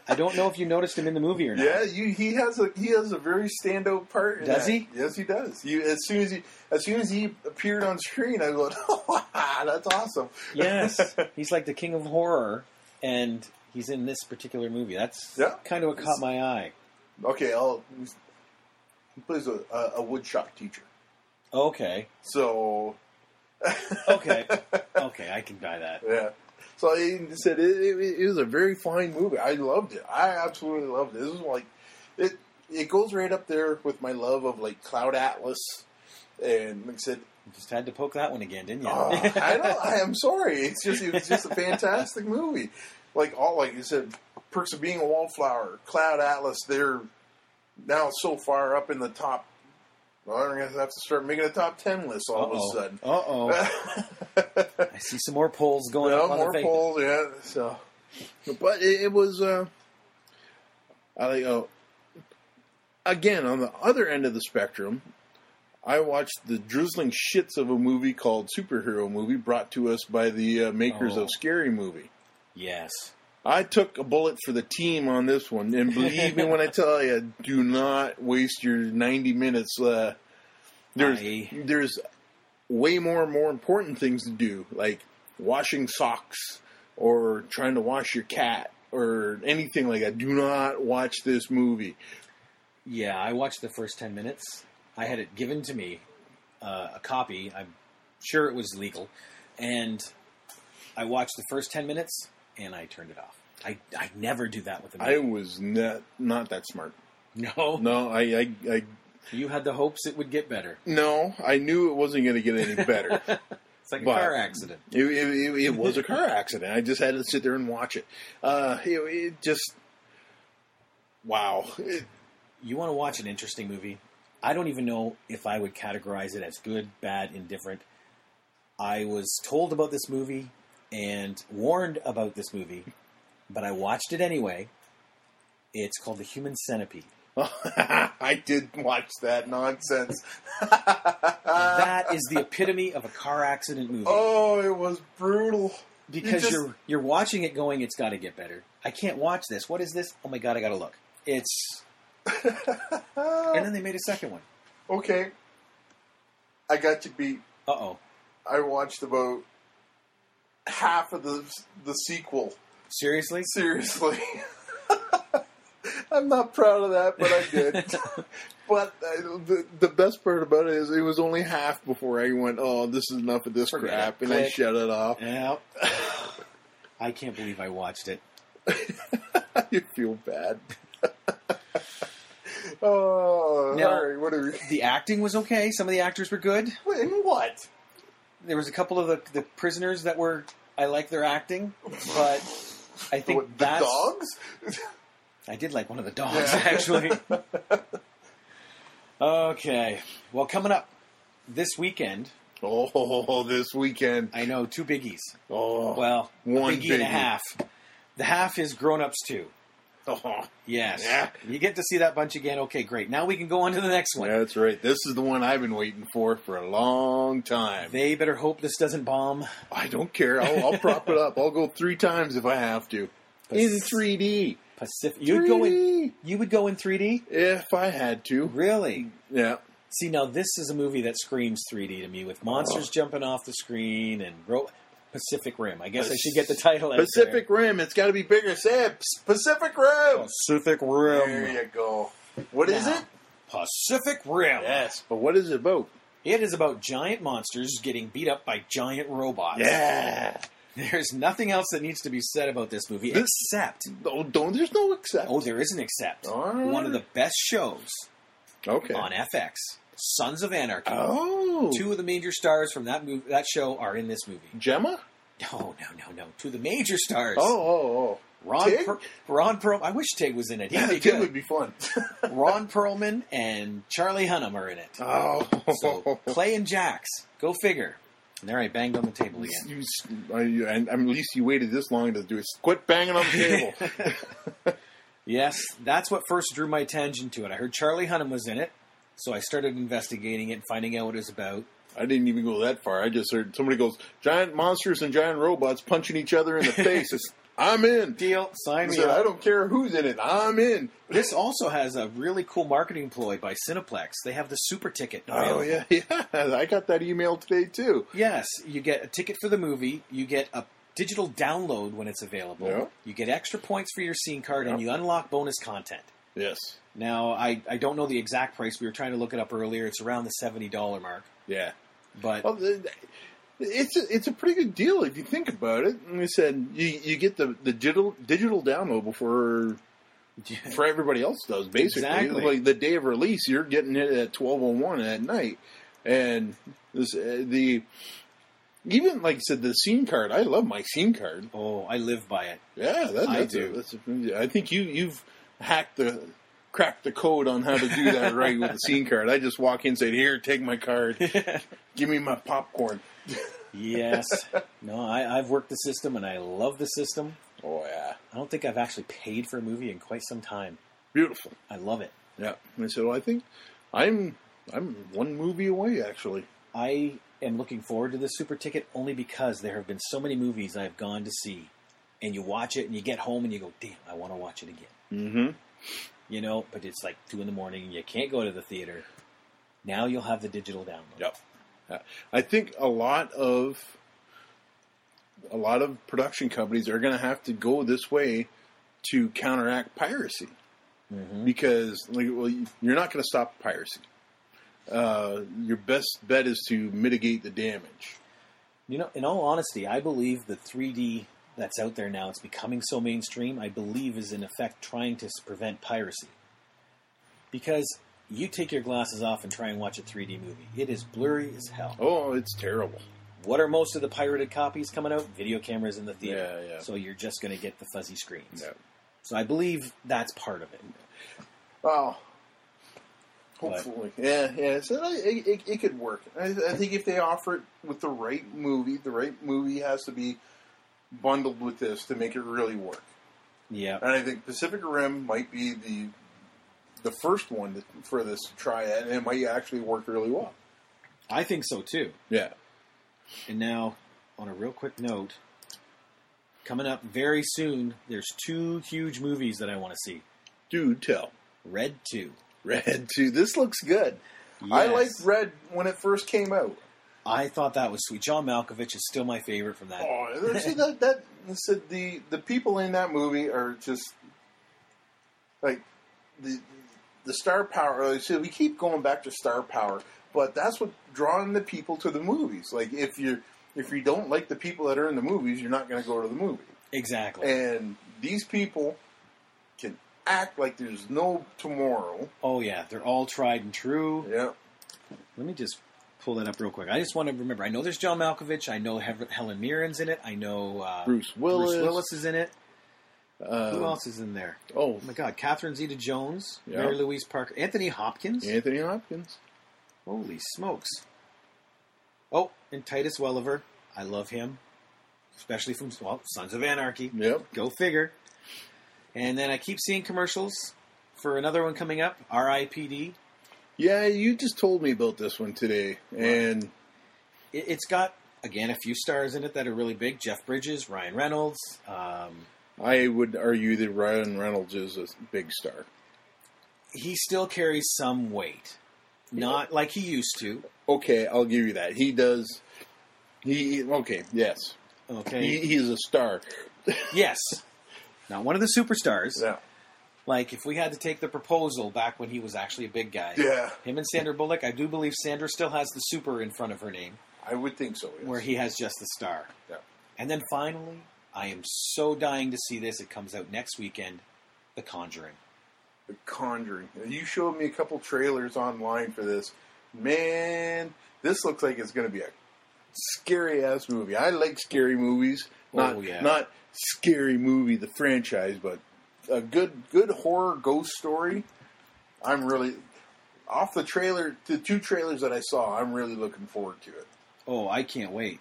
I don't know if you noticed him in the movie or not. yeah. You, he has a he has a very standout part. in Does that. he? Yes, he does. You as soon as he as soon as he appeared on screen, I go, oh, that's awesome. Yes, he's like the king of horror, and he's in this particular movie. That's Yeah. kind of what caught my eye. okay, I'll. He plays a, a, a woodshop teacher. Okay, So. okay, okay, I can buy that. Yeah. So he said it, it, it was a very fine movie. I loved it. I absolutely loved it. This is like it. It goes right up there with my love of like Cloud Atlas, and like I said, You just had to poke that one again, didn't you? oh, I don't. I am sorry. It's just it was just a fantastic movie. Like all like you said, Perks of Being a Wallflower, Cloud Atlas. They're now so far up in the top. Well, I'm gonna have to start making a top ten list all of a sudden. Uh oh. I see some more polls going no on more polls, yeah. So, but it, it was. Uh, I like. Oh, again, on the other end of the spectrum, I watched the drizzling shits of a movie called Superhero Movie, brought to us by the uh, makers Oh. of Scary Movie. Yes. I took a bullet for the team on this one, and believe me when I tell you, do not waste your ninety minutes. Uh, there's I- there's way more more important things to do, like washing socks or trying to wash your cat or anything like that. Do not watch this movie. Yeah, I watched the first 10 minutes. I had it given to me, uh, a copy. I'm sure it was legal. And I watched the first 10 minutes and I turned it off. I, I never do that with a I was not not that smart. no, No, I I, I You had the hopes it would get better. no, I knew it wasn't going to get any better. It's like a car accident. It, it, it, it was a car accident. I just had to sit there and watch it. Uh, it, just wow. You want to watch an interesting movie? I don't even know if I would categorize it as good, bad, indifferent. I was told about this movie and warned about this movie, but I watched it anyway. It's called The Human Centipede. I did watch that nonsense. that is the epitome of a car accident movie. Oh, it was brutal. because just- you're you're watching it going, it's got to get better. I can't watch this. What is this? Oh my god, I got to look. It's and then they made a second one. Okay. I got you beat. Uh oh. I watched about half of the the sequel. Seriously? Seriously. I'm not proud of that, but I did. but uh, the the best part about it is it was only half before I went, "Oh, this is enough of this Forget crap," it. and I shut it off. Yeah. I can't believe I watched it. you feel bad. oh, Now- all right. What are we? The acting was okay. Some of the actors were good. In what? There was a couple of the, the prisoners that were I like their acting, but I think What, the that's dogs? I did like one of the dogs Yeah. actually. okay. Well, coming up this weekend, Oh, this weekend. I know two biggies. Oh, Well, One a biggie and a half. The half is Grown Ups 2. oh. Yes. Yeah. You get to see that bunch again. Okay, great. Now we can go on to the next one. Yeah, that's right. This is the one I've been waiting for for a long time. They better hope this doesn't bomb. I don't care. I'll, I'll prop it up. I'll go three times if I have to. In 3D. Pacific. You'd go in. 3D. You would go in 3D. If I had to. Really? Yeah. See, now this is a movie that screams 3D to me, with monsters oh. jumping off the screen and ro- Pacific Rim. I guess I should get the title. out Pacific Rim. It's got to be bigger. Say it. Pacific Rim. Pacific Rim. There you go. What is Now, it? Pacific Rim. Yes. But what is it about? It is about giant monsters getting beat up by giant robots. Yeah. There's nothing else that needs to be said about this movie This- except. Oh, don't. There's no except. Oh, there is an except. All right. One of the best shows okay. on FX, Sons of Anarchy. Oh. Two of the major stars from that movie, that show, are in this movie. Gemma. No, no, no, no. Two of the major stars. Oh, oh, oh. Ron, Tig? per- Ron Perl. I wish Tig was in it. oh. He'd Yeah, it good. would be fun. Ron Perlman and Charlie Hunnam are in it. oh. So Clay and Jax, go figure. And there I banged on the table again. You, s- I, and at least you waited this long to do it. Quit banging on the table. Yes, that's what first drew my attention to it. I heard Charlie Hunnam was in it, so I started investigating it and finding out what it was about. I didn't even go that far. I just heard somebody goes, giant monsters and giant robots punching each other in the face. It's, I'm in. Deal, sign I me said, I don't care who's in it. I'm in. This also has a really cool marketing ploy by Cineplex. They have the super ticket. Oh, yeah, yeah. I got that email today, too. Yes, you get a ticket for the movie. You get a digital download when it's available. Yeah. You get extra points for your scene card, and you unlock bonus content. Yes. Now, I, I don't know the exact price. We were trying to look it up earlier. It's around the seventy dollar mark. Yeah. But Well, it's a, it's a pretty good deal if you think about it. And I said you, you get the, the digital digital download before for everybody else does basically. Exactly. Like the day of release, you're getting it at twelve oh one at night, and this uh, the even like I said the scene card. I love my scene card. oh, I live by it. Yeah, that, I that's do. A, that's a, I think you you've hacked the cracked the code on how to do that right with the scene card. I just walk in and say, "Here, take my card. Give me my popcorn." Yes. no, I, I've worked the system, and I love the system. Oh yeah, I don't think I've actually paid for a movie in quite some time. beautiful. I love it. Yeah, and I said, "Well, I think I'm I'm one movie away actually." I am looking forward to this super ticket only because there have been so many movies I've gone to see, and you watch it and you get home and you go, "Damn, I want to watch it again." Mm-hmm. You know, but it's like two in the morning and you can't go to the theater. Now you'll have the digital download. Yep. Yeah. I think a lot of a lot of production companies are going to have to go this way to counteract piracy Mhm. because, like, well, you're not going to stop piracy. Uh, your best bet is to mitigate the damage. You know, in all honesty, I believe the 3D that's out there now, it's becoming so mainstream, I believe is in effect trying to prevent piracy. Because you take your glasses off and try and watch a 3D movie. It is blurry as hell. Oh, it's terrible. What are most of the pirated copies coming out? Video cameras in the theater. Yeah, yeah. So you're just going to get the fuzzy screens. Yeah. So I believe that's part of it. Well, Hopefully, yeah, yeah. So it, it, it could work. I, I think if they offer it with the right movie, the right movie has to be bundled with this to make it really work. Yeah. And I think Pacific Rim might be the the first one to, for this triad, and it might actually work really well. I think so too. Yeah. And now, on a real quick note, coming up very soon, there's two huge movies that I want to see. Dude, tell. Red 2. Red Two. This looks good. I liked Red when it first came out. I thought that was sweet. John Malkovich is still my favorite from that. Oh, see that that said the the people in that movie are just like the the star power. So we keep going back to star power, but that's what drawing the people to the movies. Like if you if you don't like the people that are in the movies, you're not going to go to the movie. Exactly. And these people can act like there's no tomorrow. oh, yeah. They're all tried and true. Yeah. Let me just pull that up real quick. I just want to remember. I know there's John Malkovich. I know Hev- Helen Mirren's in it. I know uh, Bruce Willis. Bruce Willis is in it. Uh, Who else is in there? Oh, Oh my God, Catherine Zeta-Jones, Yeah. Mary Louise Parker, Anthony Hopkins. Anthony Hopkins. Holy smokes! Oh, and Titus Welliver. I love him, especially from well, Sons of Anarchy. Yep. Go figure. And then I keep seeing commercials for another one coming up. R.I.P.D. Yeah, you just told me about this one today, and It, it's got again a few stars in it that are really big. Jeff Bridges, Ryan Reynolds. Um, I would argue that Ryan Reynolds is a big star. he still carries some weight, not like he used to. Okay, I'll give you that. He does. He okay, yes, Okay. he, he's a star. yes. Not one of the superstars. Yeah, Like if we had to take the proposal back when he was actually a big guy. yeah, Him and Sandra Bullock, I do believe Sandra still has the super in front of her name, I would think so. Yes. where he has just the star. Yeah. And then finally, I am so dying to see this. It comes out next weekend. The Conjuring. The Conjuring. You showed me a couple trailers online for this. Man, this looks like it's going to be a scary ass movie. I like scary movies. Oh, not Oh, yeah. not scary movie the franchise, but a good good horror ghost story. I'm really off the trailer. The two trailers that I saw, I'm really looking forward to it. Oh, I can't wait.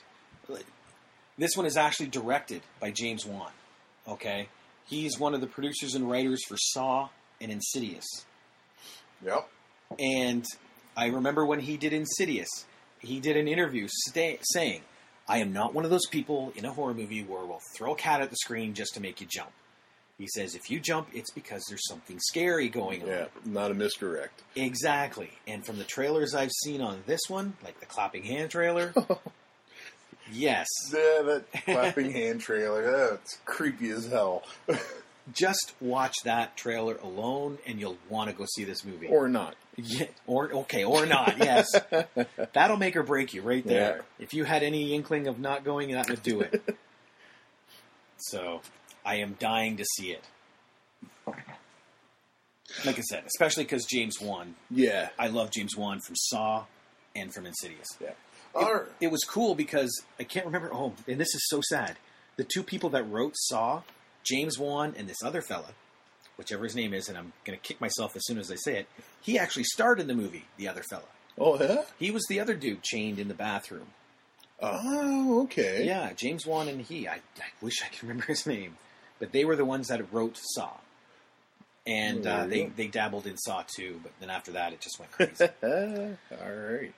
This one is actually directed by James Wan. Okay? He's one of the producers and writers for Saw and Insidious. Yep. And I remember when he did Insidious, he did an interview sta saying, I am not one of those people in a horror movie where we'll throw a cat at the screen just to make you jump. He says, if you jump, it's because there's something scary going on. Yeah, not a misdirect. Exactly. And from the trailers I've seen on this one, like the clapping hand trailer, yes, Yeah, that clapping hand trailer. That's creepy as hell. just watch that trailer alone and you'll want to go see this movie. or not. Yeah, or okay, or not. Yes, that'll make or break you right there. Yeah. If you had any inkling of not going, that would do it. so, I am dying to see it. Like I said, especially because James Wan. Yeah. I love James Wan from Saw and from Insidious. Yeah. It, it was cool because I can't remember. Oh, and this is so sad. The two people that wrote Saw, James Wan and this other fella, whichever his name is, and I'm going to kick myself as soon as I say it. He actually starred in the movie. The other fella. oh, yeah? He was the other dude chained in the bathroom. Oh, okay. Yeah, James Wan and he. I, I wish I could remember his name, but they were the ones that wrote Saw, and uh, they they dabbled in Saw too. But then after that, it just went crazy. All right.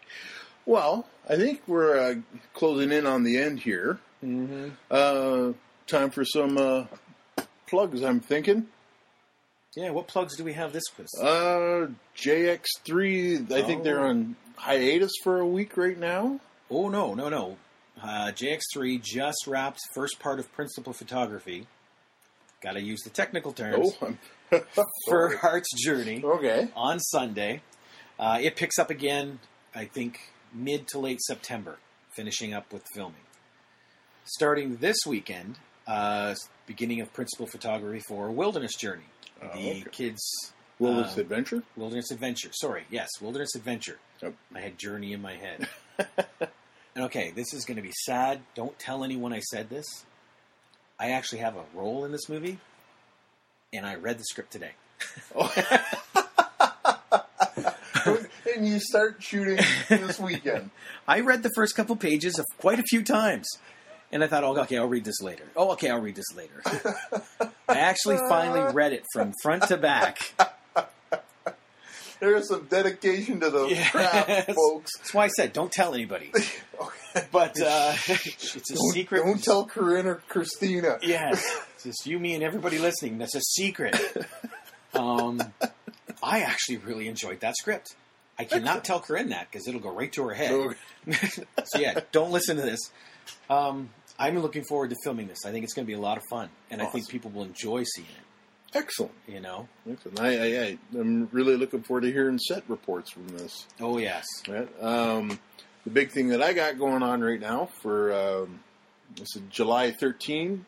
Well, I think we're uh, closing in on the end here. mm-hmm. Uh, time for some uh, plugs, I'm thinking. Yeah, what plugs do we have this quiz? Uh, JX3, I think they're Oh. on hiatus for a week right now. Oh no, no, no. Uh, JX3 just wrapped first part of principal photography. Got to use the technical terms Oh, for. Heart's Journey Okay. on Sunday. Uh, it picks up again, I think, mid to late September, finishing up with filming. Starting this weekend, uh, beginning of principal photography for Wilderness Journey, Oh, the okay. kids' Wilderness uh, Adventure? Wilderness Adventure. Sorry, yes, Wilderness Adventure. Yep. I had Journey in my head. and okay, this is going to be sad. Don't tell anyone I said this. I actually have a role in this movie, and I read the script today. And you start shooting this weekend? I read the first couple pages of quite a few times. And I thought, oh, okay, I'll read this later. Oh, okay, I'll read this later. I actually finally read it from front to back. There's some dedication to the craft, folks. That's why I said, don't tell anybody. But uh, it's a Don't, secret. don't tell Corinne or Christina. Yes, it's just you, me, and everybody listening. That's a secret. Um, I actually really enjoyed that script. I cannot tell Corinne that because it'll go right to her head. So, yeah, don't listen to this. Um, I'm looking forward to filming this. I think it's going to be a lot of fun, and I think people will enjoy seeing it. Excellent. You know? excellent. I, I, I, I'm really looking forward to hearing set reports from this. Oh yes. Right? Um, the big thing that I got going on right now for um, this is July 13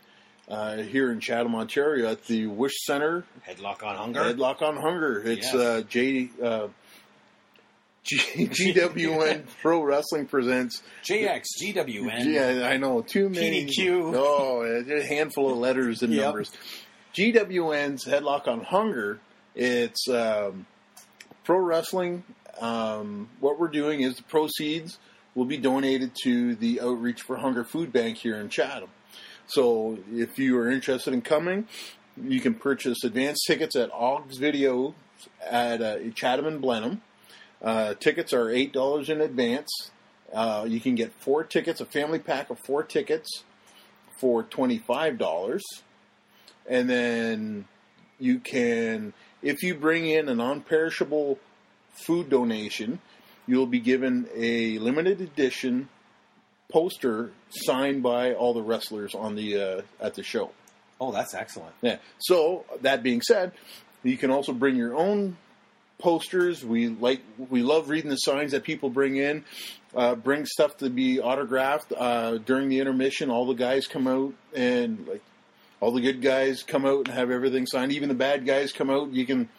uh, here in Chatham, Ontario, at the Wish Center Headlock on hunger. Headlock on Hunger. It's Yes. uh, J, uh, G, GWN Pro Wrestling presents. JX GWN. Yeah, I know too many. PDQ. Oh, a handful of letters and Yep. numbers. GWN's Headlock on Hunger. It's um, pro wrestling. Um, what we're doing is the proceeds will be donated to the Outreach for Hunger Food Bank here in Chatham. So if you are interested in coming, you can purchase advance tickets at Oggs Video at uh, Chatham and Blenheim. Uh, tickets are eight dollars in advance. Uh, you can get four tickets, a family pack of four tickets, for twenty five dollars, and then you can, if you bring in a non perishable food donation, you'll be given a limited edition poster signed by all the wrestlers on the uh, at the show. Oh, that's excellent. Yeah. So that being said, you can also bring your own posters. We like we love reading the signs that people bring in. Uh, bring stuff to be autographed uh, during the intermission. All the guys come out and like all the good guys come out and have everything signed. Even the bad guys come out. You can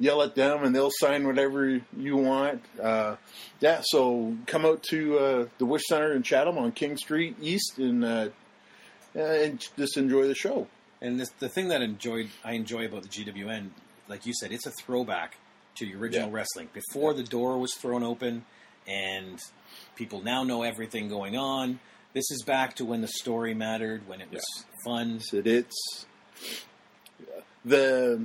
yell at them and they'll sign whatever you want. Uh, yeah, so come out to uh, the Wish Center in Chatham on King Street East and uh, and just enjoy the show. And this, the thing that enjoyed I enjoy about the GWN, like you said, it's a throwback to the original Yeah. wrestling before the door was thrown open, and people now know everything going on. This is back to when the story mattered, when it was fun. that it's the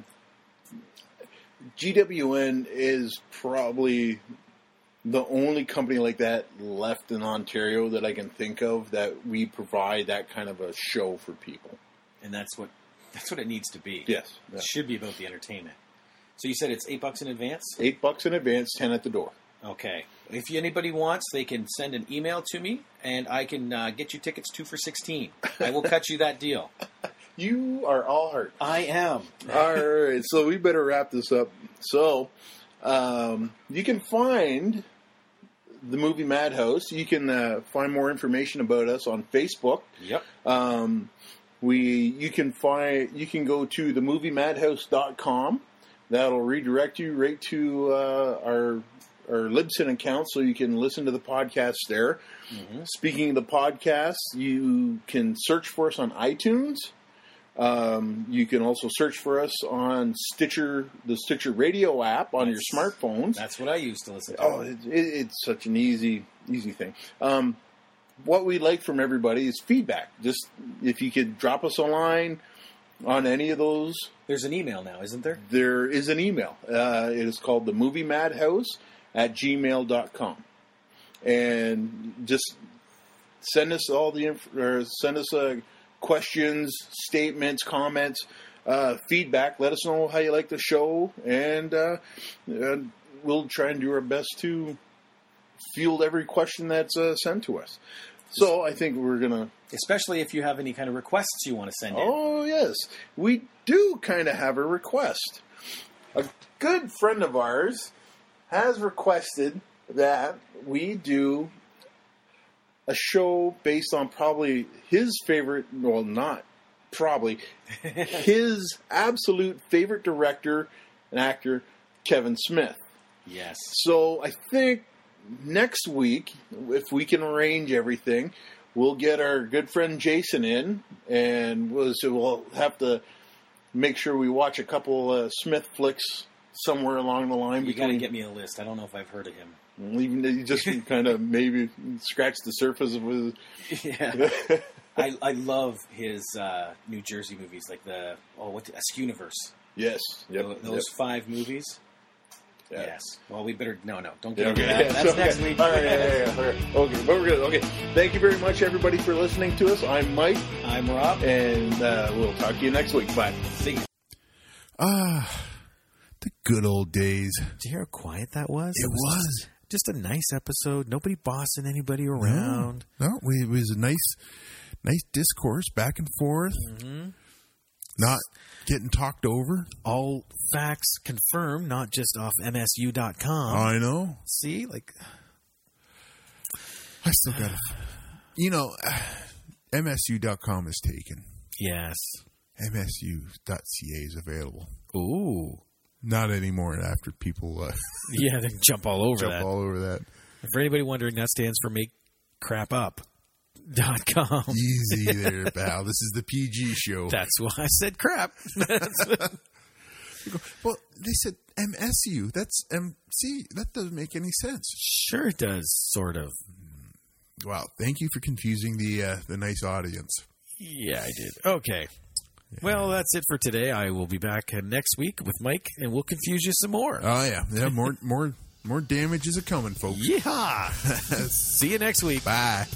GWN is probably the only company like that left in Ontario that I can think of that we provide that kind of a show for people. and that's what that's what it needs to be. Yes, It should be about the entertainment. So you said it's eight bucks in advance. eight bucks in advance, ten at the door. Okay. If anybody wants, they can send an email to me, and I can uh, get you tickets two for sixteen. I will cut you that deal. You are all heart. I am. All right, so we better wrap this up. So, um, you can find the movie Madhouse. You can uh, find more information about us on Facebook. Yep. Um, we you can find you can go to themoviemadhouse.com. That'll redirect you right to uh, our our Libsyn account, so you can listen to the podcast there. Speaking of the podcast, you can search for us on iTunes. Um, you can also search for us on Stitcher, the Stitcher Radio app on your smartphones. That's what I used to listen to. Oh, it, it, it's such an easy, easy thing. Um, what we'd like from everybody is feedback. Just if you could drop us a line on any of those, There's an email now, isn't there? there is an email. Uh, it is called the movie madhouse at gmail.com. And just send us all the inf- or send us uh, questions, statements, comments, uh, feedback. Let us know how you like the show, and uh, uh, we'll try and do our best to field every question that's uh, sent to us. So I think we're gonna. Especially if you have any kind of requests you want to send in. Oh yes, we do kind of have a request. A good friend of ours has requested that we do a show based on probably his favorite, well, not probably, his absolute favorite director and actor, Kevin Smith. Yes. So I think next week, if we can arrange everything, we'll get our good friend Jason in, and we'll, so we'll have to make sure we watch a couple uh, Smith flicks somewhere along the line You got to get me a list. I don't know if I've heard of him. even he just kind of maybe scratch the surface of his. yeah. I, I love his uh, New Jersey movies, like the oh what the, Universe. yes. Yep. Tho- Those five movies. Yeah. Yes. Well, we better no no don't Yeah, get into okay. that. That's Okay. next week. All right, yeah, yeah, yeah. All right. Okay, but we're good. Okay, thank you very much, everybody, for listening to us. I'm Mike, I'm Rob. and uh, we'll talk to you next week. Bye. See you. Ah, the good old days. Did you hear how quiet that was? It was. just a nice episode. Nobody bossing anybody around. No, no, we- it was a nice, nice discourse back and forth. Mm-hmm. Not getting talked over. All facts confirmed, not just off MSU.com. I know. See, like I still got to. You know, MSU.com is taken. yes. MSU.ca is available. Ooh, Not anymore after people uh, yeah. Then jump all over jump that. all over that. For anybody wondering, that stands for make crap up. Dot com. Easy there, pal. This is the PG show. That's why I said crap. Well, they said MSU. That's MC. That doesn't make any sense. sure it does, sort of. Wow. Thank you for confusing the uh, the nice audience. Yeah, I did. Okay. Well, that's it for today. I will be back next week with Mike, and we'll confuse you some more. Oh yeah, yeah. More more more damages are coming, folks. Yeehaw! See you next week. Bye.